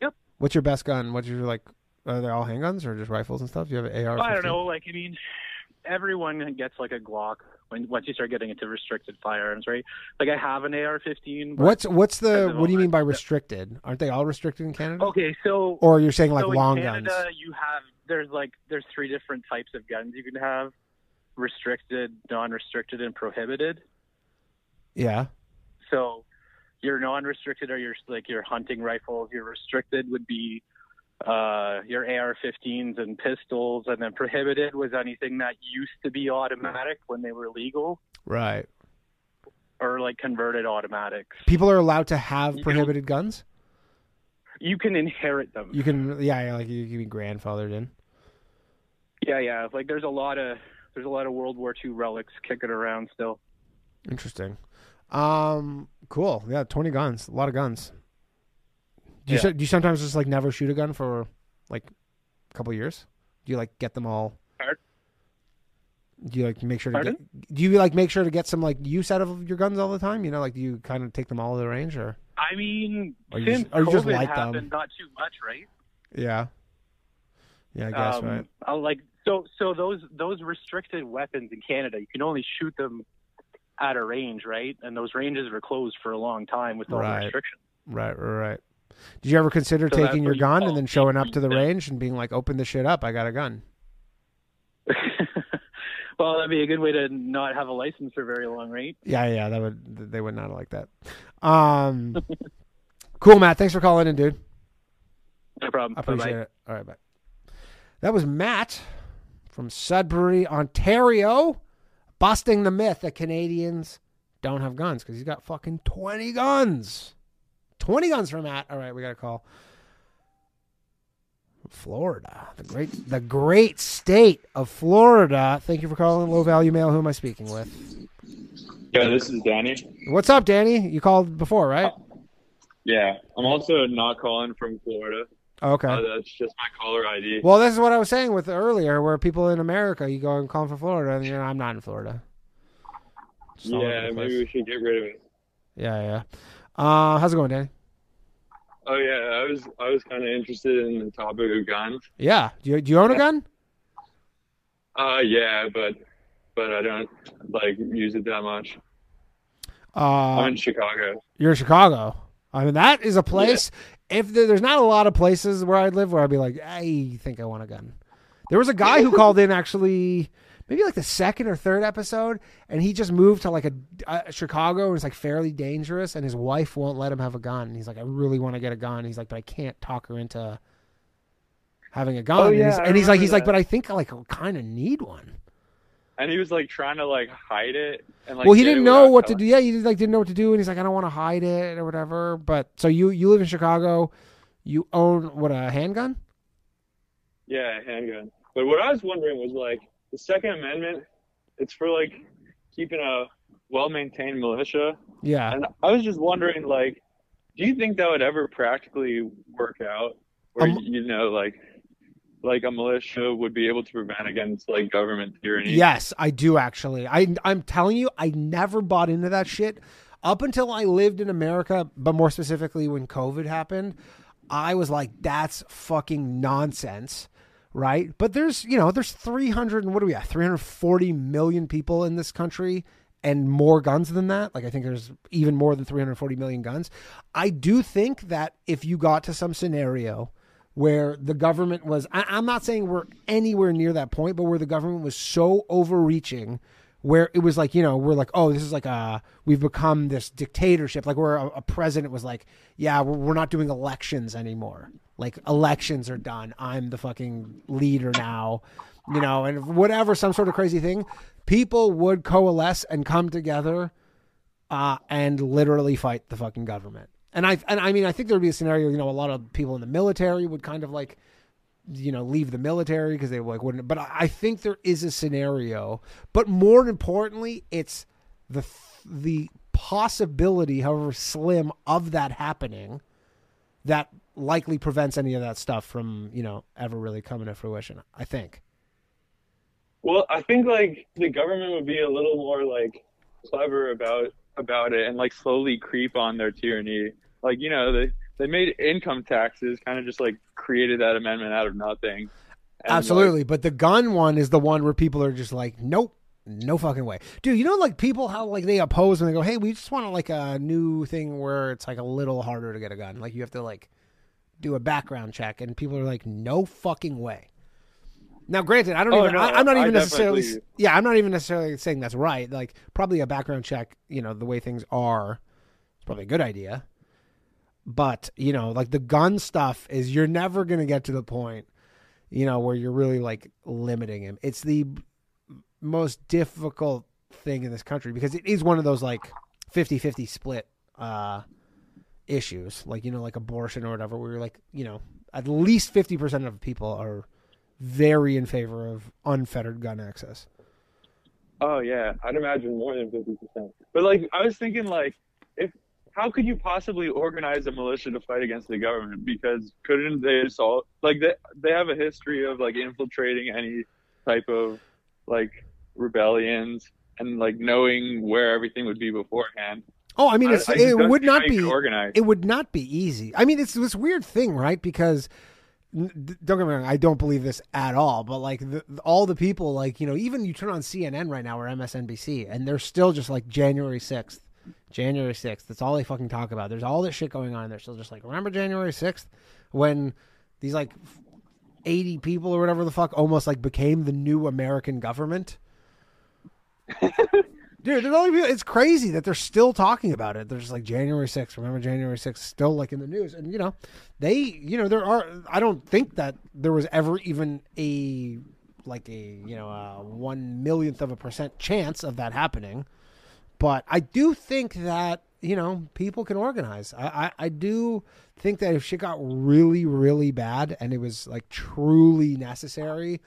Yep. What's your best gun? What's your like? Are they all handguns or just rifles and stuff? Do you have an AR? I don't know. Like, I mean, everyone gets like a Glock when once you start getting into restricted firearms, right? Like, I have an AR-15. What's what's the? the What do you mean by restricted? Aren't they all restricted in Canada? Okay, so Or you're saying like so long in Canada, guns? you have there's like there's three different types of guns you can have: restricted, non-restricted, and prohibited. Yeah. So your non-restricted are your like your hunting rifles. Your restricted would be uh, your AR-15s and pistols, and then prohibited was anything that used to be automatic when they were legal, Right. or like converted automatics. People are allowed to have prohibited guns. You can inherit them. You can, yeah, yeah, like you can be grandfathered in. Yeah, yeah. Like there's a lot of there's a lot of World War II relics kicking around still. Interesting. Um, cool. Yeah, twenty guns. A lot of guns. Do you Yeah. so- do you sometimes just like never shoot a gun for like a couple years? Do you like get them all? Do you like make sure to Pardon? get? Do you like make sure to get some like use out of your guns all the time? You know, like do you kind of take them all to the range or? I mean, Or you since just- or COVID just like them? not too much, right? Yeah. Yeah, I guess um, right. uh, like so, so those those restricted weapons in Canada, you can only shoot them at a range, right? And those ranges were closed for a long time with all the Right. restrictions. Right, right, right. Did you ever consider So taking your you gun and then showing up to the range and being like, "Open the shit up! I got a gun." Well, that'd be a good way to not have a license for very long, right? Yeah, yeah, that would they would not like that. Um, cool, Matt. Thanks for calling in, dude. No problem. I appreciate Bye-bye. it. All right, bye. That was Matt from Sudbury, Ontario, busting the myth that Canadians don't have guns because he's got fucking twenty guns. Twenty guns from Matt. All right, we got a call. Florida, the great, the great state of Florida. Thank you for calling Low Value Mail. Who am I speaking with? Yeah, this is Danny. What's up, Danny? You called before, right? Yeah, I'm also not calling from Florida. Okay. Uh, that's just my caller ID. Well, this is what I was saying with earlier, where people in America, you go and call for Florida, and you know, I'm not in Florida. Yeah, maybe we should get rid of it. Yeah, yeah. Uh, how's it going, Danny? Oh yeah, I was I was kind of interested in the topic of guns. Yeah. Do you do you own a gun? Uh, yeah, but but I don't like use it that much. Uh, I'm in Chicago. You're in Chicago. I mean, that is a place. If there, there's not a lot of places where I'd live where I'd be like, I think I want a gun. There was a guy who called in actually, maybe like the second or third episode, and he just moved to like a, uh Chicago and it's like fairly dangerous, and his wife won't let him have a gun. And he's like, I really want to get a gun. He's like, but I can't talk her into having a gun. Oh, and yeah, he's, and he's like, remember he's like, but I think I like kind of need one. And he was like trying to like hide it and like. well, he didn't know what to do. Yeah, he like didn't know what to do, and he's like, I don't want to hide it or whatever. But so you you live in Chicago, you own what a handgun? Yeah, a handgun. But what I was wondering was like the Second Amendment. It's for like keeping a well-maintained militia. Yeah. And I was just wondering, like, do you think that would ever practically work out, where Um, you know, like, like a militia would be able to prevent against like government tyranny? Yes, I do actually. I I'm telling you, I never bought into that shit up until I lived in America, but more specifically when COVID happened. I was like, that's fucking nonsense, right? But there's, you know, there's 300 and what do we have? 340 million people in this country and more guns than that. Like I think there's even more than 340 million guns. I do think that if you got to some scenario where the government was I, I'm not saying we're anywhere near that point, but where the government was so overreaching where it was like, you know, we're like, oh, this is like a we've become this dictatorship, like where a, a president was like, yeah, we're, we're not doing elections anymore. Like elections are done. I'm the fucking leader now, you know, and whatever, some sort of crazy thing, people would coalesce and come together uh, and literally fight the fucking government. And I and I mean I think there would be a scenario, you know, a lot of people in the military would kind of like you know leave the military because they like wouldn't but I think there is a scenario but more importantly it's the the possibility however slim of that happening that likely prevents any of that stuff from you know ever really coming to fruition i think Well, I think like the government would be a little more like clever about about it and like slowly creep on their tyranny. Like you know they they made income taxes kind of just like created that amendment out of nothing. And, like, Absolutely, but the gun one is the one where people are just like, nope, no fucking way, dude. You know, like people how like they oppose when they go, hey, we just want like a new thing where it's like a little harder to get a gun, like you have to like do a background check, and people are like, no fucking way. Now, granted, I don't Oh, even. no, I, I'm not even necessarily. Yeah, I'm not even necessarily saying that's right. Like, probably a background check. You know, the way things are, it's probably a good idea. But you know, like the gun stuff is, you're never gonna get to the point, you know, where you're really like limiting him. It's the most difficult thing in this country because it is one of those like 50-50 split uh issues like you know like abortion or whatever where you're like you know at least 50% of people are very in favor of unfettered gun access Oh yeah, I'd imagine more than fifty percent. But like I was thinking like how could you possibly organize a militia to fight against the government? Because couldn't they assault like they they have a history of like infiltrating any type of like rebellions and like knowing where everything would be beforehand. Oh, I mean, I- it's, I it would not be organized. It would not be easy. I mean, it's this weird thing, right? Because don't get me wrong, I don't believe this at all. But like the, all the people, like you know, even you turn on CNN right now or MSNBC, and they're still just like January sixth, January sixth. That's all they fucking talk about. There's all this shit going on. and They're still just like, remember January sixth when these like eighty people or whatever the fuck almost like became the new American government. Dude, there's only it's crazy that they're still talking about it. They're just like January 6th. Remember January 6th still like in the news. And you know, they, you know, there are I don't think that there was ever even a like a, you know, a 1 millionth of a percent chance of that happening. But I do think that, you know, people can organize. I I, I do think that if shit got really really bad and it was like truly necessary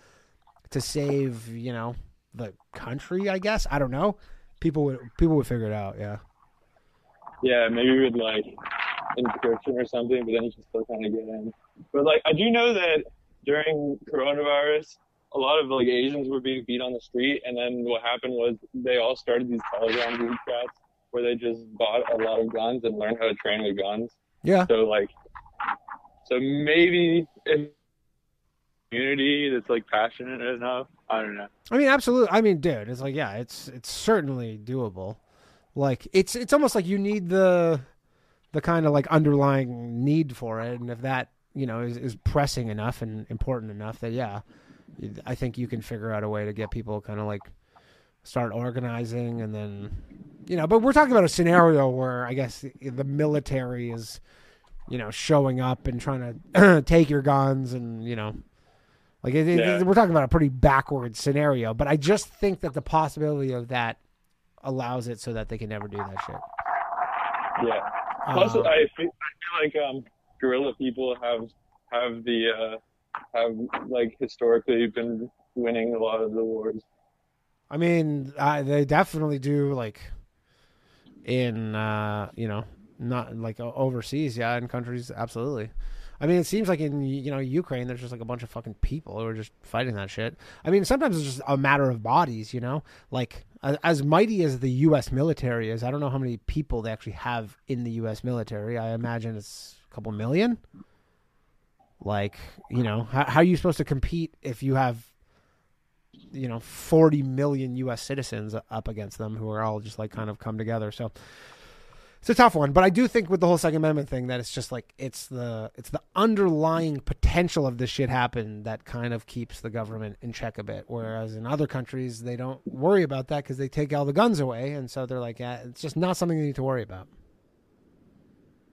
to save, you know, the country, I guess. I don't know. people would people would figure it out. Yeah. Yeah, maybe with like encryption or something, but then you can still kind of get in. But like, I do know that during coronavirus, a lot of like Asians were being beat on the street, and then what happened was they all started these Telegram group chats where they just bought a lot of guns and learned how to train with guns. Yeah. So like, so maybe if community that's like passionate enough, I don't know. I mean, absolutely. I mean, dude, it's like, yeah, it's it's certainly doable. Like, it's it's almost like you need the the kind of like underlying need for it, and if that you know is, is pressing enough and important enough, that yeah, I think you can figure out a way to get people kind of like start organizing, and then you know. But we're talking about a scenario where I guess the military is you know showing up and trying to take your guns, and you know. Like it, it- we're talking about a pretty backward scenario, but I just think that the possibility of that allows it so that they can never do that shit. Yeah. Plus, Uh, I feel, I feel like um, guerrilla people have have the uh, have like historically been winning a lot of the wars. I mean, I, they definitely do like in uh, you know not like overseas, yeah, in countries, absolutely. I mean, it seems like in you know Ukraine, there's just like a bunch of fucking people who are just fighting that shit. I mean, sometimes it's just a matter of bodies, you know. Like as mighty as the U.S. military is, I don't know how many people they actually have in the U.S. military. I imagine it's a couple million. Like, you know, how, how are you supposed to compete if you have you know 40 million US citizens up against them who are all just like kind of come together? So it's a tough one. But I do think with the whole second amendment thing that it's just like it's the it's the underlying potential of this shit happen that kind of keeps the government in check a bit. Whereas in other countries they don't worry about that cuz they take all the guns away. And so they're like yeah, it's just not something you need to worry about.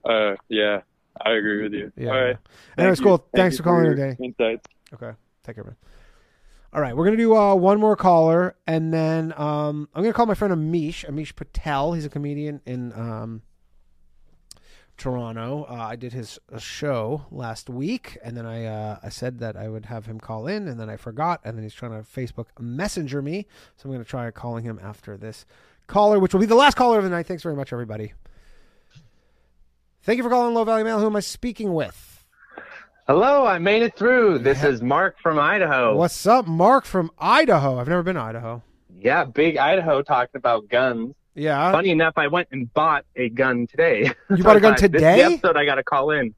Uh, yeah, I agree with you. Yeah. All right. Anyways, cool. Thank Thanks for calling your today. Insights. Okay. Take care, man. All right, we're gonna do uh, one more caller, and then um, I'm gonna call my friend Amish, Amish Patel. He's a comedian in um, Toronto. Uh, I did his uh, show last week, and then I uh, I said that I would have him call in, and then I forgot, and then he's trying to Facebook Messenger me, so I'm gonna try calling him after this caller, which will be the last caller of the night. Thanks very much, everybody. Thank you for calling Low Value Mail. Who am I speaking with? Hello, I made it through. This is Mark from Idaho. What's up, Mark from Idaho? I've never been to Idaho. Yeah, big Idaho talking about guns. Yeah. Funny enough, I went and bought a gun today. You bought a gun thought, This today? episode I got to call in.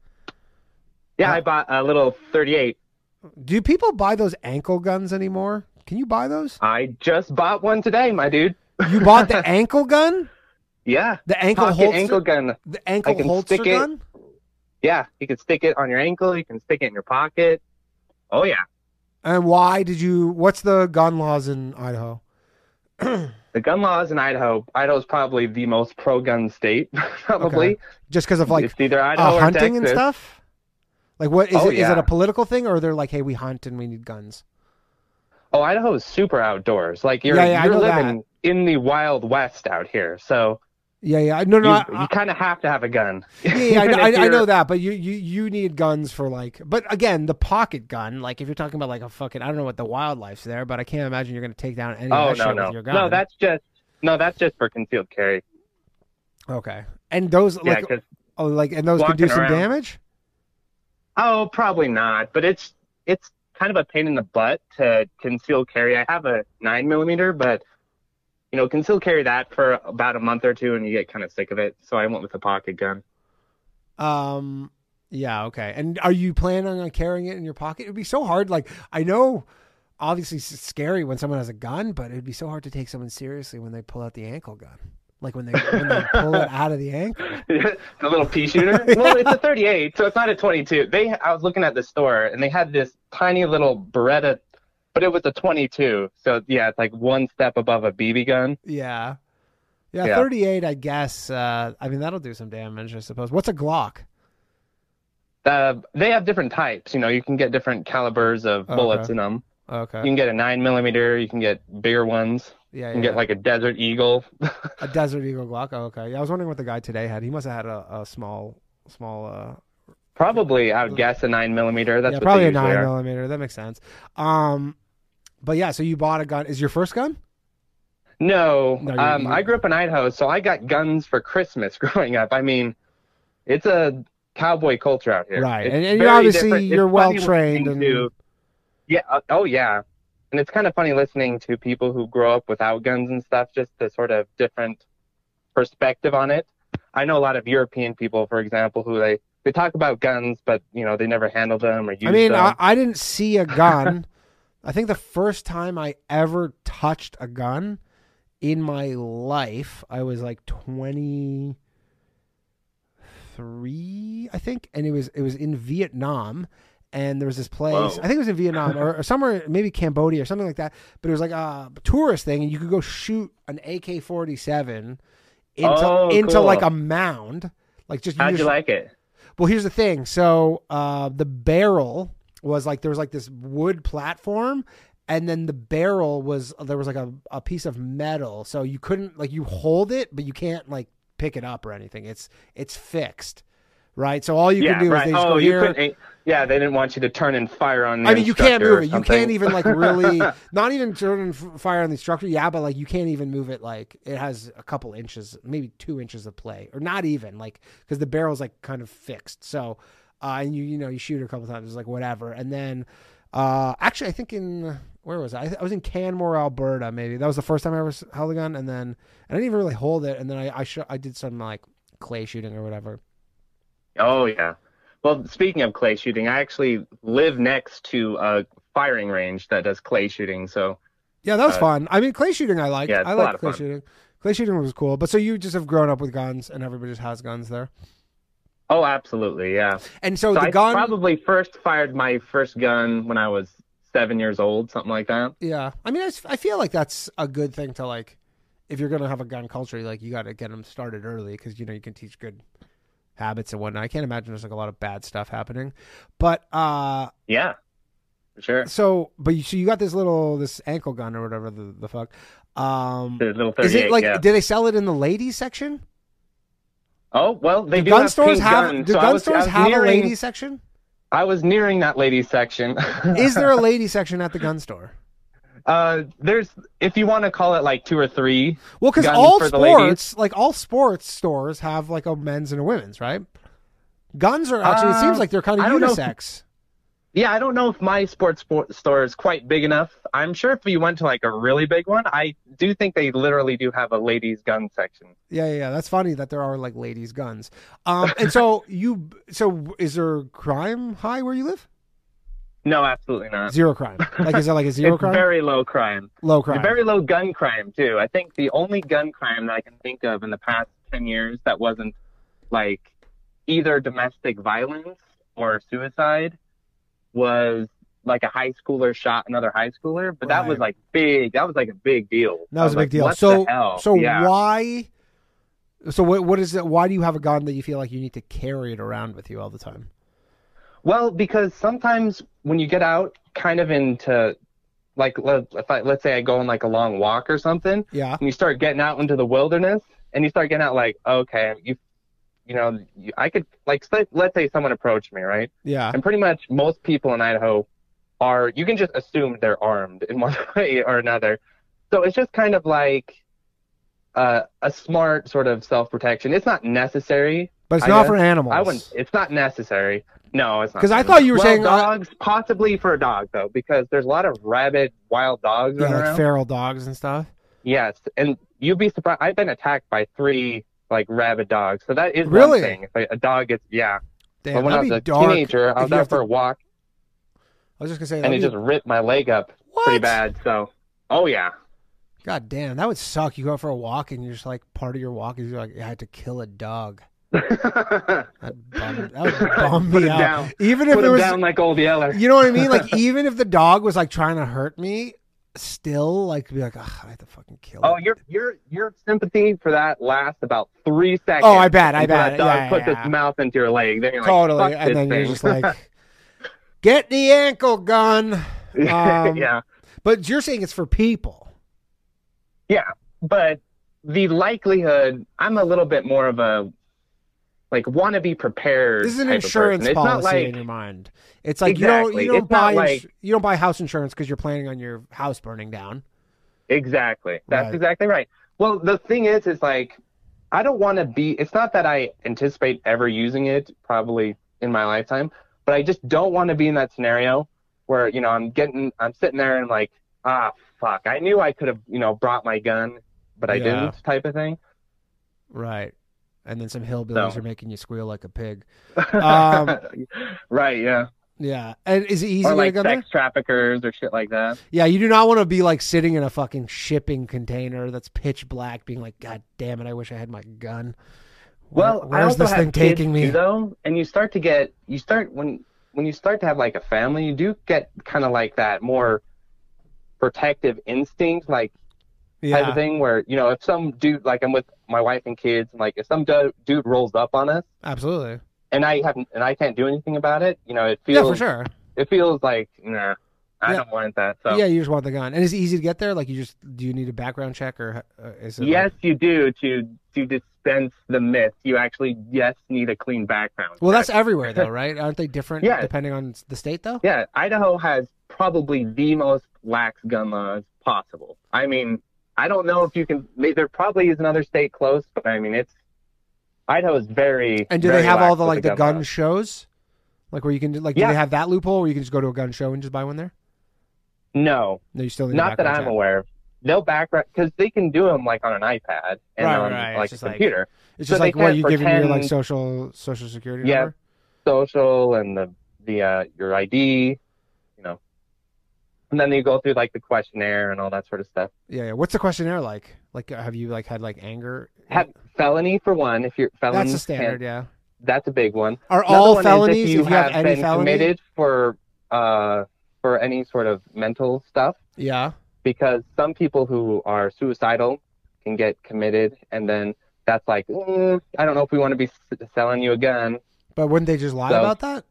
Yeah, I bought a little 38. Do people buy those ankle guns anymore? Can you buy those? I just bought one today, my dude. You bought the ankle gun? Yeah. The ankle Pocket holster ankle gun. The ankle I can holster stick it- gun? Yeah, you can stick it on your ankle. You can stick it in your pocket. Oh yeah. And why did you? What's the gun laws in Idaho? The gun laws in Idaho. Idaho's probably the most pro-gun state. Probably. Okay. Just because of like It's either Idaho uh, or hunting and stuff. Like what is Oh, it yeah. a political thing, or they're like, hey, we hunt and we need guns? Oh, Idaho is super outdoors. Like you're Yeah, yeah, you're living in the wild west out here. So Yeah, yeah. No, no. you, you kind of have to have a gun. yeah, yeah, I, know- I, I know that, but you, you you need guns for like. But again, the pocket gun, like if you're talking about like a fucking, I don't know what the wildlife's there, but I can't imagine you're gonna take down any Oh no no with your gun. no that's just no that's just for concealed carry. okay. And those Yeah, like, oh, like, and those could do some around- damage. Oh, probably not. But it's it's kind of a pain in the butt to conceal carry. I have a nine millimeter, but you know, can still carry that for about a month or two, and you get kind of sick of it. So I went with a pocket gun. Um. Yeah. Okay. And are you planning on carrying it in your pocket? It'd be so hard. Like I know, obviously, it's scary when someone has a gun, but it'd be so hard to take someone seriously when they pull out the ankle gun. Like when they when they pull it out of the ankle. the little pea shooter. Well, it's a 38, so it's not a 22. They, I was looking at the store, and they had this tiny little Beretta, but it was a 22. So yeah, it's like one step above a BB gun. Yeah. Yeah, Yeah. 38, I guess. Uh, I mean, that'll do some damage, I suppose. What's a Glock? Uh, they have different types. You know, you can get different calibers of bullets okay. in them. Okay. You can get a nine millimeter. You can get bigger ones. Yeah, You can yeah. get like a Desert Eagle. A Desert Eagle Glock. Oh, okay. Yeah, I was wondering what the guy today had. He must have had a, a small, small. uh Probably, I would guess a nine millimeter. That's yeah, what probably a nine millimeter. That makes sense. Um, but yeah, so you bought a gun. Is your first gun? No, No, um, you- I grew up in Idaho, so I got guns for Christmas growing up. I mean, it's a cowboy culture out here. Right, It's and- and you obviously, different. you're funny well-trained listening to- yeah. uh, Oh yeah. And it's kind of funny listening to people who grow up without guns and stuff, just the sort of different perspective on it. I know a lot of European people, for example, who they they talk about guns, but you know they never handle them or use them. I mean. I, I didn't see a gun. I think the first time I ever touched a gun in my life, I was like twenty three, I think, and it was it was in Vietnam. And there was this place, Whoa. I think it was in Vietnam or, or somewhere, maybe Cambodia or something like that. But it was like a tourist thing, and you could go shoot an AK forty seven into Oh, into cool. like a mound, like just How'd you just- like it? well, here's the thing. So uh, the barrel was like there was like this wood platform, and then the barrel was there was like a, a piece of metal, so you couldn't like you hold it, but you can't like pick it up or anything. It's it's fixed, right? So all you yeah, can do right. is they just oh, go here. eh, Yeah, they didn't want you to turn and fire on. I mean, you can't move it. You can't even like really, not even turn and fire on the instructor. Yeah, but like you can't even move it. Like it has a couple inches, maybe two inches of play, or not even like because the barrel's like kind of fixed. So, uh, and you you know you shoot it a couple times, it's like whatever. And then, uh, actually, I think in where was I? I was in Canmore, Alberta. Maybe that was the first time I ever held a gun, and then I didn't even really hold it. And then I I, sh- I did some like clay shooting or whatever. Oh yeah. Well, speaking of clay shooting, I actually live next to a firing range that does clay shooting. So Yeah, that was Uh, fun. I mean, clay shooting I liked. yeah, I like clay shooting. Clay shooting was cool. But so you just have grown up with guns, and everybody just has guns there. Oh, absolutely, yeah. And so the I gun- probably first fired my first gun when I was seven years old, something like that. Yeah, I mean, I feel like that's a good thing to like. If you're gonna have a gun culture, like you got to get them started early because you know you can teach good habits and whatnot. I can't imagine there's like a lot of bad stuff happening, but uh, Yeah, for sure. so but you, so you got this little this ankle gun or whatever the, the fuck. Um, The little is it like? yeah. Did they sell it in the ladies section? Oh well, they do do gun have stores have guns, do so gun was- stores have nearing- a ladies section? I was nearing that ladies section. Is there a ladies section at the gun store? Uh, there's if you want to call it like two or three. Well, because all for the ladies. sports, like all sports stores, have like a men's and a women's, right? Guns are actually. it seems Uh, like they're kind of don't know unisex. Yeah, I don't know if my sports store is quite big enough. I'm sure if you went to like a really big one, I do think they literally do have a ladies gun section. Yeah, yeah, yeah. That's funny that there are like ladies' guns. Um, and so you, so is there crime high where you live? No, absolutely not. Zero crime. Like, is it like a zero it's crime? Very low crime. Low crime. Very low gun crime too. I think the only gun crime that I can think of in the past ten years that wasn't like either domestic violence or suicide was like a high schooler shot another high schooler, but that was like big. That was like a big deal. That I was a big like, deal. What so, the hell? so yeah. why? So what? What is it? Why do you have a gun that you feel like you need to carry it around with you all the time? Well, because sometimes when you get out, kind of into like let, if I, let's say I go on like a long walk or something, Yeah. and you start getting out into the wilderness, and you start getting out like, okay, you, you know, I could like let, let's say someone approached me, right? Yeah. And pretty much most people in Idaho are you can just assume they're armed in one way or another. So it's just kind of like uh, a smart sort of self protection. It's not necessary. But it's I not guess. for animals. I wouldn't. It's not necessary. No, it's not. Because I thought you were well, saying, uh, dogs, possibly for a dog though, because there's a lot of rabid wild dogs Yeah, like around. feral dogs and stuff. Yes, and you'd be surprised. I've been attacked by three like rabid dogs, so that is Really? one thing. If a, a dog gets, yeah. Damn, but when I was a teenager, I was out for to- a walk, I was just gonna say, and it be- just ripped my leg up pretty bad. So, oh yeah. God damn, that would suck. You go out for a walk and you're just like part of your walk is you're like I had to kill a dog. that, bummed, that would Put me out. down. Even if Put it was down like old Yeller. You know what I mean? Like even if the dog was like trying to hurt me, still like be like, I have to fucking kill Oh, your your your sympathy for that lasts about three seconds. Oh, I bet, I bet. That dog Yeah, puts yeah. its mouth into your leg. Then you're like, totally. And then you're just like, get the ankle gun. Um, yeah. But you're saying it's for people. Yeah, but the likelihood, I'm a little bit more of a like want to be prepared. This is an insurance policy not like in your mind. It's like you don't you don't It's buy ins- like- you don't buy house insurance because you're planning on your house burning down. Exactly. That's Right. exactly right. Well, the thing is, is like, I don't want to be. It's not that I anticipate ever using it, probably in my lifetime, but I just don't want to be in that scenario where you know I'm getting, I'm sitting there and like, ah, fuck, I knew I could have, you know, brought my gun, but I Yeah. didn't, type of thing. Right. And then some hillbillies So. are making you squeal like a pig. Um, right. Yeah. yeah. And is it easy or to like a gun there? sex traffickers or shit like that. Yeah, you do not want to be like sitting in a fucking shipping container that's pitch black, being like, "God damn it, I wish I had my gun." Where- Well, I where's this thing taking me? too, though, and you start to get you start when when you start to have like a family, you do get kind of like that more protective instinct, like type of thing, where you know if some dude like I'm with my wife and kids, and like if some du- dude rolls up on us, Absolutely. and I haven't and I can't do anything about it, you know, it feels Yeah, for sure. It feels like nah, I Yeah. don't want that. So Yeah, you just want the gun, and is it easy to get there? Like, you just do you need a background check, or uh, is it? yes, you do to to dispense the myth. You actually yes need a clean background. Like, well, that's everywhere though, right? Aren't they different Yeah. depending on the state though? Yeah, Idaho has probably the most lax gun laws possible. I mean, I don't know if you can. There probably is another state close, but I mean, it's Idaho is very. And do very they have all the like the gun laws. shows? Like where you can do- like do Yeah. they have that loophole where you can just go to a gun show and just buy one there? No, No, you still need not that I'm aware of. They'll background because they can do them like on an iPad and Right, on right, like a just like- computer. It's So just like what you giving your like social social security yeah, number. social and the the uh, your ID, and then you go through like the questionnaire and all that sort of stuff. Yeah, yeah. What's the questionnaire like? Like, uh, have you like had like anger? Have felony for one. If you're felony, That's a standard, yeah. That's a big one. Are Another all one felonies, if you, if you have have, any been felony? committed for uh for any sort of mental stuff? Yeah. Because some people who are suicidal can get committed, and then that's like, mm, I don't know if we want to be selling you a gun. But wouldn't they just lie So- about that?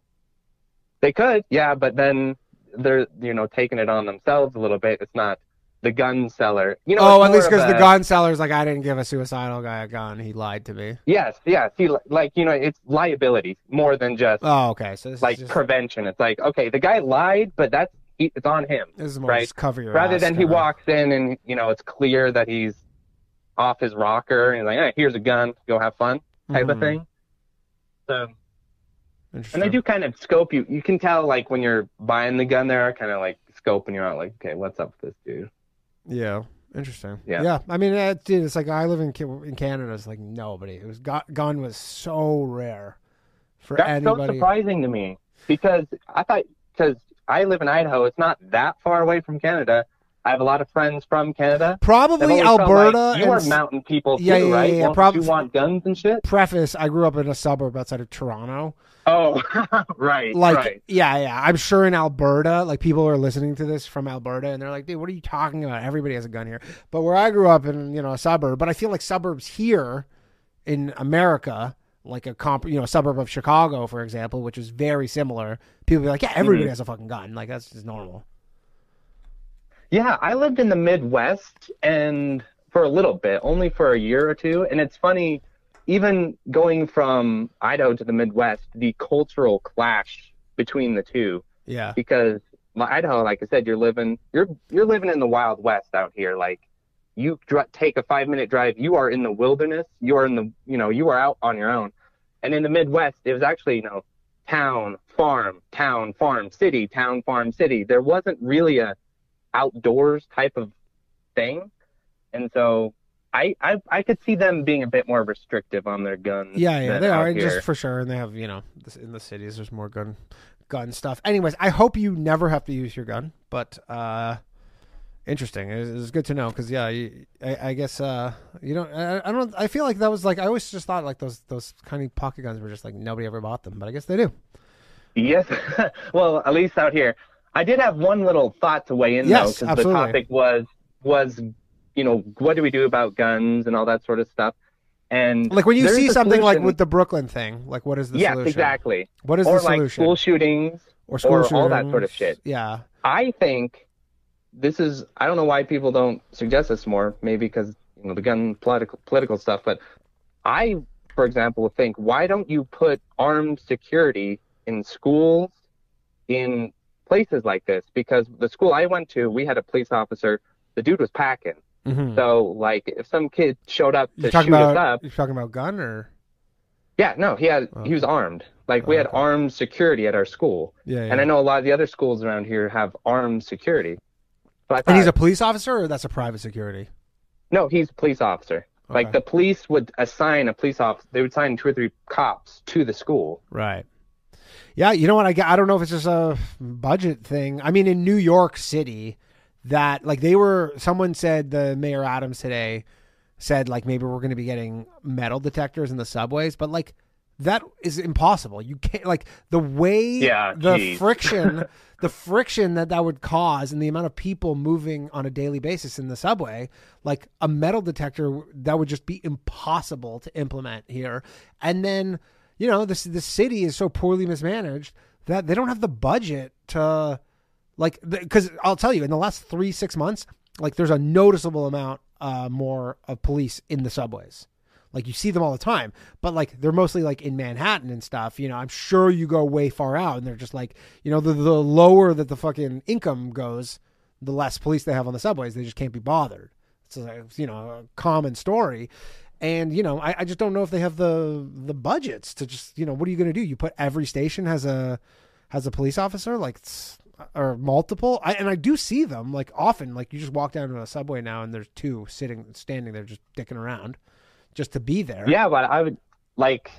They could, yeah, but then they're you know taking it on themselves a little bit. It's not the gun seller. You know. oh, at least because of the gun seller's like, I didn't give a suicidal guy a gun. He lied to me. Yes, yes. He like you know it's liability more than just Oh, okay. So this like is just, prevention. It's like okay, the guy lied, but that's he, it's on him. this is more right? just cover your Rather than he walks in and you know it's clear that he's off his rocker and he's like, hey, here's a gun, go have fun, type of Mhm. thing. So. And they do kind of scope you. You can tell like when you're buying the gun, they are kind of like scoping you out, like, okay, what's up with this dude? Yeah. Interesting. Yeah. Yeah. I mean, uh, dude, it's like I live in in Canada. It's like nobody. It was gu- gun was so rare for That's so surprising to me because I thought because I live in Idaho, it's not that far away from Canada. I have a lot of friends from Canada. Probably They've always felt Alberta Like, you and are mountain people Yeah, too, yeah, right? yeah, yeah. Won't Prob- you want guns and shit? Preface: I grew up in a suburb outside of Toronto. Oh, right, like right. yeah yeah i'm sure in alberta like people are listening to this from alberta and they're like dude what are you talking about everybody has a gun here but where i grew up in you know a suburb but i feel like suburbs here in america like a comp you know a suburb of chicago for example which is very similar people be like yeah everybody Mhm. has a fucking gun like that's just normal Yeah, I lived in the Midwest and for a little bit, only for a year or two. And it's funny, even going from Idaho to the Midwest, the cultural clash between the two. yeah Because my Idaho, like I said, you're living you're you're living in the Wild West out here. Like you dr- take a five minute drive, you are in the wilderness. You are in the you know you are out on your own. And in the Midwest, it was actually you know town, farm, town, farm, city, town, farm, city. There wasn't really a outdoors type of thing, and so I I, I could see them being a bit more restrictive on their guns. yeah yeah they are here. just for sure and they have you know in the cities there's more gun gun stuff anyways i hope you never have to use your gun but uh interesting it's, it's good to know because yeah you, I, I guess uh you don't I, I don't i feel like that was like i always just thought like those those kind of pocket guns were just like nobody ever bought them but i guess they do Yes. well, at least out here. I did have one little thought to weigh in Yes, though, because the topic was was you know what do we do about guns and all that sort of stuff. And like when you see something like with the brooklyn thing like what is the yes, solution exactly. what is or the like solution school shootings or school all that sort of shit. yeah I think this is I don't know why people don't suggest this more. Maybe because you know the gun political political stuff, but I, for example, think why don't you put armed security in schools, in places like this? Because the school I went to, we had a police officer the dude was packing. Mhm. So like, if some kid showed up to shoot about us up, you're talking about gun or yeah, no, he had he was armed. Like we had armed security at our school, yeah, yeah. and I know a lot of the other schools around here have armed security. I and he's a police officer or that's a private security? no, he's a police officer. Like the police would assign a police officer, they would assign two or three cops to the school. Right. Yeah, you know what? I, I don't know if it's just a budget thing. I mean, in New York City, that like they were. Someone said the Mayor Adams today said like maybe we're going to be getting metal detectors in the subways, but like that is impossible. You can't like the way Yeah, the geez. friction, the friction that that would cause, and the amount of people moving on a daily basis in the subway. Like a metal detector that would just be impossible to implement here, and then you know this the city is so poorly mismanaged that they don't have the budget to like because I'll tell you in the last three six months like there's a noticeable amount uh, more of police in the subways. Like you see them all the time but like they're mostly like in Manhattan and stuff you know I'm sure you go way far out and they're just like you know the, the lower that the fucking income goes the less police they have on the subways. They just can't be bothered. It's like, you know a common story. And you know I, I just don't know if they have the the budgets to just you know what are you going to do? You put every station has a has a police officer? Like it's- or multiple I, and i do see them like often like you just walk down to a subway now and there's two sitting standing there just dicking around just to be there Yeah, but I would like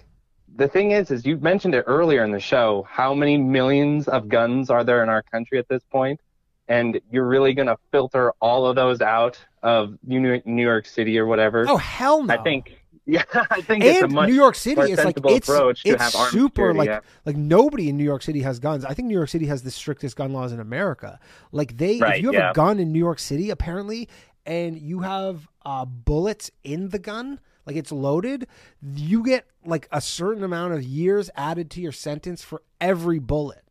the thing is, is you mentioned it earlier in the show. How many millions of guns are there in our country at this point? And you're really gonna filter all of those out of New New York City or whatever? oh hell no I think, yeah, I think it's a and much New York City is like it's, approach to it's have super security, like yeah. like nobody in New York City has guns. I think New York City has the strictest gun laws in America. Like they, Right, if you have yeah. a gun in New York City, apparently, and you have uh, bullets in the gun, like it's loaded, you get like a certain amount of years added to your sentence for every bullet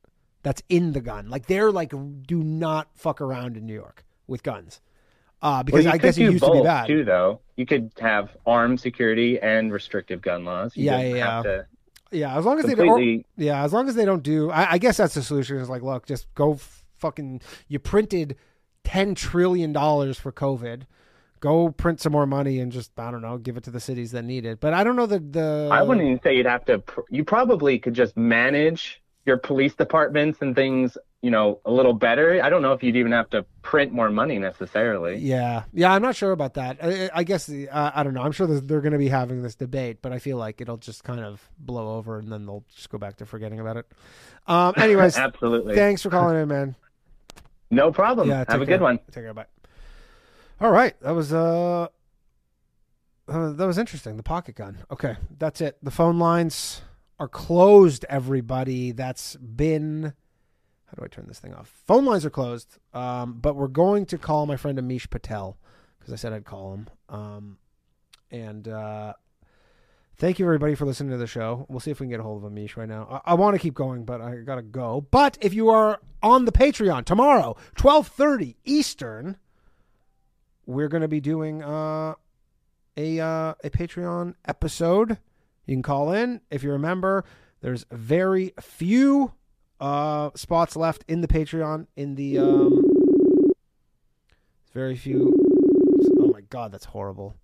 that's in the gun. Like they're like do not fuck around in New York with guns. Uh, because well, you I could guess it do used both to be bad. too, though. You could have armed security and restrictive gun laws. You Yeah, yeah, yeah. Yeah, as long as they don't. Yeah, as long as they don't do. I, I guess that's the solution. Is like, look, just go fucking. You printed ten trillion dollars for COVID. Go print some more money and just I don't know, give it to the cities that need it. But I don't know that the. I wouldn't even say you'd have to. pr- You probably could just manage your police departments and things, you know, a little better. I don't know if you'd even have to print more money necessarily. Yeah, yeah, I'm not sure about that. I, I guess uh, I don't know. I'm sure they're going to be having this debate, but I feel like it'll just kind of blow over, and then they'll just go back to forgetting about it. Um, anyways, Absolutely. Thanks for calling in, man. No problem. Yeah, have a care. good one. Take care. Bye. All right, that was uh, uh, that was interesting. The pocket gun. Okay, that's it. The phone lines are closed. Everybody, that's been. How do I turn this thing off? Phone lines are closed. Um, but we're going to call my friend Amish Patel because I said I'd call him. Um, and uh, thank you everybody for listening to the show. We'll see if we can get a hold of Amish right now. I, I want to keep going, but I gotta go. But if you are on the Patreon tomorrow, twelve thirty Eastern, we're going to be doing uh, a uh, a Patreon episode. You can call in if you remember. There's very few uh, spots left in the Patreon. In the um, very few. Oh my god, that's horrible.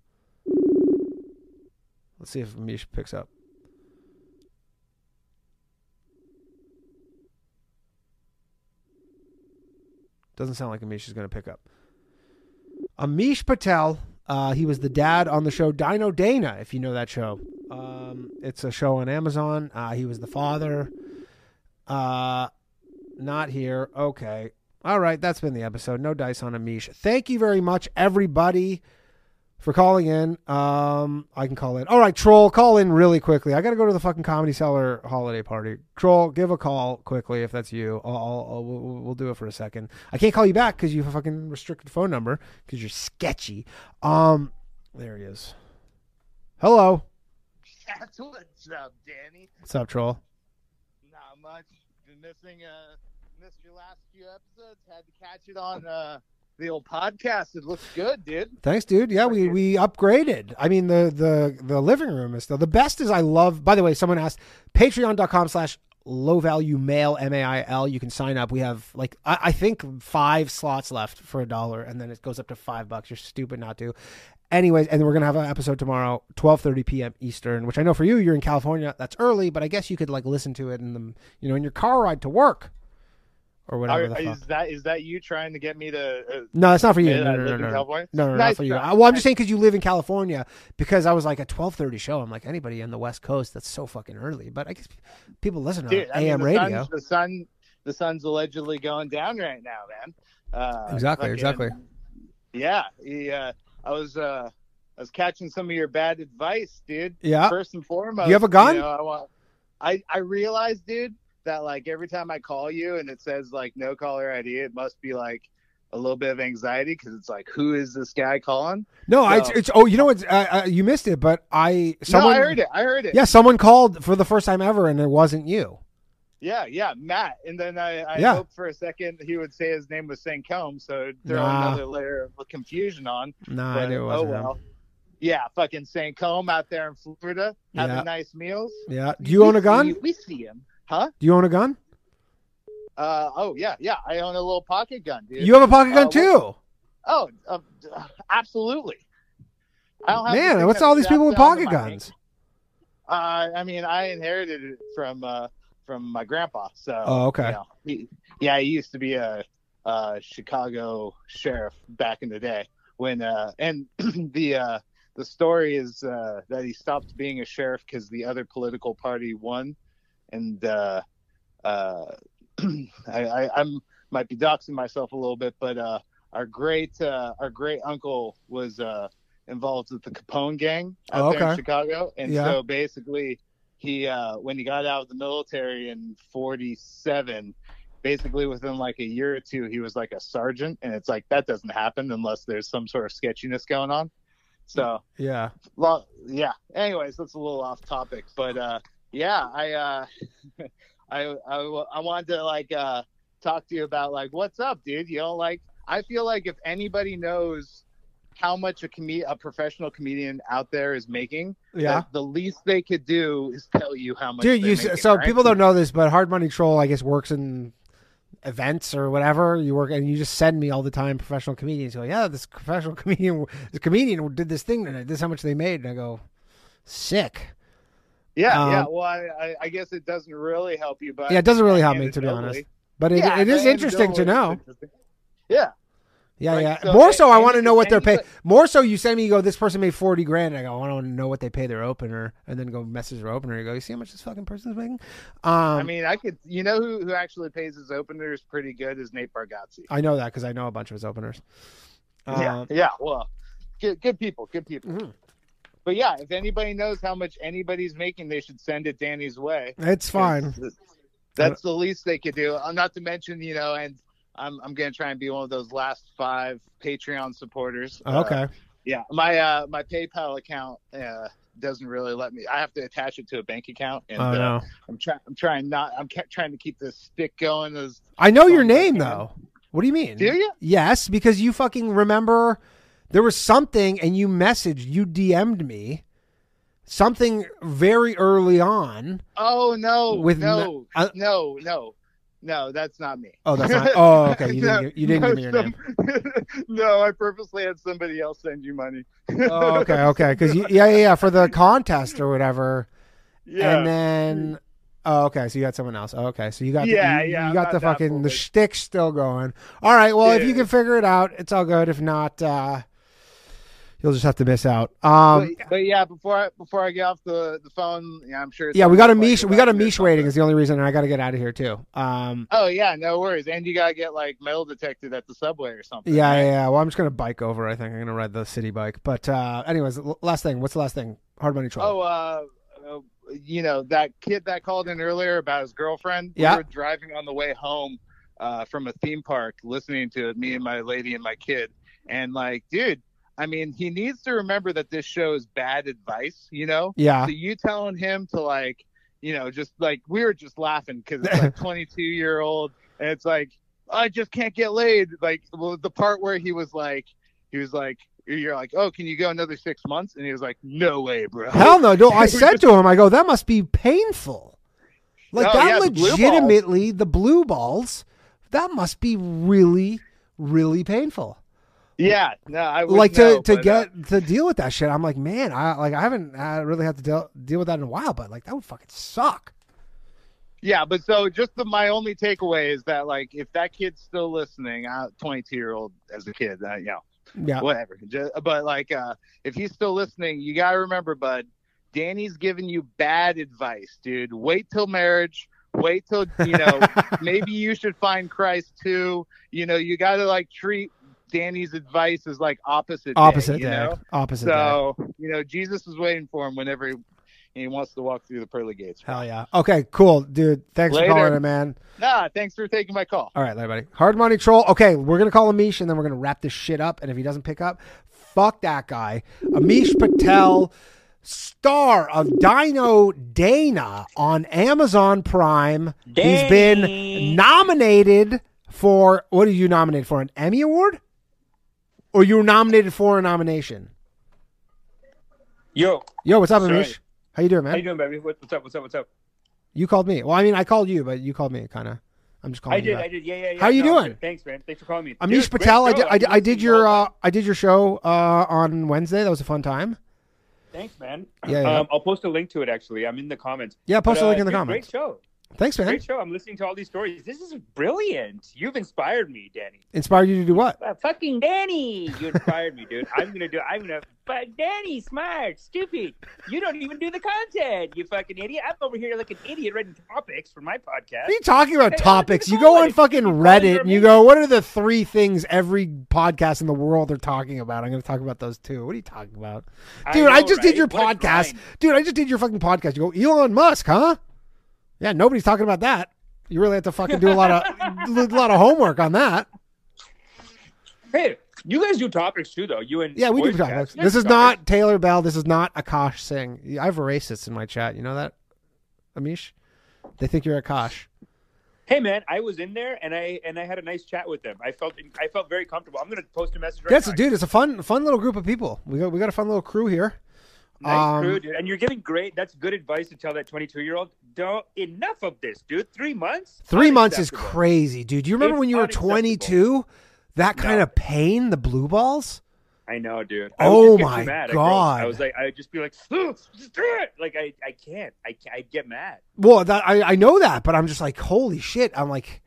Let's see if Mish picks up. Doesn't sound like Amish is going to pick up. Amish Patel. Uh, he was the dad on the show Dino Dana, if you know that show. Um, it's a show on Amazon. Uh, he was the father. Uh, not here. Okay. All right. That's been the episode. No dice on Amish. Thank you very much, everybody, for calling in. Um, I can call in. All right, Troll, call in really quickly. I got to go to the fucking Comedy Cellar holiday party. Troll, give a call quickly if that's you. I'll, I'll, I'll we'll, we'll do it for a second. I can't call you back because you have a fucking restricted phone number because you're sketchy. Um, there he is. Hello. That's what's up, Danny. What's up, Troll? Not much. Been missing uh missed your last few episodes. Had to catch it on uh the old podcast. It looks good, dude. Thanks, dude. Yeah, we, we upgraded. I mean, the, the, the living room is still the best. Is I love. By the way, someone asked Patreon.com slash low value mail M A I L. You can sign up. We have like I, I think five slots left for a dollar, and then it goes up to five bucks. You're stupid not to. Anyways, and we're gonna have an episode tomorrow, twelve thirty p.m. Eastern. Which I know for you, you're in California. That's early, but I guess you could like listen to it in the you know in your car ride to work or whatever Are- the fuck. is that is that you trying to get me to? Uh, No, that's not for you. No, no, no, no, no, no, no, Nice not for you. I- well, I'm just saying because you live in California. Because I was like a 12:30 show. I'm like anybody on the West Coast. That's so fucking early. But I guess people listen to Dude, I mean, AM the radio. Sun's, the sun, the sun's allegedly going down right now, man. Uh, Exactly, fucking- exactly. Yeah, he, uh, I was, uh, I was catching some of your bad advice, dude. Yeah. First and foremost, You have a gun? know, I, want, I, I realized, dude, that like every time I call you and it says like no caller ID, it must be like a little bit of anxiety because it's like, who is this guy calling? No, I, So- it's oh, you know what? Uh, uh, you missed it, but I someone. no, I heard it. I heard it. Yeah, someone called for the first time ever, and it wasn't you. Yeah, yeah, Matt. And then I, I Yeah. hoped for a second he would say his name was St. Combs, so throw Nah. another layer of confusion on. Nah, I But, it oh wasn't him. well. Yeah, fucking St. Combe out there in Florida having Yeah. nice meals. Yeah. Do you own a gun? see- we see him, huh? Do you own a gun? Uh, oh yeah, yeah. I own a little pocket gun, dude. You have a pocket gun Uh, too. Oh, uh, absolutely. I don't have Man, what's all these people with pocket guns? Uh, I mean, I inherited it from uh, from my grandpa. So. Oh, okay. you know, he, yeah, he used to be a, uh Chicago sheriff back in the day when, uh, and the uh, the story is uh, that he stopped being a sheriff because the other political party won, and uh, uh, I, I I'm might be doxing myself a little bit, but uh, our great uh, our great uncle was uh, involved with the Capone gang out Oh, there in okay. Chicago, and Yeah. so basically he uh, when he got out of the military in 47 basically within like a year or two he was like a sergeant and it's like that doesn't happen unless there's some sort of sketchiness going on so Yeah. well yeah anyways that's a little off topic but uh yeah i uh I, I i wanted to like uh talk to you about like what's up dude you know like i feel like if anybody knows how much a com- a professional comedian out there is making Yeah. the least they could do is tell you how much Dude, you making, so right? people don't know this, but Hard Money Troll, I guess, works in events or whatever. You work and you just send me all the time professional comedians. Go, yeah, this professional comedian, this comedian did this thing tonight. This is how much they made, and I go, sick. Yeah, yeah. Um, Well, I, I, I guess it doesn't really help you, but Yeah, it doesn't really help me to be honest, but it, Yeah, it is interesting to know. interesting. Yeah. Yeah, Like, yeah. so More so, I want to know what they're paying. More so, you send me, you go, this person made forty grand. And I go, I want to know what they pay their opener, and then go message their opener. You go, you see how much this fucking person's making? Um, I mean, I could. You know who who actually pays his openers pretty good is Nate Bargatze. I know that because I know a bunch of his openers. yeah, Um, yeah. Well, good good people, good people. Mm-hmm. But yeah, if anybody knows how much anybody's making, they should send it Danny's way. It's fine. That's the least they could do. Uh, Not to mention, you know, and I'm I'm gonna try and be one of those last five Patreon supporters. Oh, okay. Uh, yeah, my uh my PayPal account uh doesn't really let me. I have to attach it to a bank account, and Oh, uh. I'm trying. I'm trying not. I'm ca- trying to keep this stick going as I know your name though. What do you mean? Do you? Yes, because you fucking remember there was something and you messaged, you DM'd me something very early on. Oh no! With no, no- uh, no, no, no. That's not me. Oh, that's not. Oh, okay. You didn't. No, give- you didn't give me your no, name. no, I purposely had somebody else send you money. Oh, okay, okay. Because yeah, yeah, yeah, for the contest or whatever. Yeah. And then. Oh, okay. So you got someone else. Oh, okay. So you got Yeah, the, you, yeah, you got the fucking the shtick still going. All right. Well, if you can figure it out, it's all good. If not, uh you'll just have to miss out. Um, but, but yeah, before I before I get off the the phone, yeah, I'm sure. yeah, we got Amish. We got Amish waiting. Is the only reason, I got to get out of here too. Um, Oh yeah, no worries. And you gotta get like metal detected at the subway or something. yeah, yeah, yeah. Well, I'm just gonna bike over. I think I'm gonna ride the city bike. But uh anyways, last thing. What's the last thing? Hard money troll. Oh, uh, uh, you know that kid that called in earlier about his girlfriend. Yeah. We were driving on the way home uh, from a theme park, listening to it, me and my lady and my kid, and like, dude. I mean, he needs to remember that this show is bad advice, you know? Yeah. So you telling him to like, you know, just like we were just laughing because it's like 22 year old, and it's like I just can't get laid. Like, well, the part where he was like, he was like, you're like, oh, can you go another six months? And he was like, no way, bro. Hell no! No, I said to him, I go, that must be painful. Like Oh, that yeah, the blue legitimately the blue balls. That must be really, really painful. Yeah, no, I would like know, to to but, uh, get to deal with that shit. I'm like, man, I like I haven't uh, really had to deal deal with that in a while, but like that would fucking suck. Yeah, but so just the, my only takeaway is that like if that kid's still listening, uh, 22 year old as a kid, uh, you know, Yeah. whatever. Ju- but like uh, if he's still listening, you gotta remember, bud, Danny's giving you bad advice, dude. Wait till marriage. Wait till you know. maybe you should find Christ too. You know, you gotta like treat Danny's advice is like opposite. day, Opposite you day. know? Opposite So you know, Jesus is waiting for him whenever he, he wants to walk through the pearly gates. Hell yeah. Okay, cool, dude. Thanks Later. for calling in, man. Nah, thanks for taking my call. All right, later, buddy. Hard money troll. Okay, we're gonna call Amish and then we're gonna wrap this shit up. And if he doesn't pick up, fuck that guy. Amish Patel, star of Dino Dana on Amazon Prime. He's been nominated for what are you nominated for? An Emmy Award? Or you were nominated for a nomination? Yo, Yo, what's up. Amish? How you doing, man? how you doing, baby? What's up? What's up? What's up? You called me. Well, I mean, I called you, but you called me, kind of. I'm just calling I you did. back. I did. Yeah, yeah, yeah. How you No, doing? Thanks, man. Thanks for calling me. Amish Dude, Patel, I did, I, did- I did your uh, I did your show uh, on Wednesday. That was a fun time. Thanks, man. Yeah, yeah. Um, I'll post a link to it. Actually, I'm in the comments. Yeah, post But, a link uh, in the dude, comments. Great show. Thanks, man. Great show. I'm listening to all these stories. This is brilliant. You've inspired me, Danny. Inspired you to do what? Uh, fucking Danny, you inspired me, dude. I'm gonna do. I'm gonna. But Danny, smart, stupid. You don't even do the content. You fucking idiot. I'm over here like an idiot writing topics for my podcast. What are you talking about topics? You go on fucking Reddit and you go, "What are the three things every podcast in the world are talking about?" I'm going to talk about those too. What are you talking about, dude? I, know, just did your What podcast, dude. I just did your fucking podcast. You go, Elon Musk, huh? Yeah, nobody's talking about that. You really have to fucking do a lot of a lot of homework on that. Hey, you guys do topics too, though. You and Yeah, we do topics. This is topics. not Taylor Bell. This is not Akash Singh. I have racists in my chat. You know that, Amish? They think you're Akash. Hey man, I was in there and I and I had a nice chat with them. I felt I felt very comfortable. I'm gonna post a message right That's now. dude. It's a fun, fun little group of people. We got we got a fun little crew here. Nice Um, crew, dude. And you're giving great. That's good advice to tell that 22 year old. Don't enough of this, dude. Three months. Three months is crazy, dude. Do you remember It's when you were 22? That kind of pain, the blue balls. I know, dude. I Oh would just get my mad. I, God. I was like, I'd just be like, "Ugh, just do it. Like I, I can't. I, can't- I'd get mad. Well, that, I I know that, but I'm just like, holy shit! I'm like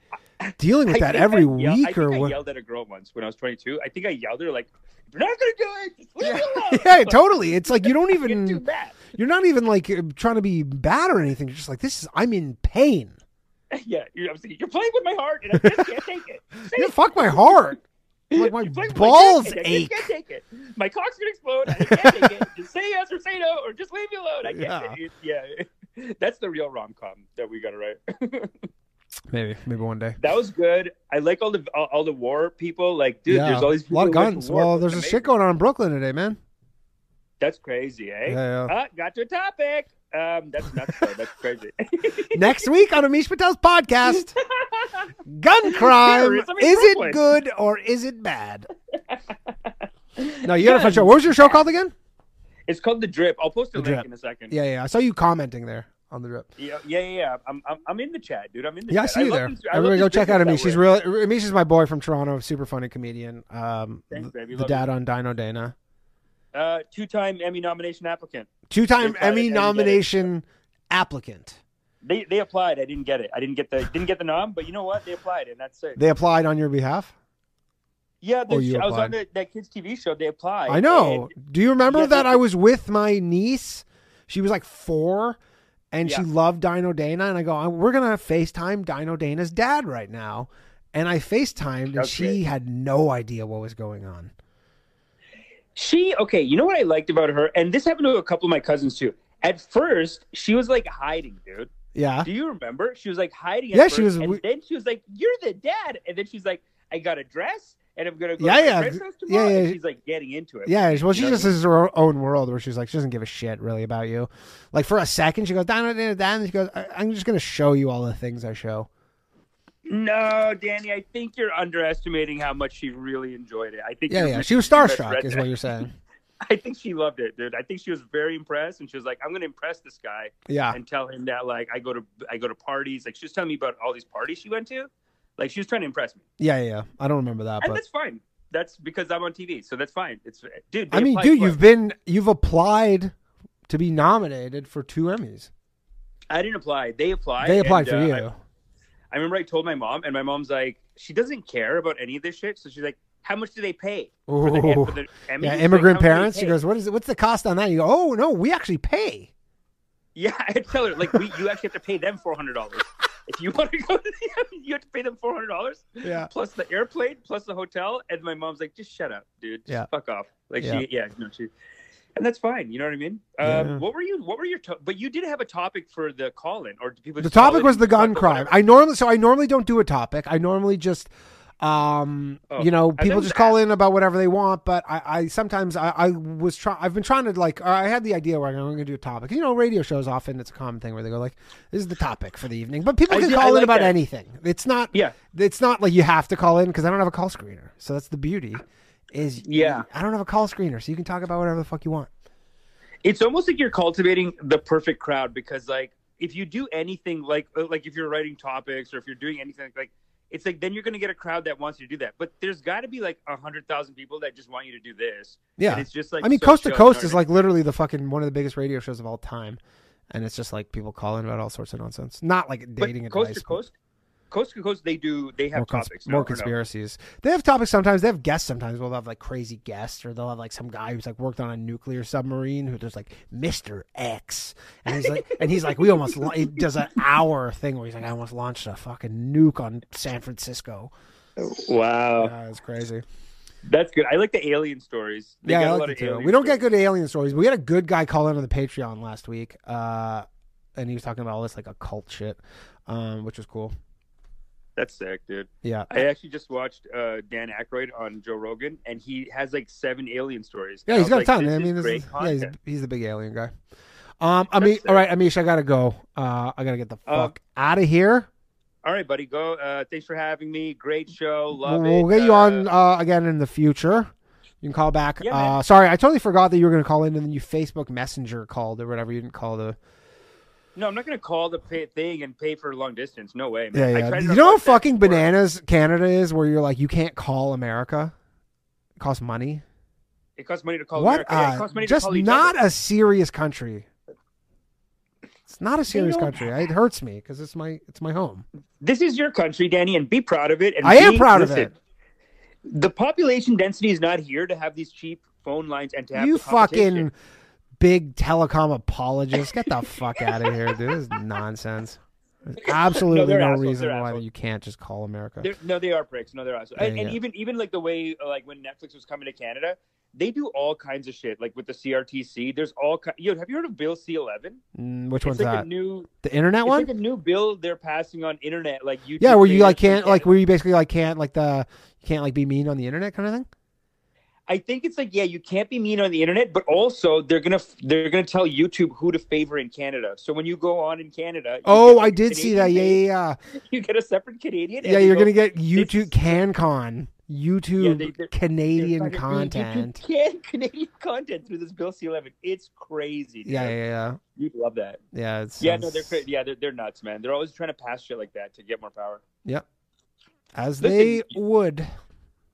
dealing with I that every I yell- I week think or I what? yelled at a girl once when I was 22. I think I yelled at her like, "You're not gonna do it. Just leave me alone." yeah, totally. It's like you don't even. too mad. You're not even like uh, trying to be bad or anything. You're just like this is. I'm in pain. yeah, you're, you're playing with my heart, and I just can't take it. Say Yeah, it. fuck my heart. Like my You're playing with my balls dick, and I ache. just can't take it. My cock's gonna explode. I can't take it. Just say yes or say no, or just leave me alone. I can't. Yeah. it. yeah. That's the real rom com that we gotta write. Maybe, maybe one day. that was good. I like all the all, all the war people. Like, dude, yeah, there's all these a lot of who went to guns. war. Well, It's there's a shit going on in Brooklyn today, man. That's crazy, eh? Yeah, yeah. Ah, got to a topic. Um, that's nuts. though. That's crazy. Next week on Amish Patel's podcast, gun crime. Terrorism in Is it good or is it bad? No, you got a fun show. What was your show called again? It's called the drip. I'll post a The link Drip. in a second. Yeah, yeah. I saw you commenting there on the drip. Yeah, yeah, yeah. I'm, I'm, I'm in the chat, dude. I'm in the Yeah, I see you love there. Everybody go check out business Amish. She's real. Amish is my boy from Toronto. Super funny comedian. Um, Thanks, baby. the Love dad on Dino Dana. Uh, two-time Emmy nomination applicant. Two-time I Emmy didn't get it. nomination applicant. They they applied. I didn't get it. I didn't get the didn't get the nom. But you know what? They applied, and that's it. They applied on your behalf. yeah, the, you I was on the, that kids TV show. They applied. I know. Do you remember Yeah, that they- I was with my niece? She was like four, and she loved Dino Dana. And I go, uh, we're gonna Facetime Dino Dana's dad right now. And I Facetimed, and Okay. she had no idea what was going on. She okay. You know what I liked about her, and this happened to a couple of my cousins too. At first, she was like hiding, dude. Yeah. Do you remember? She was like hiding. At Yeah, first, she was- And then she was like, "You're the dad," and then she's like, "I got a dress, and I'm gonna go Yeah, to yeah, yeah, yeah. And she's like getting into it. Yeah, well, she You know just is her own world where she's like, she doesn't give a shit really about you. Like for a second, she goes, down and she goes, I'm just gonna show you all the things I show. No, Danny, I think you're underestimating how much she really enjoyed it. I think Yeah, yeah. She was starstruck, is what you're saying. I think she loved it, dude. I think she was very impressed, and she was like, "I'm gonna impress this guy." Yeah. And tell him that like I go to I go to parties. Like she was telling me about all these parties she went to. Like she was trying to impress me, Yeah, yeah, yeah. I don't remember that, and but that's fine. That's because I'm on TV, so that's fine. It's dude. I mean, dude, you've been you've applied to be nominated for two Emmys. I didn't apply. They applied. They applied and, for uh, you. I, I remember I told my mom, and my mom's like, she doesn't care about any of this shit. So she's like, "How much do they pay for the, for the Emmys?" yeah, immigrant how much do they parents. She goes, "What is it? What's the cost on that?" You go, "Oh no, we actually pay." Yeah, I tell her like, we, you actually have to pay them four hundred dollars if you want to go. To the you have to pay them four hundred dollars. Yeah. Plus the airplane, plus the hotel, and my mom's like, "Just shut up, dude. Just Yeah. fuck off." Like Yeah. she, yeah, no, she. And that's fine. You know what I mean? Yeah. Um, what were you? What were your? To- but you did have a topic for the call-in, or do people? The topic was the gun crime. I normally so I normally don't do a topic. I normally just um Oh, you know people just that. call in about whatever they want but i i sometimes i i was trying i've been trying to like i had the idea where i'm going to do a topic you know radio shows often it's a common thing where they go like this is the topic for the evening but people can I call in like about that. anything it's not Yeah. it's not like you have to call in because i don't have a call screener so that's the beauty is Yeah. i don't have a call screener so you can talk about whatever the fuck you want it's almost like you're cultivating the perfect crowd because like if you do anything like like if you're writing topics or if you're doing anything like it's like then you're going to get a crowd that wants you to do that. But there's got to be like a hundred thousand people that just want you to do this. Yeah, and it's just like I mean, so Coast to Coast is like literally the fucking one of the biggest radio shows of all time, and it's just like people calling about all sorts of nonsense. Not like dating but coast advice, to coast coast to coast they do they have more, cons- topics no, more or no? conspiracies. They have topics sometimes. They have guests sometimes. We'll have like crazy guests, or they'll have like some guy who's like worked on a nuclear submarine who does like Mister X, and he's like, and he's like, we almost la- he does an hour thing where he's like, I almost launched a fucking nuke on San Francisco. wow Yeah, it's crazy. that's good i like the alien stories They yeah, get I a like lot it of too. We don't get good alien stories. We had a good guy call in on the Patreon last week, uh, and he was talking about all this like occult shit, um, which was cool. That's sick, dude. Yeah. I actually just watched uh, Dan Aykroyd on Joe Rogan, and he has like seven alien stories. Yeah, he's got a ton. like, I mean, is yeah, he's, he's the big alien guy. Um, I mean, all right, Amish, I gotta go. Uh, I gotta get the Uh, fuck out of here. All right, buddy, go. Uh, thanks for having me. Great show. Love We'll, it. we'll get you Uh, on uh, again in the future. You can call back. Yeah, uh, sorry, I totally forgot that you were gonna call in, and then you Facebook Messenger called or whatever. You didn't call the. No, I'm not going to call the thing and pay for long distance. No way, man. Yeah, yeah. You know how fucking bananas Canada is, where you're like, you can't call America. It costs money. It costs money to call what? America. Yeah, it costs money just to call each not a serious country. It's not a serious know- country. It hurts me because it's my it's my home. This is your country, Danny, and be proud of it. And I am be- proud of it. The population density is not here to have these cheap phone lines and to have You fucking big telecom apologist. Get the fuck out of here, dude. This is nonsense. There's absolutely no assholes. reason why assholes. you can't just call America. They're, no, they are pricks. No, they're. Yeah, and, and even even like the way uh, like when Netflix was coming to Canada, they do all kinds of shit. Like with the CRTC, there's all ki- yo. Have you heard of Bill C11? Mm, which it's one's like that? A new The internet one? like a new bill they're passing on internet, like YouTube. yeah, where you like can't like where you basically like can't like the you can't like be mean on the internet kind of thing. I think it's like yeah, you can't be mean on the internet, but also they're gonna they're gonna tell YouTube who to favor in Canada. So when you go on in Canada, Oh, I did see that. Yeah, yeah, yeah. You get a separate Canadian. Yeah, you you're go, gonna get YouTube CanCon, YouTube they- they're- Canadian Fucking content. YouTube can Canadian content through this Bill C11. It's crazy. Dude. Yeah, yeah, yeah. You'd love that. Yeah, it's Yeah, no, they're yeah, they're, they're nuts, man. They're always trying to pass shit like that to get more power. Yep. As Listen, they would.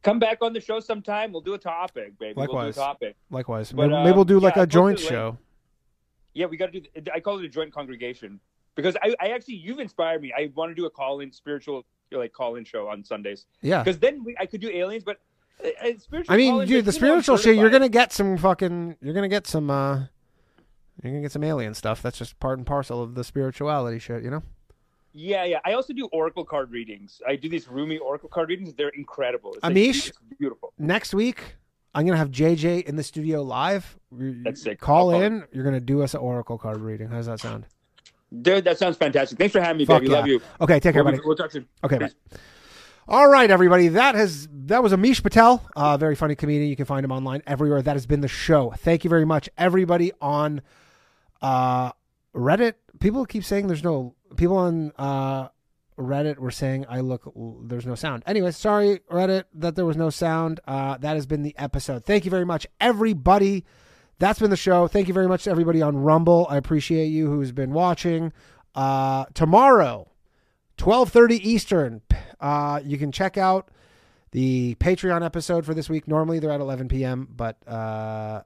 Come back on the show sometime. We'll do a topic, baby. Likewise. We'll do a topic. Likewise. But, maybe, maybe we'll um, do like yeah, a joint the show. Yeah, we got to do. I call it a joint congregation because I, I actually you've inspired me. I want to do a call-in spiritual like call-in show on Sundays. Yeah. because then we, I could do aliens, but uh, uh, spiritual. I mean, dude, the spiritual shit, you're gonna get some fucking you're gonna get some uh you're gonna get some alien stuff. That's just part and parcel of the spirituality shit, you know? Yeah, yeah. I also do oracle card readings. I do these Rumi oracle card readings. They're incredible. It's like- Amish? it's beautiful. Next week, I'm gonna have JJ in the studio live. That's sick. Call I'll call in. You're gonna do us an oracle card reading. How does that sound? Dude, that sounds fantastic. Thanks for having me, Fuck baby. yeah. Love you. Okay, take care, We'll- buddy. We'll talk soon. Okay, Peace. bye. All right, everybody. That has that was Amish Patel, a very funny comedian. You can find him online everywhere. That has been the show. Thank you very much, everybody on uh, Reddit. People keep saying there's no people on uh, Reddit were saying I look there's no sound. Anyway, sorry Reddit that there was no sound. Uh, that has been the episode. Thank you very much, everybody. That's been the show. Thank you very much to everybody on Rumble. I appreciate you who's been watching. Uh, tomorrow, twelve thirty Eastern. Uh, you can check out the Patreon episode for this week. Normally they're at eleven p.m., but uh,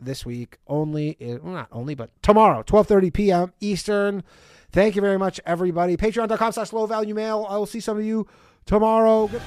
this week only well, not only but tomorrow 12:30 p.m. Eastern. Thank you very much everybody. Patreon.com slash low value mail. I will see some of you tomorrow. Good-